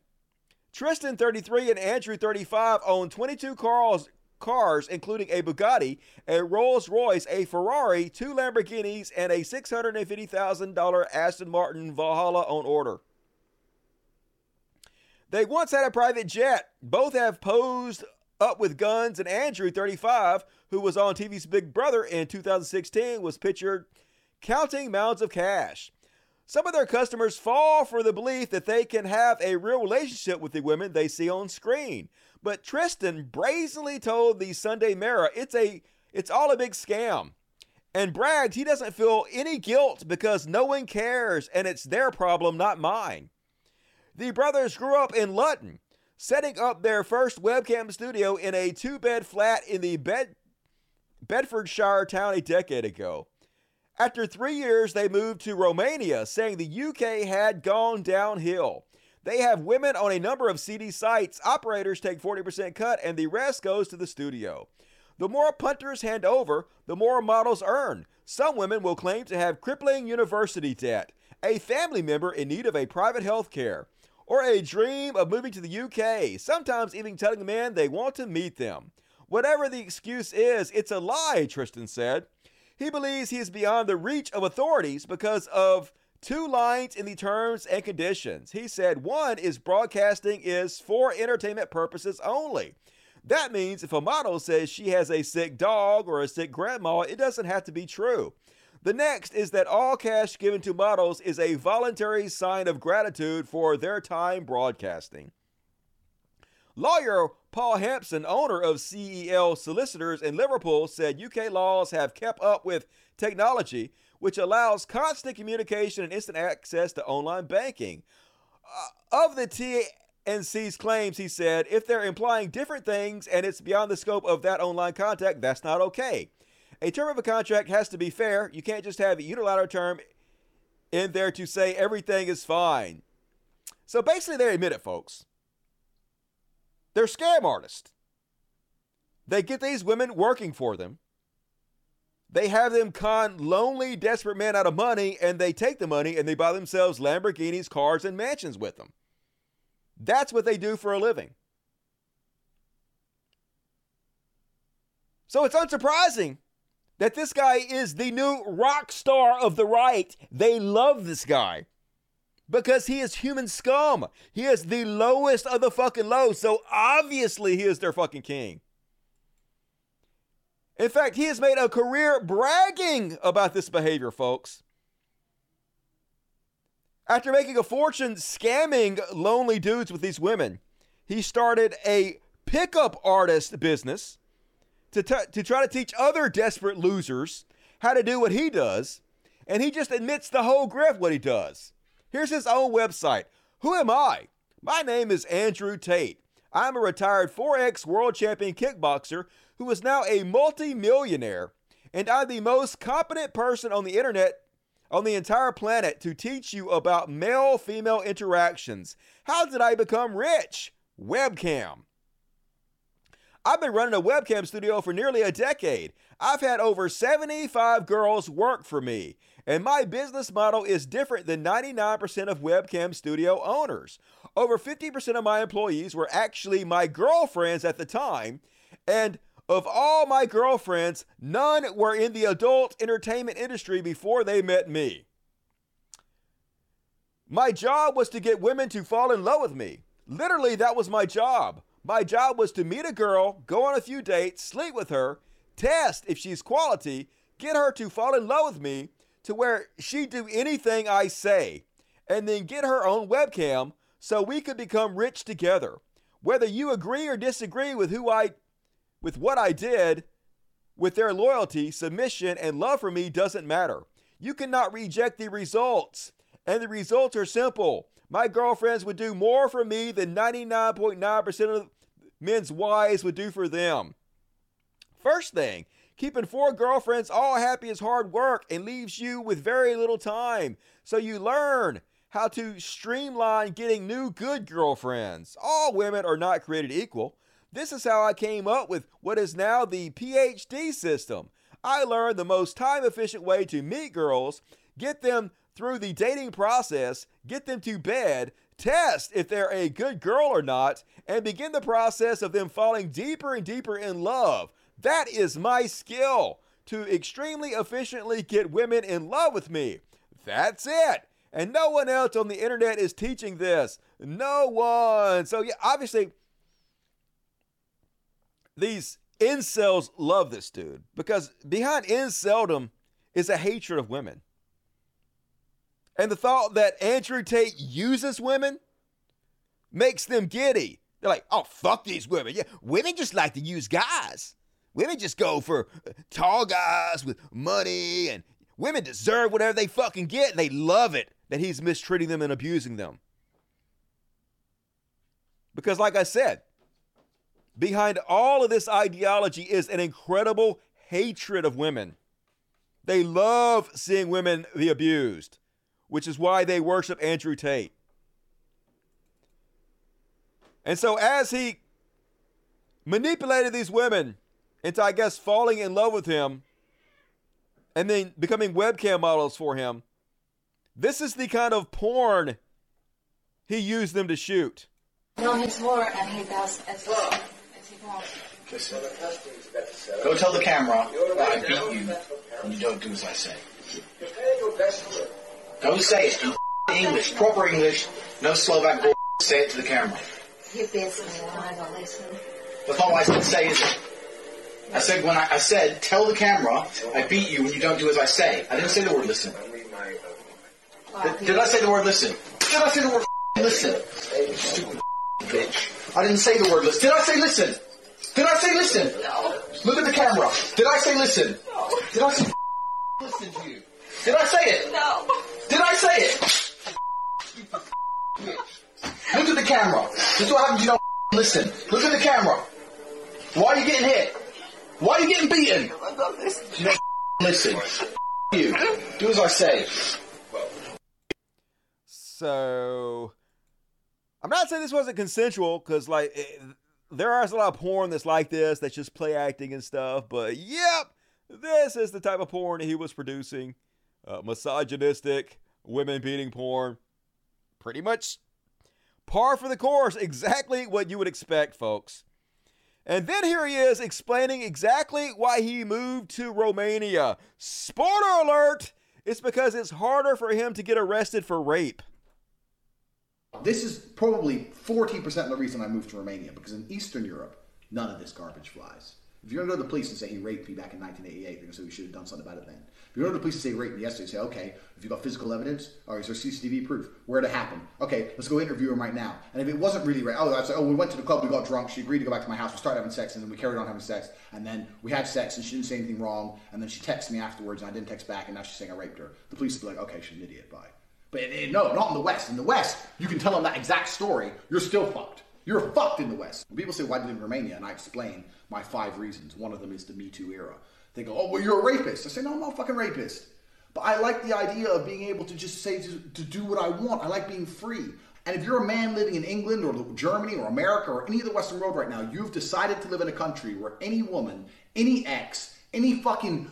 Tristan, 33, and Andrew, 35, own 22 cars, cars, including a Bugatti, a Rolls Royce, a Ferrari, two Lamborghinis, and a $650,000 Aston Martin Valhalla on order. They once had a private jet. Both have posed up with guns, and Andrew, 35, who was on TV's Big Brother in 2016, was pictured counting mounds of cash. Some of their customers fall for the belief that they can have a real relationship with the women they see on screen. But Tristan brazenly told the Sunday Mirror it's a it's all a big scam. And bragged he doesn't feel any guilt because no one cares and it's their problem, not mine. The brothers grew up in Luton, setting up their first webcam studio in a two bed flat in the Bed- Bedfordshire town a decade ago. After three years, they moved to Romania, saying the UK had gone downhill. They have women on a number of CD sites. Operators take 40% cut, and the rest goes to the studio. The more punters hand over, the more models earn. Some women will claim to have crippling university debt, a family member in need of a private health care, or a dream of moving to the UK, sometimes even telling man they want to meet them. Whatever the excuse is, it's a lie, Tristan said. He believes he is beyond the reach of authorities because of two lines in the terms and conditions. He said one is broadcasting is for entertainment purposes only. That means if a model says she has a sick dog or a sick grandma, it doesn't have to be true. The next is that all cash given to models is a voluntary sign of gratitude for their time broadcasting. Lawyer Paul Hampson, owner of CEL Solicitors in Liverpool, said UK laws have kept up with technology, which allows constant communication and instant access to online banking. Uh, of the TNC's claims, he said, if they're implying different things and it's beyond the scope of that online contact, that's not okay. A term of a contract has to be fair. You can't just have a unilateral term in there to say everything is fine. So basically, they admit it, folks. They're scam artists. They get these women working for them. They have them con lonely, desperate men out of money, and they take the money and they buy themselves Lamborghinis, cars, and mansions with them. That's what they do for a living. So it's unsurprising that this guy is the new rock star of the right. They love this guy because he is human scum. He is the lowest of the fucking low. So obviously he is their fucking king. In fact, he has made a career bragging about this behavior, folks. After making a fortune scamming lonely dudes with these women, he started a pickup artist business to, t- to try to teach other desperate losers how to do what he does. And he just admits the whole grift what he does. Here's his own website. Who am I? My name is Andrew Tate. I'm a retired 4X world champion kickboxer who is now a multi-millionaire, and I'm the most competent person on the internet on the entire planet to teach you about male female interactions. How did I become rich? Webcam. I've been running a webcam studio for nearly a decade. I've had over 75 girls work for me, and my business model is different than 99% of webcam studio owners. Over 50% of my employees were actually my girlfriends at the time, and of all my girlfriends, none were in the adult entertainment industry before they met me. My job was to get women to fall in love with me. Literally, that was my job. My job was to meet a girl, go on a few dates, sleep with her, test if she's quality, get her to fall in love with me to where she'd do anything I say, and then get her own webcam so we could become rich together. Whether you agree or disagree with who I with what I did, with their loyalty, submission, and love for me doesn't matter. You cannot reject the results. And the results are simple. My girlfriends would do more for me than 99.9% of men's wives would do for them. First thing, keeping four girlfriends all happy is hard work and leaves you with very little time. So you learn how to streamline getting new good girlfriends. All women are not created equal. This is how I came up with what is now the PhD system. I learned the most time efficient way to meet girls, get them through the dating process, get them to bed, test if they're a good girl or not, and begin the process of them falling deeper and deeper in love. That is my skill to extremely efficiently get women in love with me. That's it. And no one else on the internet is teaching this. No one. So, yeah, obviously, these incels love this dude because behind inceldom is a hatred of women. And the thought that Andrew Tate uses women makes them giddy. They're like, oh, fuck these women. Yeah, women just like to use guys. Women just go for uh, tall guys with money, and women deserve whatever they fucking get, they love it that he's mistreating them and abusing them. Because, like I said, behind all of this ideology is an incredible hatred of women. They love seeing women be abused which is why they worship Andrew Tate. And so, as he manipulated these women into, I guess, falling in love with him and then becoming webcam models for him, this is the kind of porn he used them to shoot. No, he's more, and he does as, as go tell the camera I beat you when you don't do as I say. Don't say it in English, proper English, no Slovak bull. Say it to the camera. He beats me when I don't listen. That's all I said say is it. I said when I, I said tell the camera I beat you when you don't do as I say. I didn't say the word listen. Did, did I say the word listen? Did I say the word listen? Stupid bitch. I didn't say the word listen. Did I say listen? Did I say listen? No. Look at the camera. Did I say listen? No. Did I say listen to you? Did I say it? No. Did I say it? Look at the camera. This is what happens you don't listen. Look at the camera. Why are you getting hit? Why are you getting beaten? You don't listen. You. Do as I say. So, I'm not saying this wasn't consensual because, like, it, there is a lot of porn that's like this that's just play acting and stuff. But yep, this is the type of porn he was producing. Uh, misogynistic, women beating porn. Pretty much par for the course. Exactly what you would expect, folks. And then here he is explaining exactly why he moved to Romania. Spoiler alert! It's because it's harder for him to get arrested for rape. This is probably 40% of the reason I moved to Romania because in Eastern Europe, none of this garbage flies. If you're going to go to the police and say he raped me back in 1988, they're going to say we should have done something about it then. If you go to the police and say he raped me yesterday, say, okay, if you got physical evidence, or is there CCTV proof? Where it happen? Okay, let's go interview him right now. And if it wasn't really rape, oh, I'd say, oh, we went to the club, we got drunk, she agreed to go back to my house, we started having sex, and then we carried on having sex, and then we had sex, and she didn't say anything wrong, and then she texted me afterwards, and I didn't text back, and now she's saying I raped her. The police would be like, okay, she's an idiot, bye. But no, not in the West. In the West, you can tell them that exact story. You're still fucked. You're fucked in the West. When people say, why do you live in Romania? And I explain my five reasons. One of them is the Me Too era. They go, oh, well, you're a rapist. I say, no, I'm not a fucking rapist. But I like the idea of being able to just say, to, to do what I want. I like being free. And if you're a man living in England or Germany or America or any of the Western world right now, you've decided to live in a country where any woman, any ex, any fucking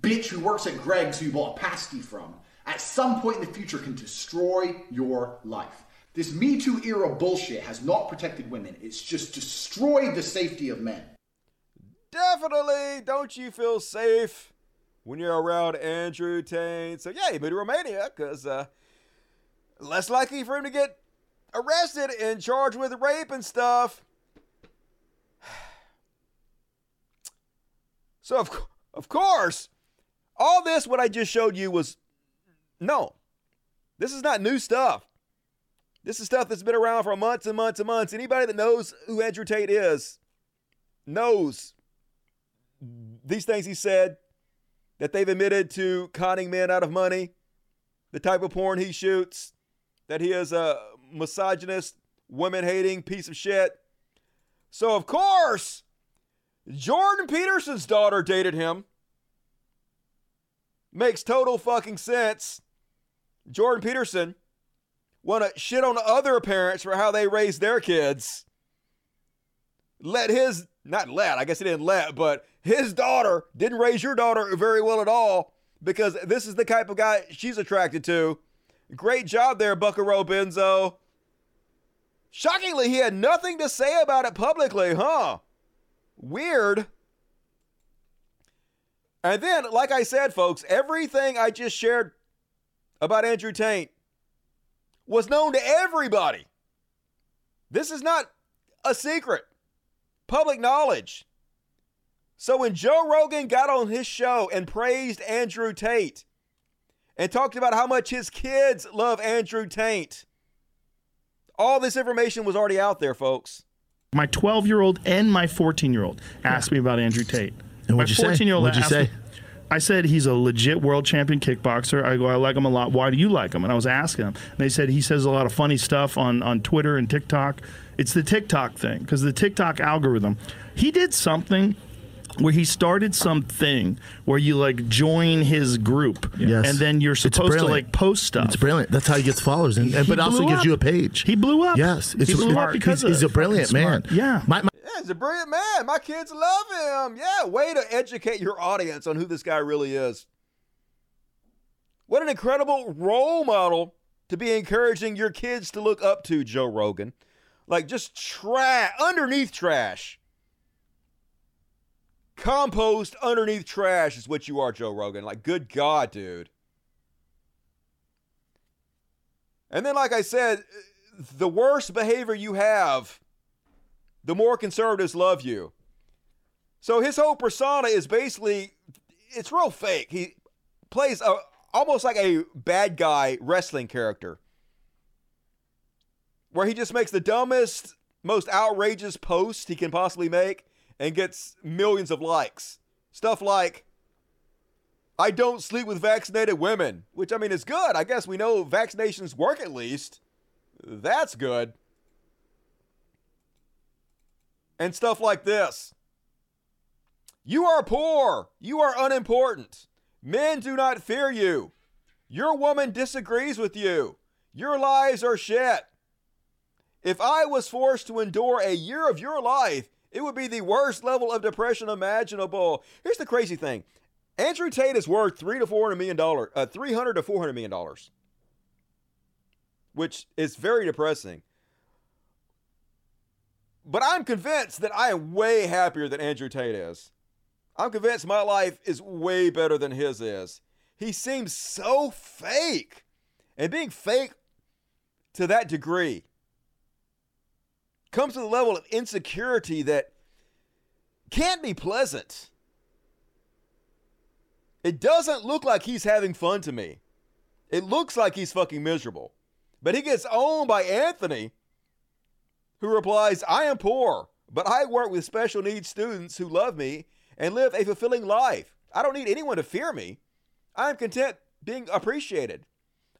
bitch who works at Greggs who you bought a pasty from, at some point in the future can destroy your life. This Me Too era bullshit has not protected women, it's just destroyed the safety of men. Definitely. Don't you feel safe when you're around Andrew Tate? So, yeah, he moved to Romania because uh, less likely for him to get arrested and charged with rape and stuff. So, of, of course, all this, what I just showed you, was no. This is not new stuff. This is stuff that's been around for months and months and months. Anybody that knows who Andrew Tate is knows these things he said, that they've admitted to conning men out of money, the type of porn he shoots, that he is a misogynist, women hating piece of shit. So, of course, Jordan Peterson's daughter dated him. Makes total fucking sense. Jordan Peterson want to shit on other parents for how they raise their kids. Let his, not let, I guess he didn't let, but his daughter didn't raise your daughter very well at all because this is the type of guy she's attracted to. Great job there, Buckaroo Benzo. Shockingly, he had nothing to say about it publicly, huh? Weird. And then, like I said, folks, everything I just shared about Andrew Tate was known to everybody. This is not a secret, public knowledge. So when Joe Rogan got on his show and praised Andrew Tate and talked about how much his kids love Andrew Tate, all this information was already out there, folks. My 12 year old and my 14 year old asked me about Andrew Tate. And what'd you say? What'd you asked say? me- I said he's a legit world champion kickboxer. I go, I like him a lot. Why do you like him? And I was asking him. And they said he says a lot of funny stuff on, on Twitter and TikTok. It's the TikTok thing because the TikTok algorithm. He did something where he started something where you like join his group, Yes. and then you're supposed to like post stuff. It's brilliant. That's how he gets followers, and, He but also blew gives you a page. He blew up. Yes, it's He blew up because he's, he's a brilliant man. Yeah. My, my, Yeah, he's a brilliant man. My kids love him. Yeah, way to educate your audience on who this guy really is. What an incredible role model to be encouraging your kids to look up to, Joe Rogan. Like just trash, underneath trash. Compost underneath trash is what you are, Joe Rogan. Like, good God, dude. And then, like I said, the worse behavior you have, the more conservatives love you. So his whole persona is basically it's real fake. He plays a almost like a bad guy wrestling character. Where he just makes the dumbest, most outrageous post he can possibly make and gets millions of likes. Stuff like I don't sleep with vaccinated women, which I mean is good. I guess we know vaccinations work at least. That's good. And stuff like this. You are poor. You are unimportant. Men do not fear you. Your woman disagrees with you. Your lives are shit. If I was forced to endure a year of your life, it would be the worst level of depression imaginable. Here's the crazy thing. Andrew Tate is worth three to four hundred million dollars, uh, three hundred to four hundred million dollars, which is very depressing. But I'm convinced that I am way happier than Andrew Tate is. I'm convinced my life is way better than his is. He seems so fake. And being fake to that degree comes to the level of insecurity that can't be pleasant. It doesn't look like he's having fun to me. It looks like he's fucking miserable. But he gets owned by Anthony, who replies, I am poor, but I work with special needs students who love me and live a fulfilling life. I don't need anyone to fear me. I am content being appreciated.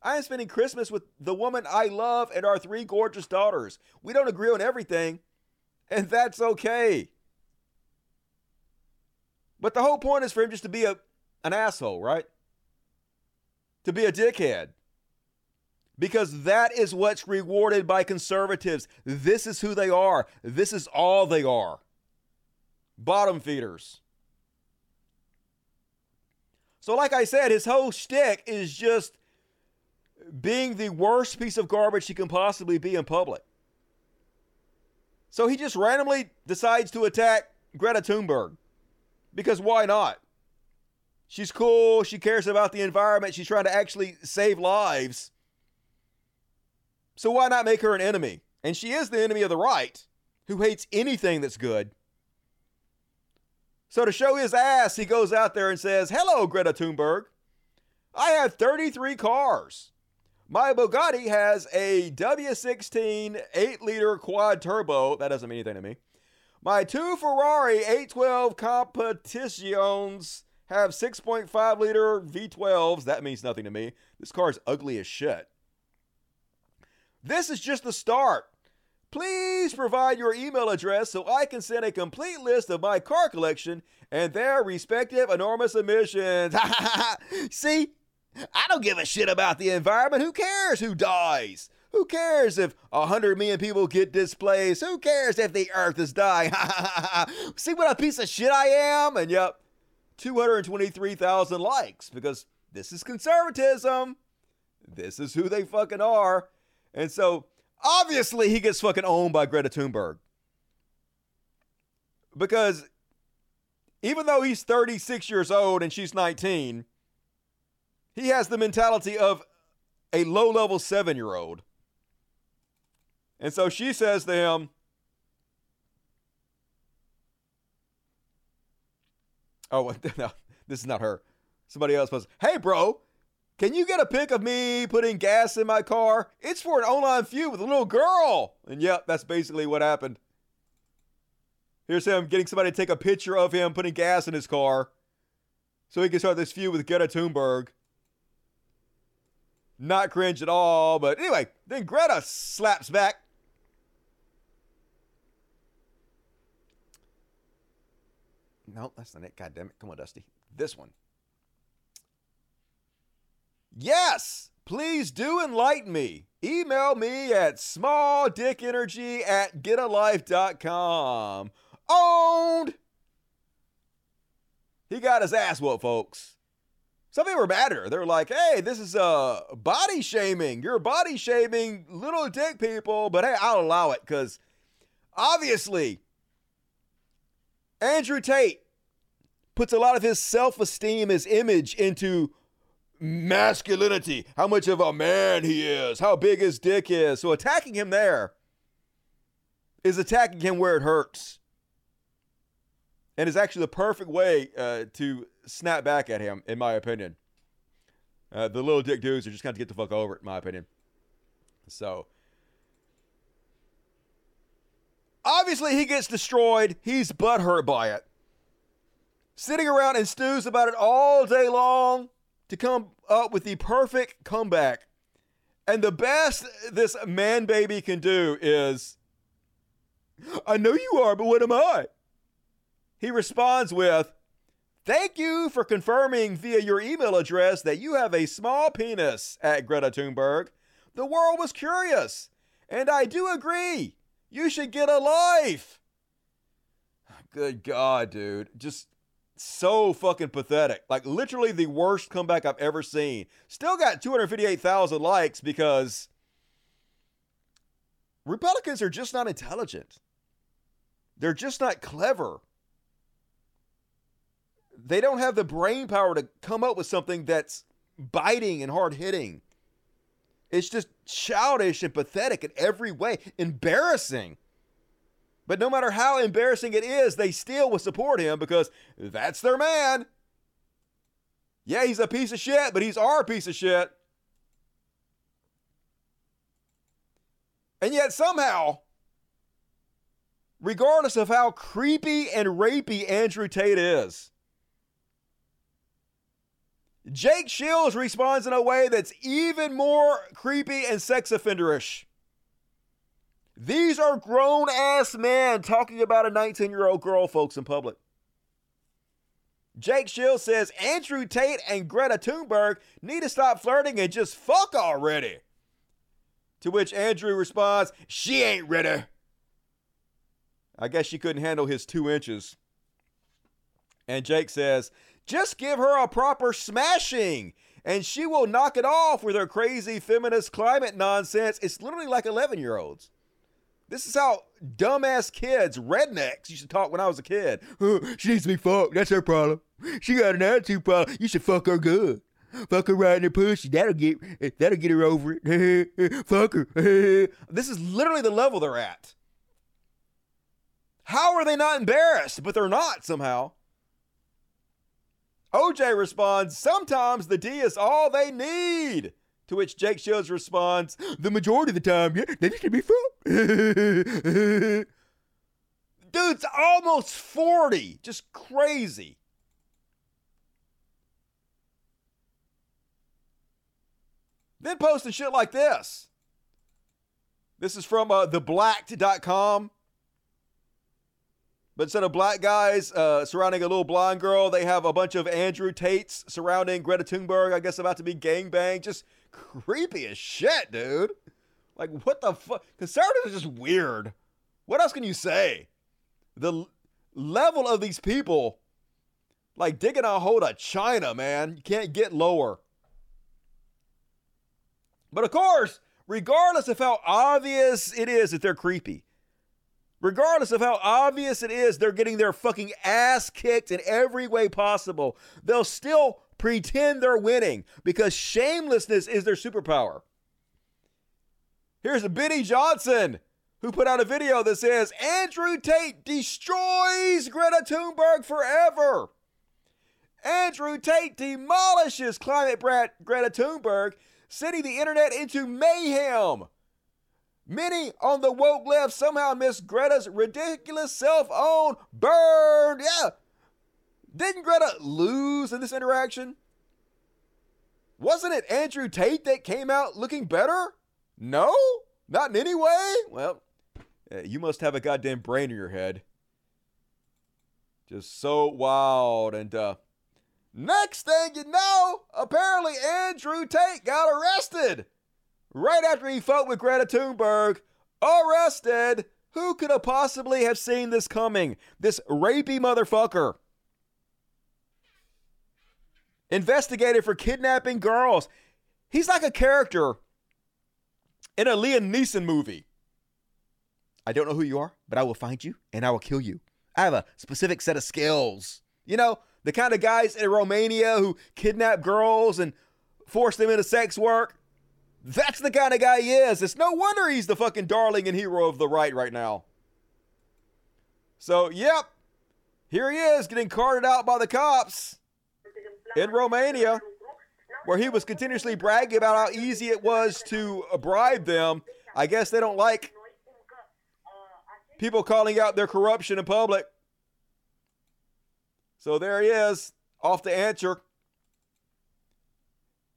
I am spending Christmas with the woman I love and our three gorgeous daughters. We don't agree on everything, and that's okay. But the whole point is for him just to be a, an asshole, right? To be a dickhead. Because that is what's rewarded by conservatives. This is who they are. This is all they are. Bottom feeders. So, like I said, his whole shtick is just being the worst piece of garbage he can possibly be in public. So he just randomly decides to attack Greta Thunberg. Because why not? She's cool. She cares about the environment. She's trying to actually save lives. So why not make her an enemy? And she is the enemy of the right, who hates anything that's good. So to show his ass, he goes out there and says, Hello, Greta Thunberg. I have 33 cars. My Bugatti has a W16 8 liter quad turbo. That doesn't mean anything to me. My two Ferrari 812 competitions have 6.5 liter V12s. That means nothing to me. This car is ugly as shit. This is just the start. Please provide your email address so I can send a complete list of my car collection and their respective enormous emissions. See, I don't give a shit about the environment. Who cares who dies? Who cares if 100 million people get displaced? Who cares if the earth is dying? See what a piece of shit I am? And yep, 223,000 likes because this is conservatism. This is who they fucking are. And so obviously he gets fucking owned by Greta Thunberg. Because even though he's 36 years old and she's 19, he has the mentality of a low level seven year old. And so she says to him, Oh, no, this is not her. Somebody else was, Hey, bro, can you get a pic of me putting gas in my car? It's for an online feud with a little girl. And yep, that's basically what happened. Here's him getting somebody to take a picture of him putting gas in his car so he can start this feud with Greta Thunberg. Not cringe at all, but anyway, then Greta slaps back. No, that's not it. God damn it. Come on, Dusty. This one. Yes, please do enlighten me. Email me at smalldickenergy at getalife.com. Owned! He got his ass whooped, folks. Some people were madder. They were like, hey, this is uh, body shaming. You're body shaming little dick people, but hey, I'll allow it because obviously Andrew Tate puts a lot of his self esteem, his image into masculinity, how much of a man he is, how big his dick is. So attacking him there is attacking him where it hurts. And is actually the perfect way uh, to snap back at him, in my opinion. Uh, the little dick dudes are just going to get the fuck over it, in my opinion. So, obviously, he gets destroyed. He's butthurt by it. Sitting around and stews about it all day long to come up with the perfect comeback. And the best this man baby can do is, I know you are, but what am I? He responds with, Thank you for confirming via your email address that you have a small penis at Greta Thunberg. The world was curious, and I do agree. You should get a life. Good God, dude. Just so fucking pathetic. Like, literally the worst comeback I've ever seen. Still got 258,000 likes because Republicans are just not intelligent. They're just not clever they don't have the brain power to come up with something that's biting and hard hitting. It's just childish and pathetic in every way, embarrassing. But no matter how embarrassing it is, they still will support him because that's their man. Yeah, he's a piece of shit, but he's our piece of shit. And yet, somehow, regardless of how creepy and rapey Andrew Tate is, Jake Shields responds in a way that's even more creepy and sex offenderish. These are grown ass men talking about a 19 year old girl, folks, in public. Jake Shields says Andrew Tate and Greta Thunberg need to stop flirting and just fuck already. To which Andrew responds, She ain't ready. I guess she couldn't handle his two inches. And Jake says, just give her a proper smashing and she will knock it off with her crazy feminist climate nonsense. It's literally like 11 year olds. This is how dumbass kids, rednecks, used to talk when I was a kid. she needs to be fucked. That's her problem. She got an attitude problem. You should fuck her good. Fuck her right in her pussy. That'll get that'll get her over it. fuck her. this is literally the level they're at. How are they not embarrassed? But they're not somehow. OJ responds, Sometimes the D is all they need. To which Jake Shields responds, The majority of the time, yeah, they need to be fucked. Dude's almost 40. Just crazy. Then posting shit like this. This is from uh, theblacked.com. But instead of black guys uh, surrounding a little blonde girl, they have a bunch of Andrew Tates surrounding Greta Thunberg, I guess about to be gangbang. Just creepy as shit, dude. Like, what the fuck? Conservatives are just weird. What else can you say? The level of these people, like digging a hole to China, man. You can't get lower. But of course, regardless of how obvious it is that they're creepy, Regardless of how obvious it is, they're getting their fucking ass kicked in every way possible. They'll still pretend they're winning because shamelessness is their superpower. Here's Benny Johnson who put out a video that says Andrew Tate destroys Greta Thunberg forever. Andrew Tate demolishes climate brat Greta Thunberg, sending the internet into mayhem. Many on the woke left somehow miss Greta's ridiculous self own burn. Yeah. Didn't Greta lose in this interaction? Wasn't it Andrew Tate that came out looking better? No? Not in any way? Well, you must have a goddamn brain in your head. Just so wild. And uh, next thing you know, apparently Andrew Tate got arrested right after he fought with Greta Thunberg, arrested. Who could have possibly have seen this coming? This rapey motherfucker. Investigated for kidnapping girls. He's like a character in a Liam Neeson movie. I don't know who you are, but I will find you and I will kill you. I have a specific set of skills. You know, the kind of guys in Romania who kidnap girls and force them into sex work. That's the kind of guy he is. It's no wonder he's the fucking darling and hero of the right right now. So, yep, here he is getting carted out by the cops in Romania, where he was continuously bragging about how easy it was to bribe them. I guess they don't like people calling out their corruption in public. So there he is, off to answer.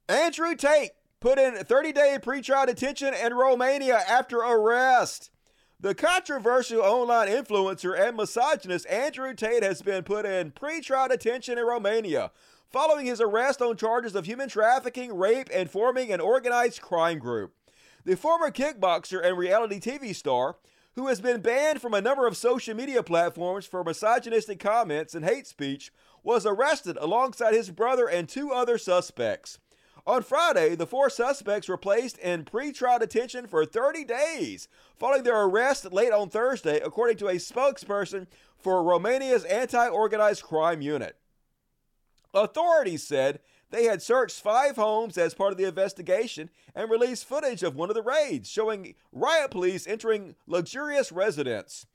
Andrew Tate put in 30 day pretrial detention in Romania after arrest. The controversial online influencer and misogynist Andrew Tate has been put in pretrial detention in Romania following his arrest on charges of human trafficking, rape, and forming an organized crime group. The former kickboxer and reality TV star, who has been banned from a number of social media platforms for misogynistic comments and hate speech, was arrested alongside his brother and two other suspects. On Friday, the four suspects were placed in pre-trial detention for 30 days following their arrest late on Thursday, according to a spokesperson for Romania's anti-organized crime unit. Authorities said they had searched five homes as part of the investigation and released footage of one of the raids showing riot police entering luxurious residents.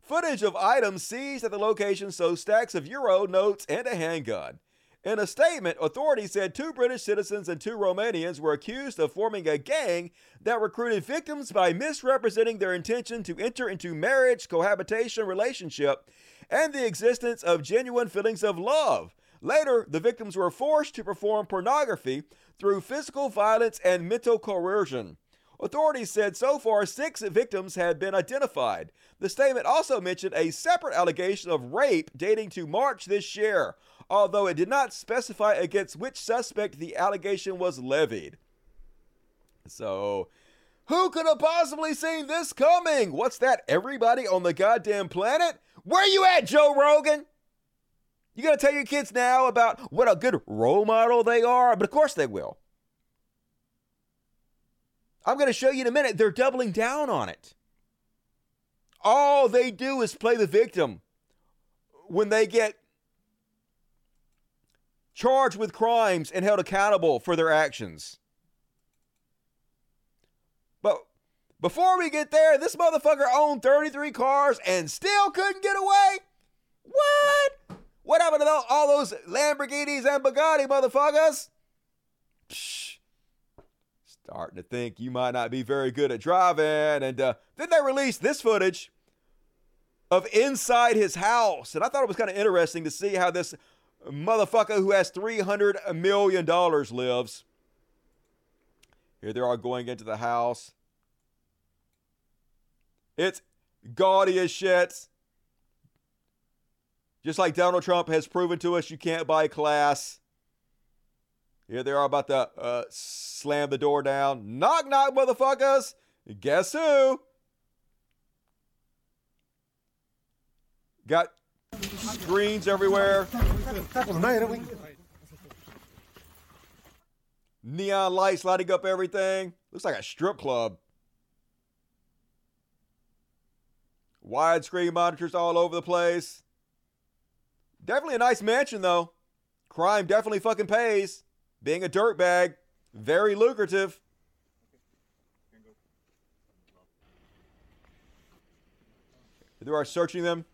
Footage of items seized at the location shows stacks of euro notes and a handgun. In a statement, authorities said two British citizens and two Romanians were accused of forming a gang that recruited victims by misrepresenting their intention to enter into marriage, cohabitation relationship, and the existence of genuine feelings of love. Later, the victims were forced to perform pornography through physical violence and mental coercion. Authorities said so far six victims had been identified. The statement also mentioned a separate allegation of rape dating to March this year, although it did not specify against which suspect the allegation was levied. So, who could have possibly seen this coming? What's that? Everybody on the goddamn planet? Where you at, Joe Rogan? You got to tell your kids now about what a good role model they are? But of course they will. I'm gonna show you in a minute. They're doubling down on it. All they do is play the victim when they get charged with crimes and held accountable for their actions. But before we get there, this motherfucker owned 33 cars and still couldn't get away? What? What happened to all those Lamborghinis and Bugatti motherfuckers? Psh, starting to think you might not be very good at driving. And uh, then they released this footage of inside his house. And I thought it was kind of interesting to see how this motherfucker who has $300 million lives. Here they are going into the house. It's gaudy as shit. Just like Donald Trump has proven to us you can't buy class. Here they are about to uh, slam the door down. Knock, knock, motherfuckers. Guess who? Got screens everywhere. Neon lights lighting up everything. Looks like a strip club. Widescreen monitors all over the place. Definitely a nice mansion, though. Crime definitely fucking pays. Being a dirtbag, very lucrative. They are searching them,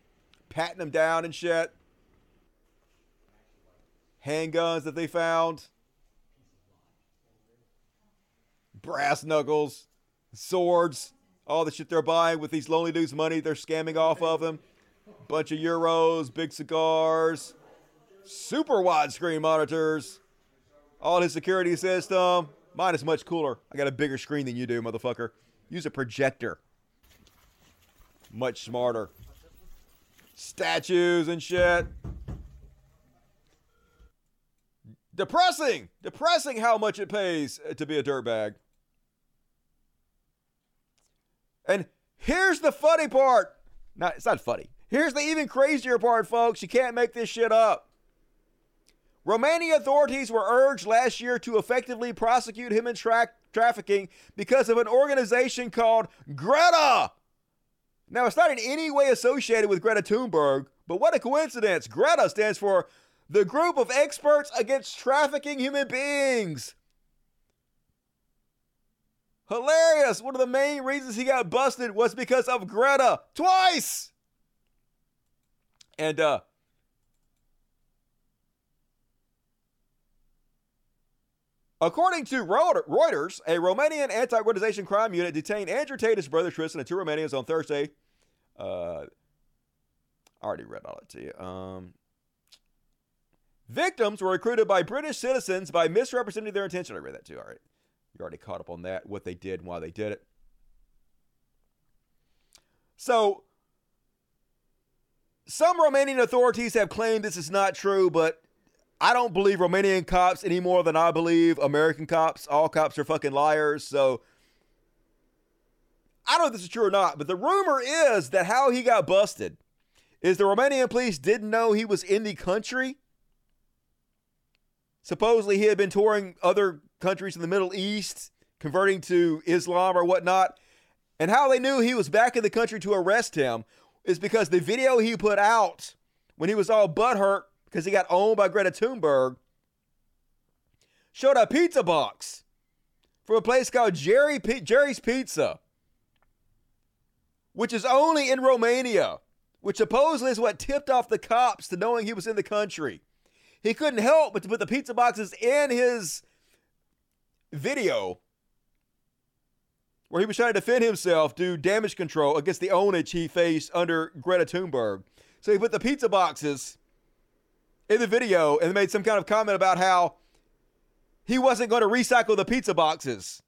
patting them down and shit. Handguns that they found. Brass knuckles, swords, all the shit they're buying with these lonely dudes' money they're scamming off of them. Bunch of euros, big cigars, super widescreen monitors, all his security system. Mine is much cooler. I got a bigger screen than you do, motherfucker. Use a projector. Much smarter. Statues and shit. Depressing! Depressing how much it pays uh, to be a dirtbag. And here's the funny part. Not, it's not funny. Here's the even crazier part, folks. You can't make this shit up. Romania authorities were urged last year to effectively prosecute human tra- trafficking because of an organization called Greta. Now, it's not in any way associated with Greta Thunberg, but what a coincidence. Greta stands for the Group of Experts Against Trafficking Human Beings. Hilarious. One of the main reasons he got busted was because of Greta. Twice. And uh According to Reuters, a Romanian anti-organization crime unit detained Andrew Tate, his brother Tristan, and two Romanians on Thursday. Uh, I already read all that to you. Um, victims were recruited by British citizens by misrepresenting their intention. I read that too. All right, you already caught up on that. What they did and why they did it. So, some Romanian authorities have claimed this is not true, but I don't believe Romanian cops any more than I believe American cops. All cops are fucking liars. So I don't know if this is true or not, but the rumor is that how he got busted is the Romanian police didn't know he was in the country. Supposedly he had been touring other countries in the Middle East, converting to Islam or whatnot. And how they knew he was back in the country to arrest him is because the video he put out when he was all butthurt because he got owned by Greta Thunberg, showed a pizza box from a place called Jerry P- Jerry's Pizza, which is only in Romania, which supposedly is what tipped off the cops to knowing he was in the country. He couldn't help but to put the pizza boxes in his video where he was trying to defend himself, do damage control against the ownage he faced under Greta Thunberg. So he put the pizza boxes in the video and made some kind of comment about how he wasn't going to recycle the pizza boxes.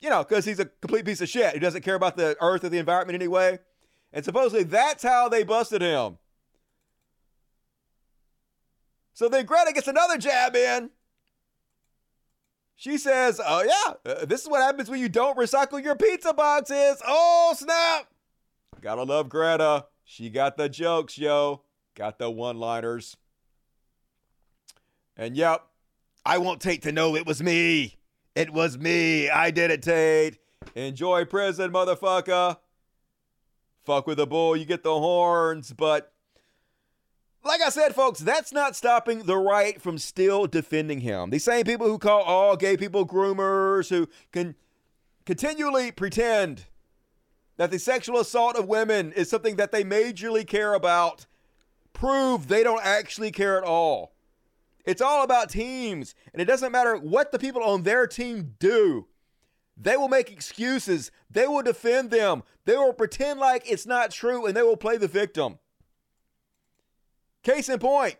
You know, because he's a complete piece of shit. He doesn't care about the earth or the environment anyway. And supposedly that's how they busted him. So then Greta gets another jab in. She says, Oh, yeah, uh, this is what happens when you don't recycle your pizza boxes. Oh, snap. Gotta love Greta. She got the jokes, yo. Got the one liners. And yep, I want Tate to know it was me. It was me. I did it, Tate. Enjoy prison, motherfucker. Fuck with the bull, you get the horns. But like I said, folks, that's not stopping the right from still defending him. These same people who call all gay people groomers, who can continually pretend that the sexual assault of women is something that they majorly care about, prove they don't actually care at all. It's all about teams, and it doesn't matter what the people on their team do. They will make excuses. They will defend them. They will pretend like it's not true, and they will play the victim. Case in point,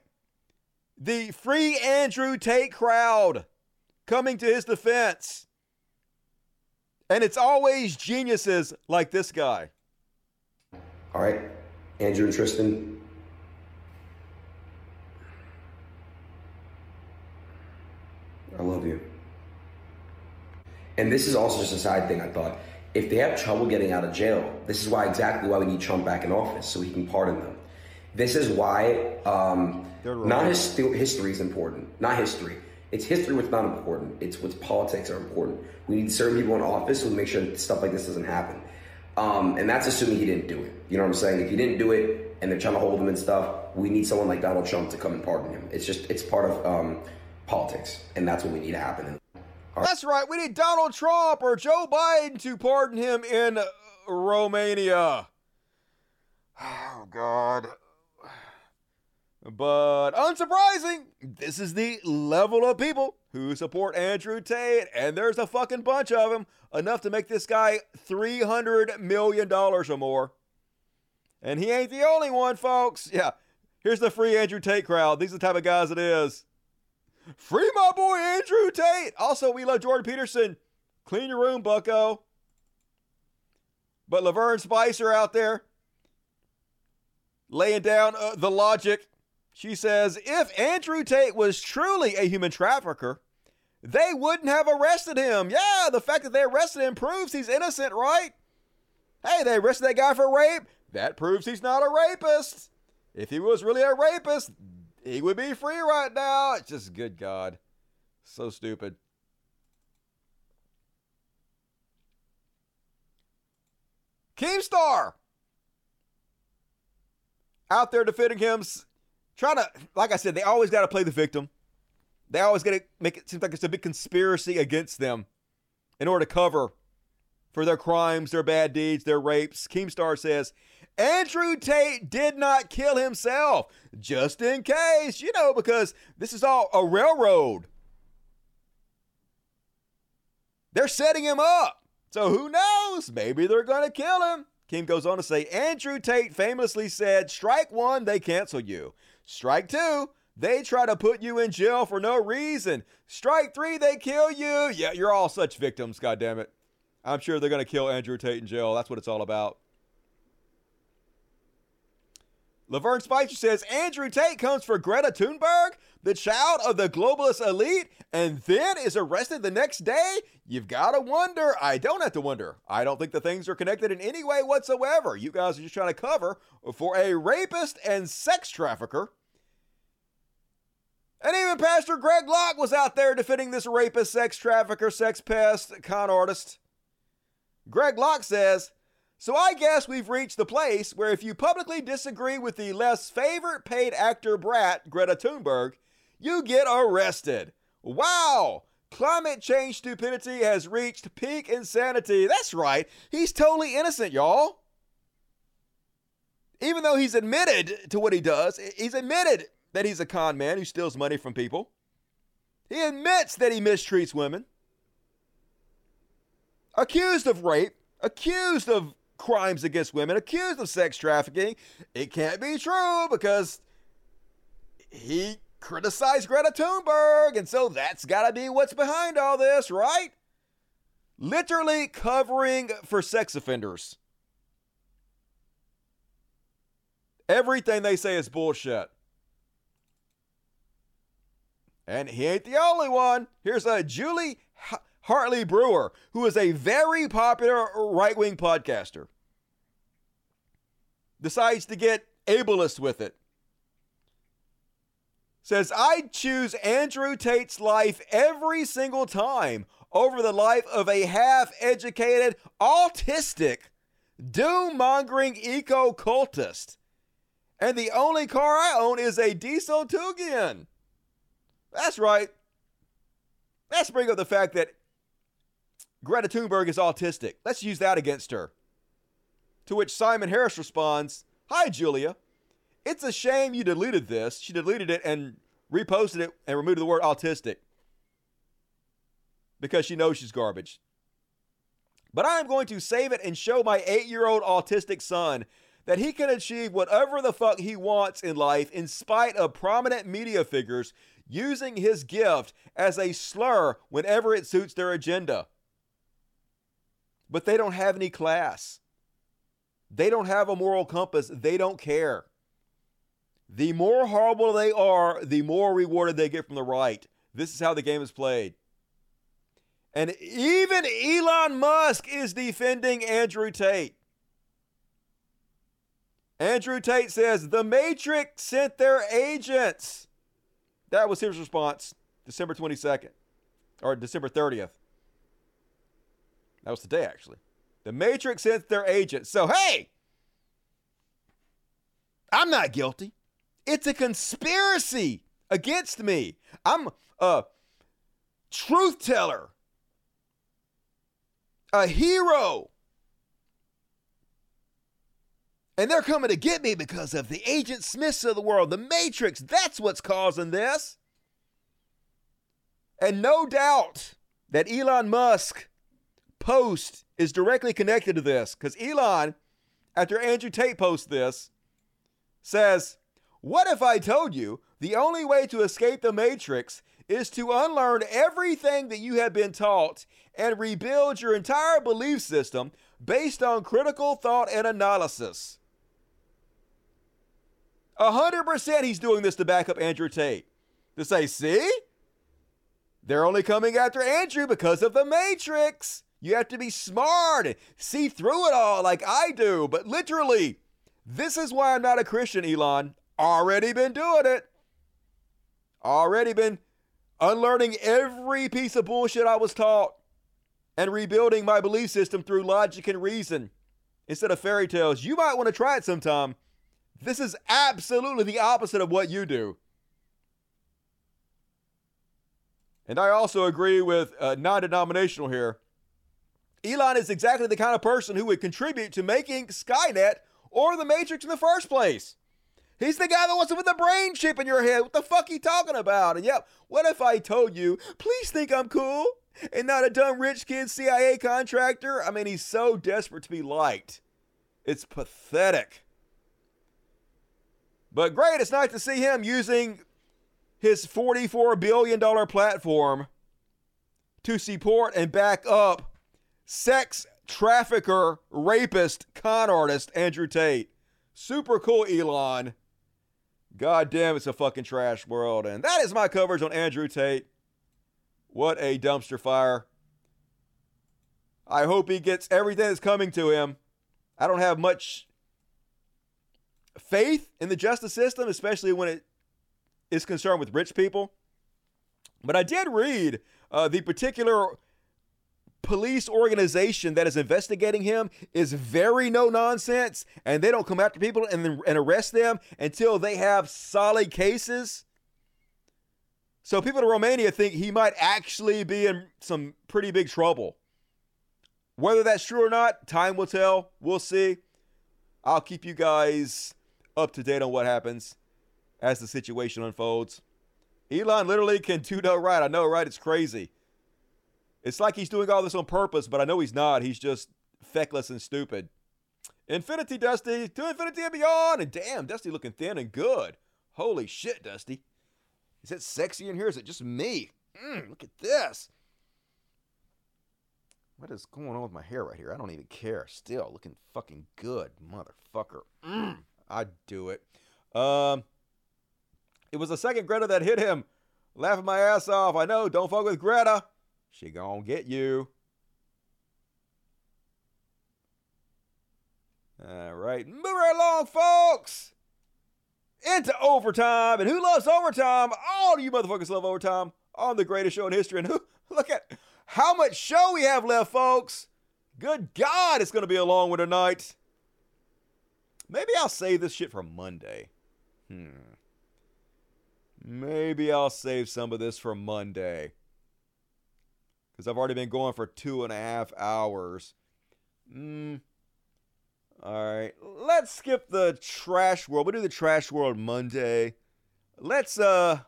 the free Andrew Tate crowd coming to his defense. And it's always geniuses like this guy. All right, Andrew and Tristan, I love you. And this is also just a side thing I thought. If they have trouble getting out of jail, this is why exactly why we need Trump back in office so he can pardon them. This is why um, not his history is important. Not history. It's history what's not important. It's what's politics are important. We need certain people in office who make sure stuff like this doesn't happen. Um, and that's assuming he didn't do it. You know what I'm saying? If he didn't do it and they're trying to hold him and stuff, we need someone like Donald Trump to come and pardon him. It's just it's part of um, politics, and that's what we need to happen. That's right. We need Donald Trump or Joe Biden to pardon him in Romania. Oh, God. But unsurprising, this is the level of people who support Andrew Tate, and there's a fucking bunch of them, enough to make this guy $300 million or more. And he ain't the only one, folks. Yeah, here's the free Andrew Tate crowd. These are the type of guys it is. Free my boy Andrew Tate. Also, we love Jordan Peterson. Clean your room, bucko. But Lavern Spicer out there laying down uh, the logic. She says if Andrew Tate was truly a human trafficker, they wouldn't have arrested him. Yeah, the fact that they arrested him proves he's innocent, right? Hey, they arrested that guy for rape. That proves he's not a rapist. If he was really a rapist, he would be free right now. It's just good God. So stupid. Keemstar out there defending him, trying to, like I said, they always got to play the victim. They always got to make it seem like it's a big conspiracy against them in order to cover for their crimes, their bad deeds, their rapes. Keemstar says Andrew Tate did not kill himself, just in case, you know, because this is all a railroad. They're setting him up. So who knows? Maybe they're going to kill him. Kim goes on to say Andrew Tate famously said, Strike one, they cancel you. Strike two, they try to put you in jail for no reason. Strike three, they kill you. Yeah, you're all such victims, goddammit. I'm sure they're going to kill Andrew Tate in jail. That's what it's all about. Lavern Spicer says Andrew Tate comes for Greta Thunberg, the child of the globalist elite, and then is arrested the next day? You've got to wonder. I don't have to wonder. I don't think the things are connected in any way whatsoever. You guys are just trying to cover for a rapist and sex trafficker. And even Pastor Greg Locke was out there defending this rapist, sex trafficker, sex pest, con artist. Greg Locke says, so I guess we've reached the place where if you publicly disagree with the less favorite paid actor brat, Greta Thunberg, you get arrested. Wow! Climate change stupidity has reached peak insanity. That's right. He's totally innocent, y'all. Even though he's admitted to what he does, he's admitted that he's a con man who steals money from people. He admits that he mistreats women. Accused of rape, accused of crimes against women, accused of sex trafficking. It can't be true because he criticized Greta Thunberg, and so that's got to be what's behind all this, right? Literally covering for sex offenders. Everything they say is bullshit. And he ain't the only one. Here's a Julie Hartley Brewer, who is a very popular right wing podcaster, decides to get ableist with it. Says, I'd choose Andrew Tate's life every single time over the life of a half educated, autistic, doom mongering eco cultist. And the only car I own is a diesel Tiguan. That's right. Let's bring up the fact that Greta Thunberg is autistic. Let's use that against her. To which Simon Harris responds, Hi, Julia. It's a shame you deleted this. She deleted it and reposted it and removed the word autistic because she knows she's garbage. But I am going to save it and show my eight year old autistic son that he can achieve whatever the fuck he wants in life in spite of prominent media figures using his gift as a slur whenever it suits their agenda. But they don't have any class. They don't have a moral compass. They don't care. The more horrible they are, the more rewarded they get from the right. This is how the game is played. And even Elon Musk is defending Andrew Tate. Andrew Tate says the Matrix sent their agents. That was his response December 22nd or December 30th. That was today, actually. The Matrix sent their agents. So, hey, I'm not guilty. It's a conspiracy against me. I'm a truth teller, a hero. And they're coming to get me because of the Agent Smiths of the world, the Matrix. That's what's causing this. And no doubt that Elon Musk post is directly connected to this because Elon, after Andrew Tate posts this, says, What if I told you the only way to escape the Matrix is to unlearn everything that you have been taught and rebuild your entire belief system based on critical thought and analysis? A hundred percent he's doing this to back up Andrew Tate. To say, see? They're only coming after Andrew because of the Matrix. You have to be smart and see through it all like I do. But literally, this is why I'm not a Christian, Elon. Already been doing it. Already been unlearning every piece of bullshit I was taught and rebuilding my belief system through logic and reason instead of fairy tales. You might want to try it sometime. This is absolutely the opposite of what you do. And I also agree with uh, non denominational here. Elon is exactly the kind of person who would contribute to making Skynet or the Matrix in the first place. He's the guy that wants to put the brain chip in your head. What the fuck you talking about? And yep, what if I told you, please think I'm cool and not a dumb rich kid CIA contractor? I mean, he's so desperate to be liked. It's pathetic. But great, it's nice to see him using his $44 billion platform to support and back up sex trafficker, rapist, con artist Andrew Tate. Super cool, Elon. God damn, it's a fucking trash world. And that is my coverage on Andrew Tate. What a dumpster fire. I hope he gets everything that's coming to him. I don't have much faith in the justice system, especially when it is concerned with rich people. But I did read uh, the particular police organization that is investigating him is very no nonsense, and they don't come after people and, and arrest them until they have solid cases. So people in Romania think he might actually be in some pretty big trouble. Whether that's true or not, time will tell. We'll see. I'll keep you guys up to date on what happens as the situation unfolds. Elon literally can do no right. I know, right? It's crazy. It's like he's doing all this on purpose, but I know he's not. He's just feckless and stupid. Infinity Dusty, to infinity and beyond. And damn, Dusty looking thin and good. Holy shit, Dusty. Is it sexy in here? Is it just me? Mm, look at this. What is going on with my hair right here? I don't even care. Still looking fucking good, motherfucker. Mm, I'd do it. Um, it was the second Greta that hit him. Laughing my ass off. I know, don't fuck with Greta. She gonna get you. All right, move right along, folks. Into overtime, and who loves overtime? All you motherfuckers love overtime on the greatest show in history. And who, look at how much show we have left, folks. Good God, it's gonna be a long one tonight. Maybe I'll save this shit for Monday. Hmm. Maybe I'll save some of this for Monday because I've already been going for two and a half hours. Mm. All right, let's skip the trash world. We'll do the trash world Monday. Let's uh,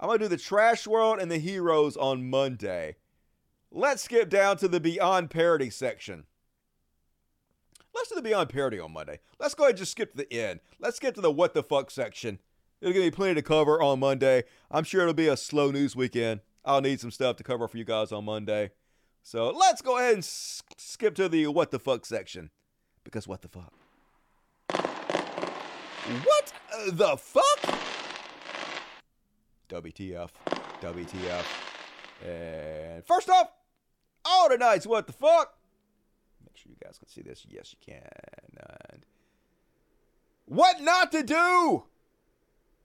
I'm gonna do the trash world and the heroes on Monday. Let's skip down to the beyond parody section. Let's do the beyond parody on Monday. Let's go ahead and just skip to the end. Let's get to the what the fuck section. It'll give me plenty to cover on Monday. I'm sure it'll be a slow news weekend. I'll need some stuff to cover for you guys on Monday. So let's go ahead and s- skip to the what the fuck section. Because what the fuck? What the fuck? WTF. WTF. And first off, all tonight's what the fuck. Make sure you guys can see this. Yes, you can. And what not to do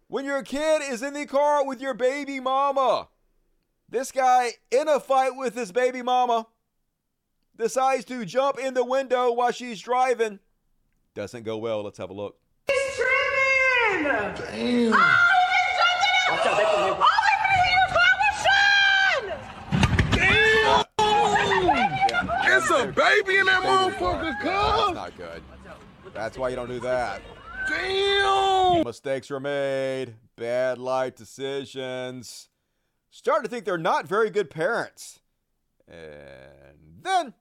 when your kid is in the car with your baby mama. This guy, in a fight with his baby mama, decides to jump in the window while she's driving. Doesn't go well. Let's have a look. He's tripping! Damn. Oh, he just jumped in the sun! Oh, Damn! It's a baby in that motherfucker, cuz. That's not good. That's why you don't do that. Damn. Mistakes were made. Bad life decisions. Starting to think they're not very good parents. And then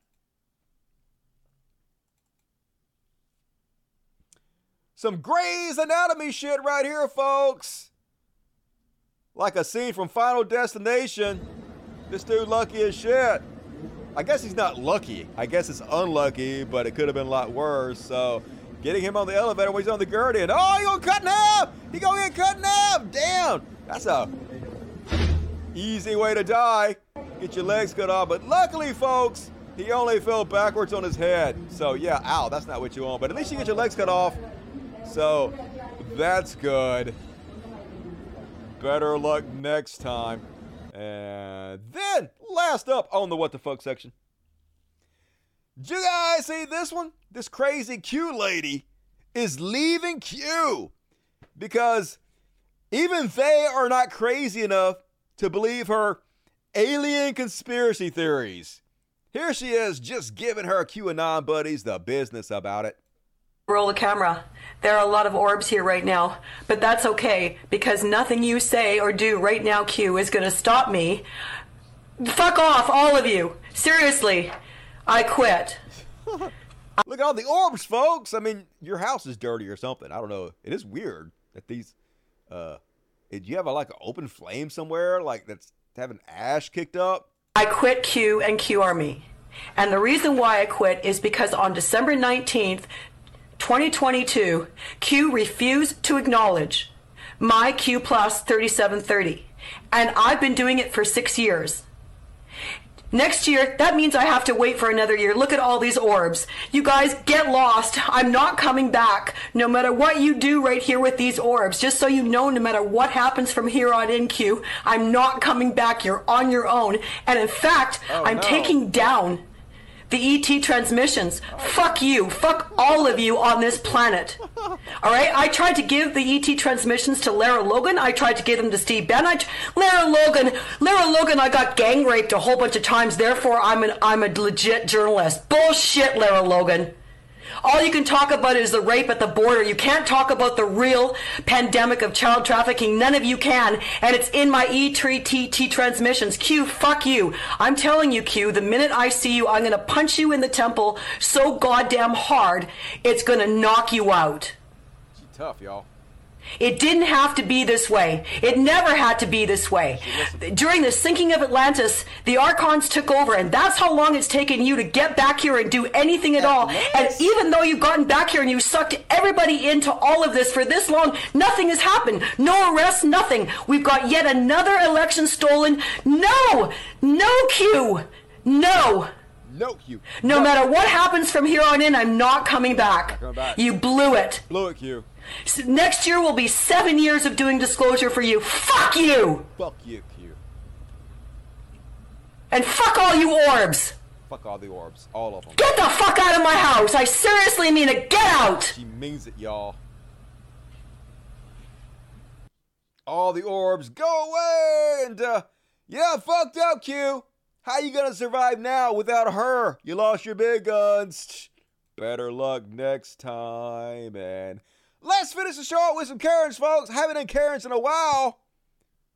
some Grey's Anatomy shit right here, folks. Like a scene from Final Destination. This dude lucky as shit. I guess he's not lucky. I guess it's unlucky, but it could have been a lot worse. So, getting him on the elevator when he's on the and oh, he gonna cut in half. He gonna get cut in half. Damn, that's a easy way to die. Get your legs cut off. But luckily, folks, he only fell backwards on his head. So yeah, ow, that's not what you want. But at least you get your legs cut off. So that's good. Better luck next time. And then, last up on the what the fuck section. Did you guys see this one? This crazy Q lady is leaving Q because even they are not crazy enough to believe her alien conspiracy theories. Here she is, just giving her QAnon buddies the business about it. Roll the camera. There are a lot of orbs here right now, but that's okay because nothing you say or do right now, Q, is going to stop me. Fuck off, all of you. Seriously, I quit. Look at all the orbs, folks. I mean, your house is dirty or something. I don't know. It is weird that these. Uh, do you have a, like an open flame somewhere, like that's having ash kicked up? I quit Q and Q. And the reason why I quit is because on December 19th, 2022, Q refused to acknowledge my Q plus 3730. And I've been doing it for six years. Next year, that means I have to wait for another year. Look at all these orbs. You guys get lost. I'm not coming back. No matter what you do right here with these orbs, just so you know, no matter what happens from here on in, Q, I'm not coming back. You're on your own. And in fact, Oh, I'm no. taking down the ET transmissions. Fuck you. Fuck all of you on this planet. All right? I tried to give the ET transmissions to Lara Logan. I tried to give them to Steve Bannon. Lara Logan, Lara Logan, I got gang raped a whole bunch of times. Therefore, I'm an I'm a legit journalist. Bullshit, Lara Logan. All you can talk about is the rape at the border. You can't talk about the real pandemic of child trafficking. None of you can. And it's in my E E3TT transmissions. Q, fuck you. I'm telling you, Q, the minute I see you, I'm going to punch you in the temple so goddamn hard, it's going to knock you out. She tough, y'all. It didn't have to be this way. It never had to be this way. During the sinking of Atlantis, the Archons took over, and that's how long it's taken you to get back here and do anything at all. And even though you've gotten back here and you sucked everybody into all of this for this long, nothing has happened. No arrests, nothing. We've got yet another election stolen. No! No, Q! No! No, Q. No matter what happens from here on in, I'm not coming back. coming back. You blew it. Blew it, Q. Next year will be seven years of doing disclosure for you. Fuck you! Fuck you, Q. And fuck all you orbs! Fuck all the orbs, all of them. Get the fuck out of my house! I seriously mean it. Get out! She means it, y'all. All the orbs, go away! And, uh, yeah, fucked up, Q. How you gonna survive now without her? You lost your big guns. Better luck next time, and let's finish the show up with some Karens, folks. Haven't done Karens in a while,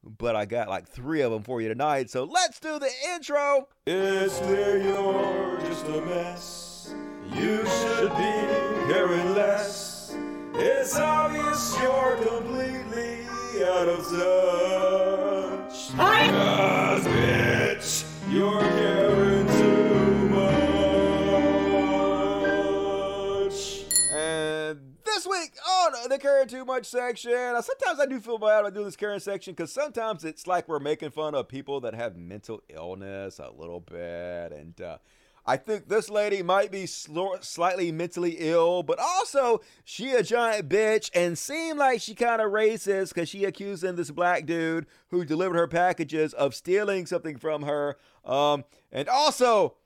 but I got like three of them for you tonight. So let's do the intro. It's clear you're just a mess. You should be caring less. It's obvious you're completely out of touch. Cause, bitch, you're caring this week on the caring too much section, uh, sometimes I do feel bad about doing this caring section because sometimes it's like we're making fun of people that have mental illness a little bit. And uh, I think this lady might be slo- slightly mentally ill, but also she a giant bitch and seemed like she kind of racist because she accusing this black dude who delivered her packages of stealing something from her. Um, and also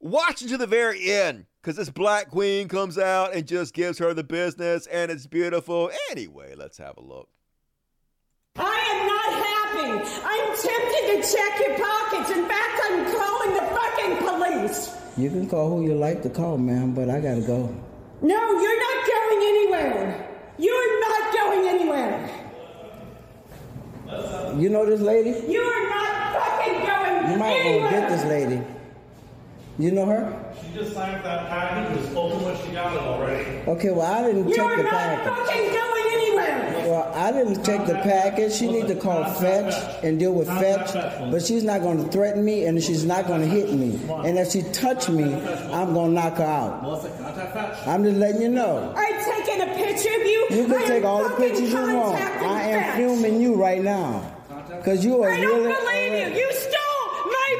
watching to the very end because this black queen comes out and just gives her the business and it's beautiful. Anyway, let's have a look. I am not happy. I'm tempted to check your pockets. In fact, I'm calling the fucking police. You can call who you like to call, ma'am, but I gotta go. No, you're not going anywhere. You're not going anywhere. You know this lady? You are not fucking going You might anywhere. want to get this lady. You know her? She just signed that package. It open when she got it already. Okay, well, I didn't You check are the not package. fucking going anywhere. Well, I didn't check the package. She need to call Fetch and deal with Fetch, but she's not going to threaten me and she's not going to hit me. And if she touch me, I'm going to knock her out. I'm just letting you know. I've taken a picture of you. You can am take all the pictures you want. I am filming you right now. Because you are I don't really. believe you. You stole my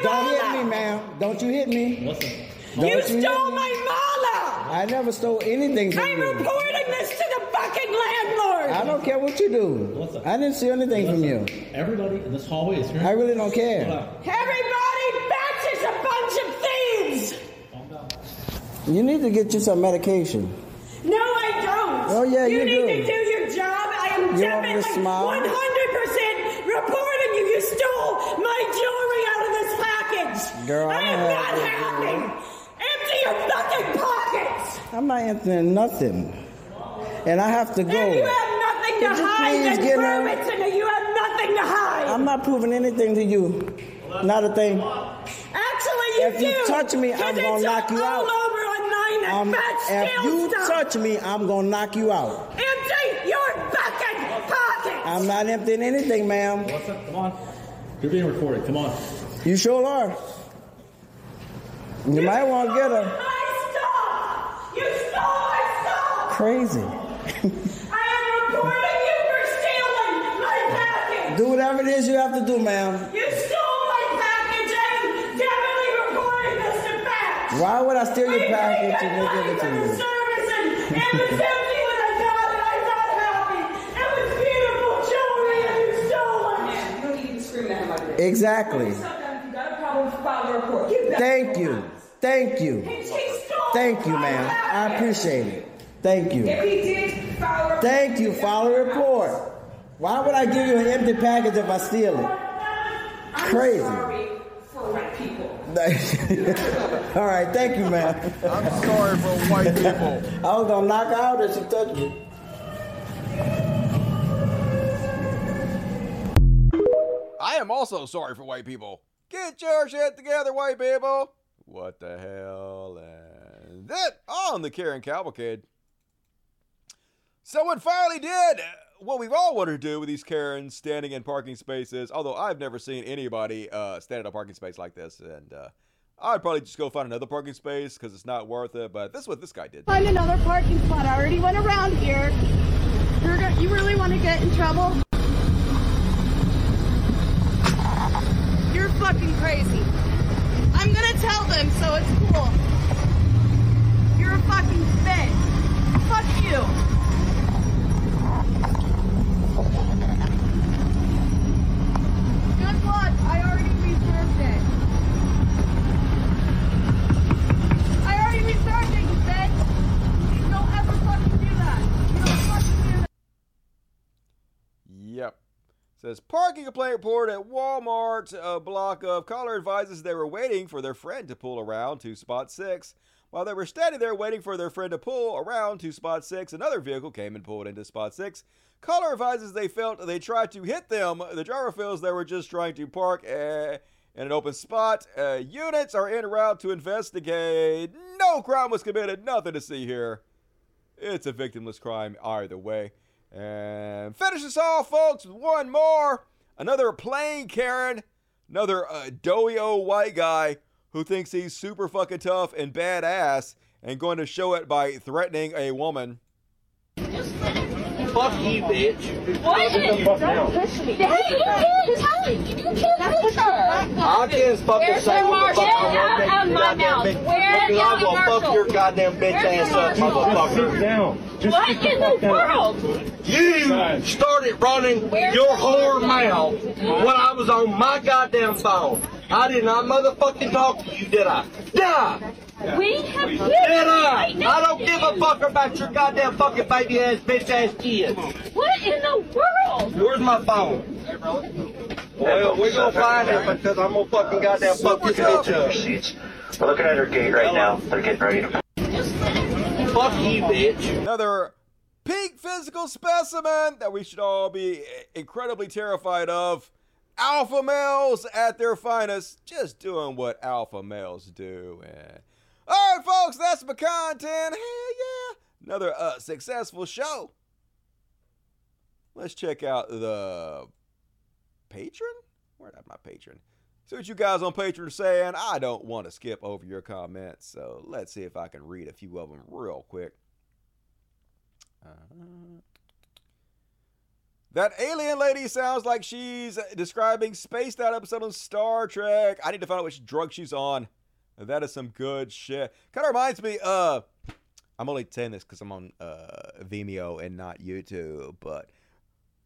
Don't hit me, ma'am. Don't you hit me. Listen. You stole my mala. I never stole anything from you. I'm reporting this to the fucking landlord. I don't care what you do. I didn't steal anything from you. Everybody in this hallway is here. I really don't care. Everybody, Fetch is a bunch of thieves. You need to get you some medication. No, I don't. Oh, yeah, you you need do. to do your job. I am You want me to definitely smile? 100% Girl, I I am don't not have. Empty your fucking pockets. I'm not emptying nothing. And I have to go. And you have nothing to Could you hide. please Then get prove her? it to me. You have nothing to hide. I'm not proving anything to you. Not a thing. Actually, you If do. you touch me, 'Cause I'm gonna it's knock you all out. over on nine Um, fat if steel you stuff. touch me, I'm gonna knock you out. Empty your fucking pockets. I'm not emptying anything, ma'am. What's up? Come on. You're being recorded. Come on. You sure are. You might want to get her. You stole my stuff. Crazy. I am reporting you for stealing my package. Do whatever it is you have to do, ma'am. You stole my package and definitely reporting this to facts. Why would I steal your package and then give it to you? Service and it was empty when I got it. I'm not happy. It was beautiful jewelry and you stole it. You don't need to scream at him like this. Exactly. If you got a problem, file a report. Thank you. Thank you. Thank you, ma'am. I appreciate it. Thank you. If he did, file a report. Thank you. File a report. Why would I give you an empty package if I steal it? Crazy. for white people. All right, thank you, ma'am. I'm sorry for white people. I was gonna knock her out if she touched me. I am also sorry for white people. Get your shit together, white people. What the hell? And then on the Karen Cavalcade. Someone finally did what we've all wanted to do with these Karens standing in parking spaces. Although I've never seen anybody uh, stand in a parking space like this, and uh, I'd probably just go find another parking space because it's not worth it. But this is what this guy did. Find another parking spot. I already went around here. You really want to get in trouble? You're fucking crazy. Tell them, so it's cool. You're a fucking bitch. Fuck you. Good luck. I already reserved it. I already reserved it, you bitch. Don't ever fucking do that. You don't fucking do that. Yep. Says parking complaint report at Walmart. A block of caller advises they were waiting for their friend to pull around to spot six. While they were standing there waiting for their friend to pull around to spot six, another vehicle came and pulled into spot six. Caller advises they felt they tried to hit them. The driver feels they were just trying to park uh, in an open spot. Uh, units are en route to investigate. No crime was committed. Nothing to see here. It's a victimless crime either way. And finish this off, folks, with one more. Another plain Karen. Another uh, doughy old white guy who thinks he's super fucking tough and badass and going to show it by threatening a woman. Fuck you, bitch. What? Don't push me. Hey, you can't tell it. You can't push her. I can't fucking say what the fuck? I want to Out of my goddamn mouth. bitch. Where's Because I'm gonna fuck your goddamn bitch ass up, motherfucker. Sit down. What in the world? You started running your whore mouth when I was on my goddamn phone. I did not motherfucking talk to you, did I? Die! We have Did kids I? right now. I don't give a fuck about your goddamn fucking baby ass bitch ass kids. What in the world? Where's my phone? Well, we're gonna find it because I'm gonna fucking goddamn fuck this bitch up. We're looking at her gate right now. They're getting ready to. Fuck you, bitch. Another peak physical specimen that we should all be incredibly terrified of. Alpha males at their finest, just doing what alpha males do. And all right, folks, that's my content. Hell yeah, another uh, successful show. Let's check out the Patreon. Where'd I have my Patreon? See what you guys on Patreon are saying. I don't want to skip over your comments, so let's see if I can read a few of them real quick. Uh, that alien lady sounds like she's describing spaced out episode on Star Trek. I need to find out which drug she's on. That is some good shit. Kind of reminds me. Uh, I'm only saying this because I'm on uh, Vimeo and not YouTube. But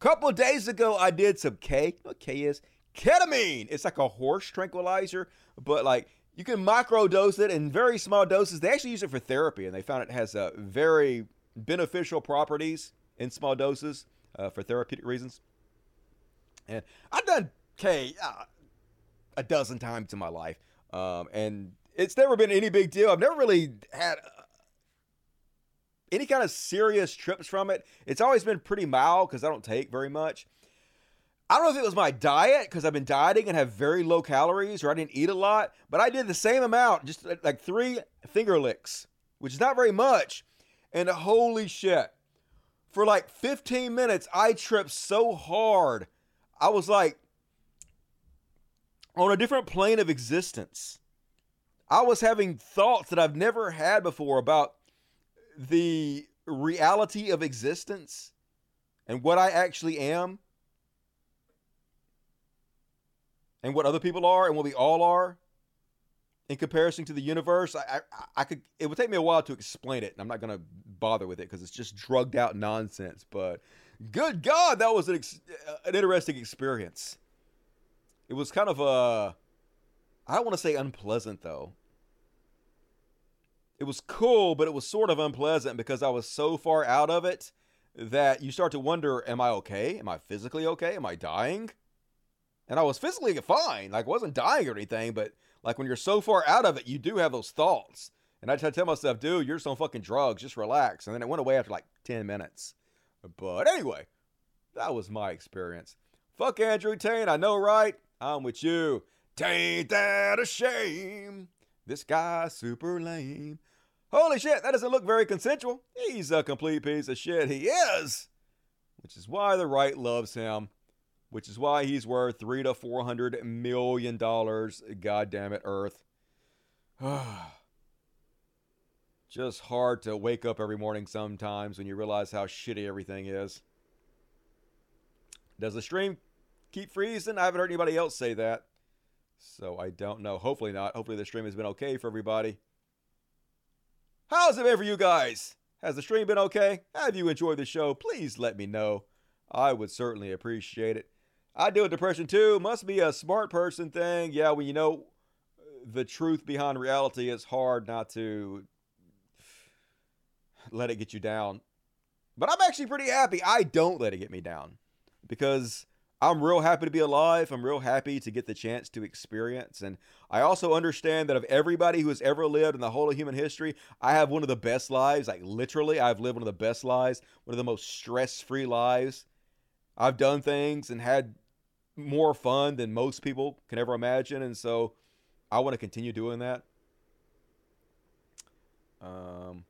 a couple of days ago, I did some K. You know what K is? Ketamine. It's like a horse tranquilizer, but like you can microdose it in very small doses. They actually use it for therapy, and they found it has uh, very beneficial properties in small doses uh, for therapeutic reasons. And I've done K uh, a dozen times in my life, um, and it's never been any big deal. I've never really had uh, any kind of serious trips from it. It's always been pretty mild because I don't take very much. I don't know if it was my diet because I've been dieting and have very low calories or I didn't eat a lot, but I did the same amount, just uh, like three finger licks, which is not very much. And holy shit, for like 15 minutes, I tripped so hard. I was like on a different plane of existence. I was having thoughts that I've never had before about the reality of existence and what I actually am and what other people are and what we all are in comparison to the universe. I, I, I could. It would take me a while to explain it, and I'm not gonna bother with it because it's just drugged out nonsense. But good God, that was an ex- uh, an interesting experience. It was kind of a. I don't want to say unpleasant though. It was cool, but it was sort of unpleasant because I was so far out of it that you start to wonder: Am I okay? Am I physically okay? Am I dying? And I was physically fine, like I wasn't dying or anything, but like when you're so far out of it, you do have those thoughts. And I tell myself, dude, you're just on fucking drugs, just relax. And then it went away after like 10 minutes. But anyway, that was my experience. Fuck Andrew Tate, I know, right? I'm with you. Tain't that a shame? This guy's super lame. Holy shit, that doesn't look very consensual. He's a complete piece of shit. He is. Which is why the right loves him which is why he's worth three to four hundred million dollars. God damn it, Earth. Just hard to wake up every morning sometimes when you realize how shitty everything is. Does the stream keep freezing? I haven't heard anybody else say that. So I don't know. Hopefully not. Hopefully the stream has been okay for everybody. How's it been for you guys? Has the stream been okay? Have you enjoyed the show? Please let me know. I would certainly appreciate it. I deal with depression too. Must be a smart person thing. Yeah, when you know the truth behind reality, it's hard not to let it get you down. But I'm actually pretty happy I don't let it get me down because I'm real happy to be alive. I'm real happy to get the chance to experience. And I also understand that of everybody who has ever lived in the whole of human history, I have one of the best lives. Like, literally, I've lived one of the best lives, one of the most stress free lives. I've done things and had more fun than most people can ever imagine. And so I want to continue doing that. Um,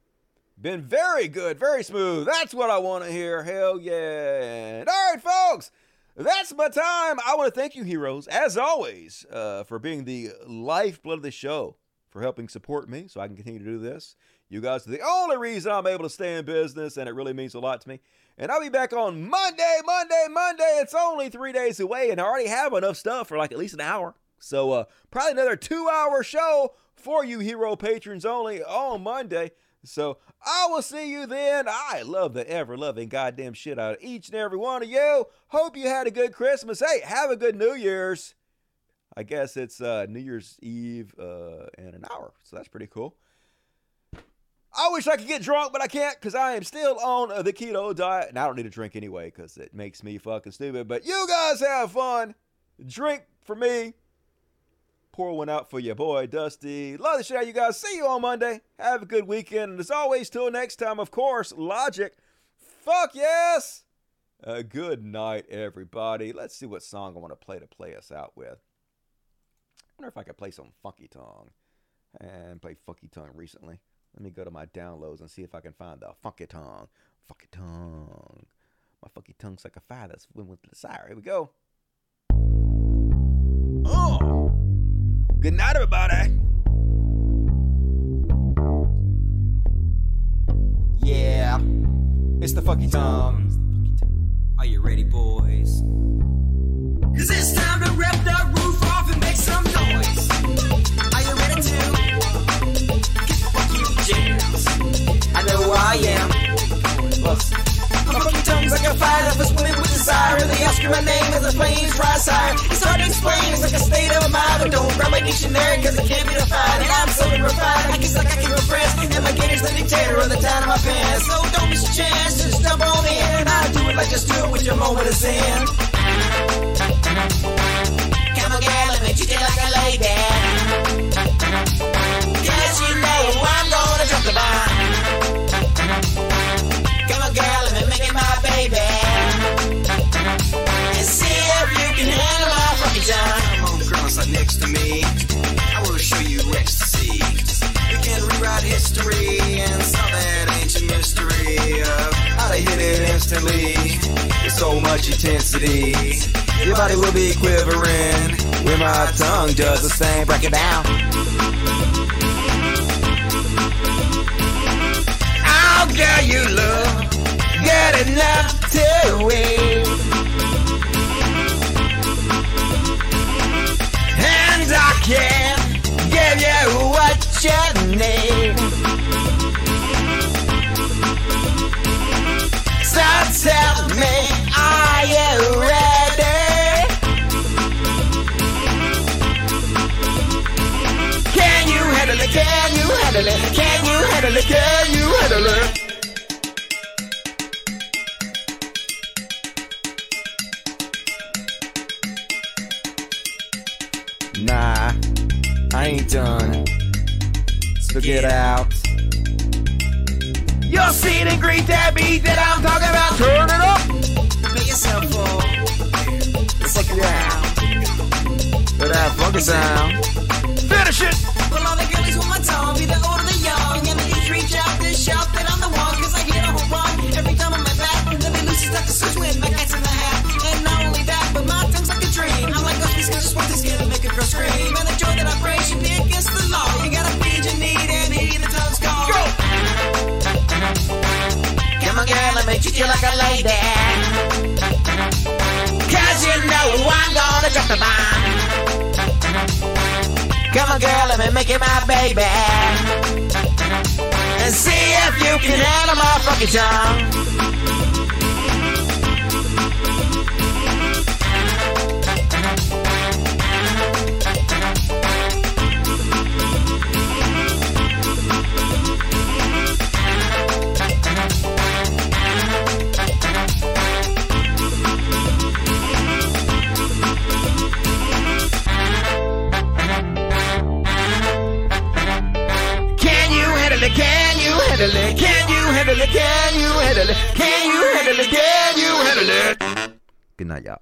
been very good, very smooth. That's what I want to hear. Hell yeah. All right, folks. That's my time. I want to thank you, heroes, as always, uh, for being the lifeblood of the show, for helping support me so I can continue to do this. You guys are the only reason I'm able to stay in business, and it really means a lot to me. And I'll be back on Monday, Monday, Monday. It's only three days away, and I already have enough stuff for like at least an hour. So, uh, probably another two hour show for you hero patrons only on Monday. So, I will see you then. I love the ever loving goddamn shit out of each and every one of you. Hope you had a good Christmas. Hey, have a good New Year's. I guess it's uh, New Year's Eve uh, in an hour. So, that's pretty cool. I wish I could get drunk, but I can't because I am still on uh, the keto diet. And I don't need to drink anyway because it makes me fucking stupid. But you guys have fun. Drink for me. Pour one out for your boy, Dusty. Love the shit out you guys. See you on Monday. Have a good weekend. And as always, till next time, of course, Logic. Fuck yes. Uh, good night, everybody. Let's see what song I want to play to play us out with. I wonder if I could play some Funky Tongue. And play Funky Tongue recently. Let me go to my downloads and see if I can find the funky tongue. Funky tongue. My funky tongue's like a fire that's went with the desire. Here we go. Oh! Good night, everybody. Yeah. It's the funky tongue. Are you ready, boys? Cause it's time to rip the roof off and make some noise. Are you ready to get funky jams? I know I am. My funky tongue's like a fire that's swimming with desire. They ask you my name as the flames rise higher. It's hard to explain, it's like a state of mind. But don't grab my dictionary cause it can't be defined. And I'm so refined, I guess like I can repress. And my gator's the dictator of the town of my pants. So don't miss your chance, just jump on in. I do it like just do it with your moment of zen. Come on, girl, let me treat you like a lady. Yes, you know I'm gonna drop the bomb. Can history and solve that ancient mystery of how to hit it instantly with so much intensity. Your body will be quivering when my tongue does the same. Break it down. Oh, girl, you look good enough to win. And I can give you what you need. So tell me, are you ready? Can you handle it? Can you handle it? Can you handle it? Can you handle it? Nah, I ain't done. So get out. You'll see it and greet that beat that I'm talking about. Turn it up. Make yourself full. Fuck it down. With that funky sound. Finish it. Well, all the girlies with my tongue be the old and the young. And they each reach out to shout that I'm the one. Cause I hit a home run every time on my back. Then they lose stuck to switch with my cats in the hat. And not only that, but my tongue's like a dream. I'm like a speaks cause just want this kid to make a girl scream. And the joy that I bring, she be against the law. You gotta you like a lady. Cause you know I'm gonna drop the bomb. Come on, girl, let me make you my baby. And see if you can handle my funky tongue. Handle it? Can you handle it? Can you handle it? Can you handle it? Can you handle it? Can you handle it? Night, y'all.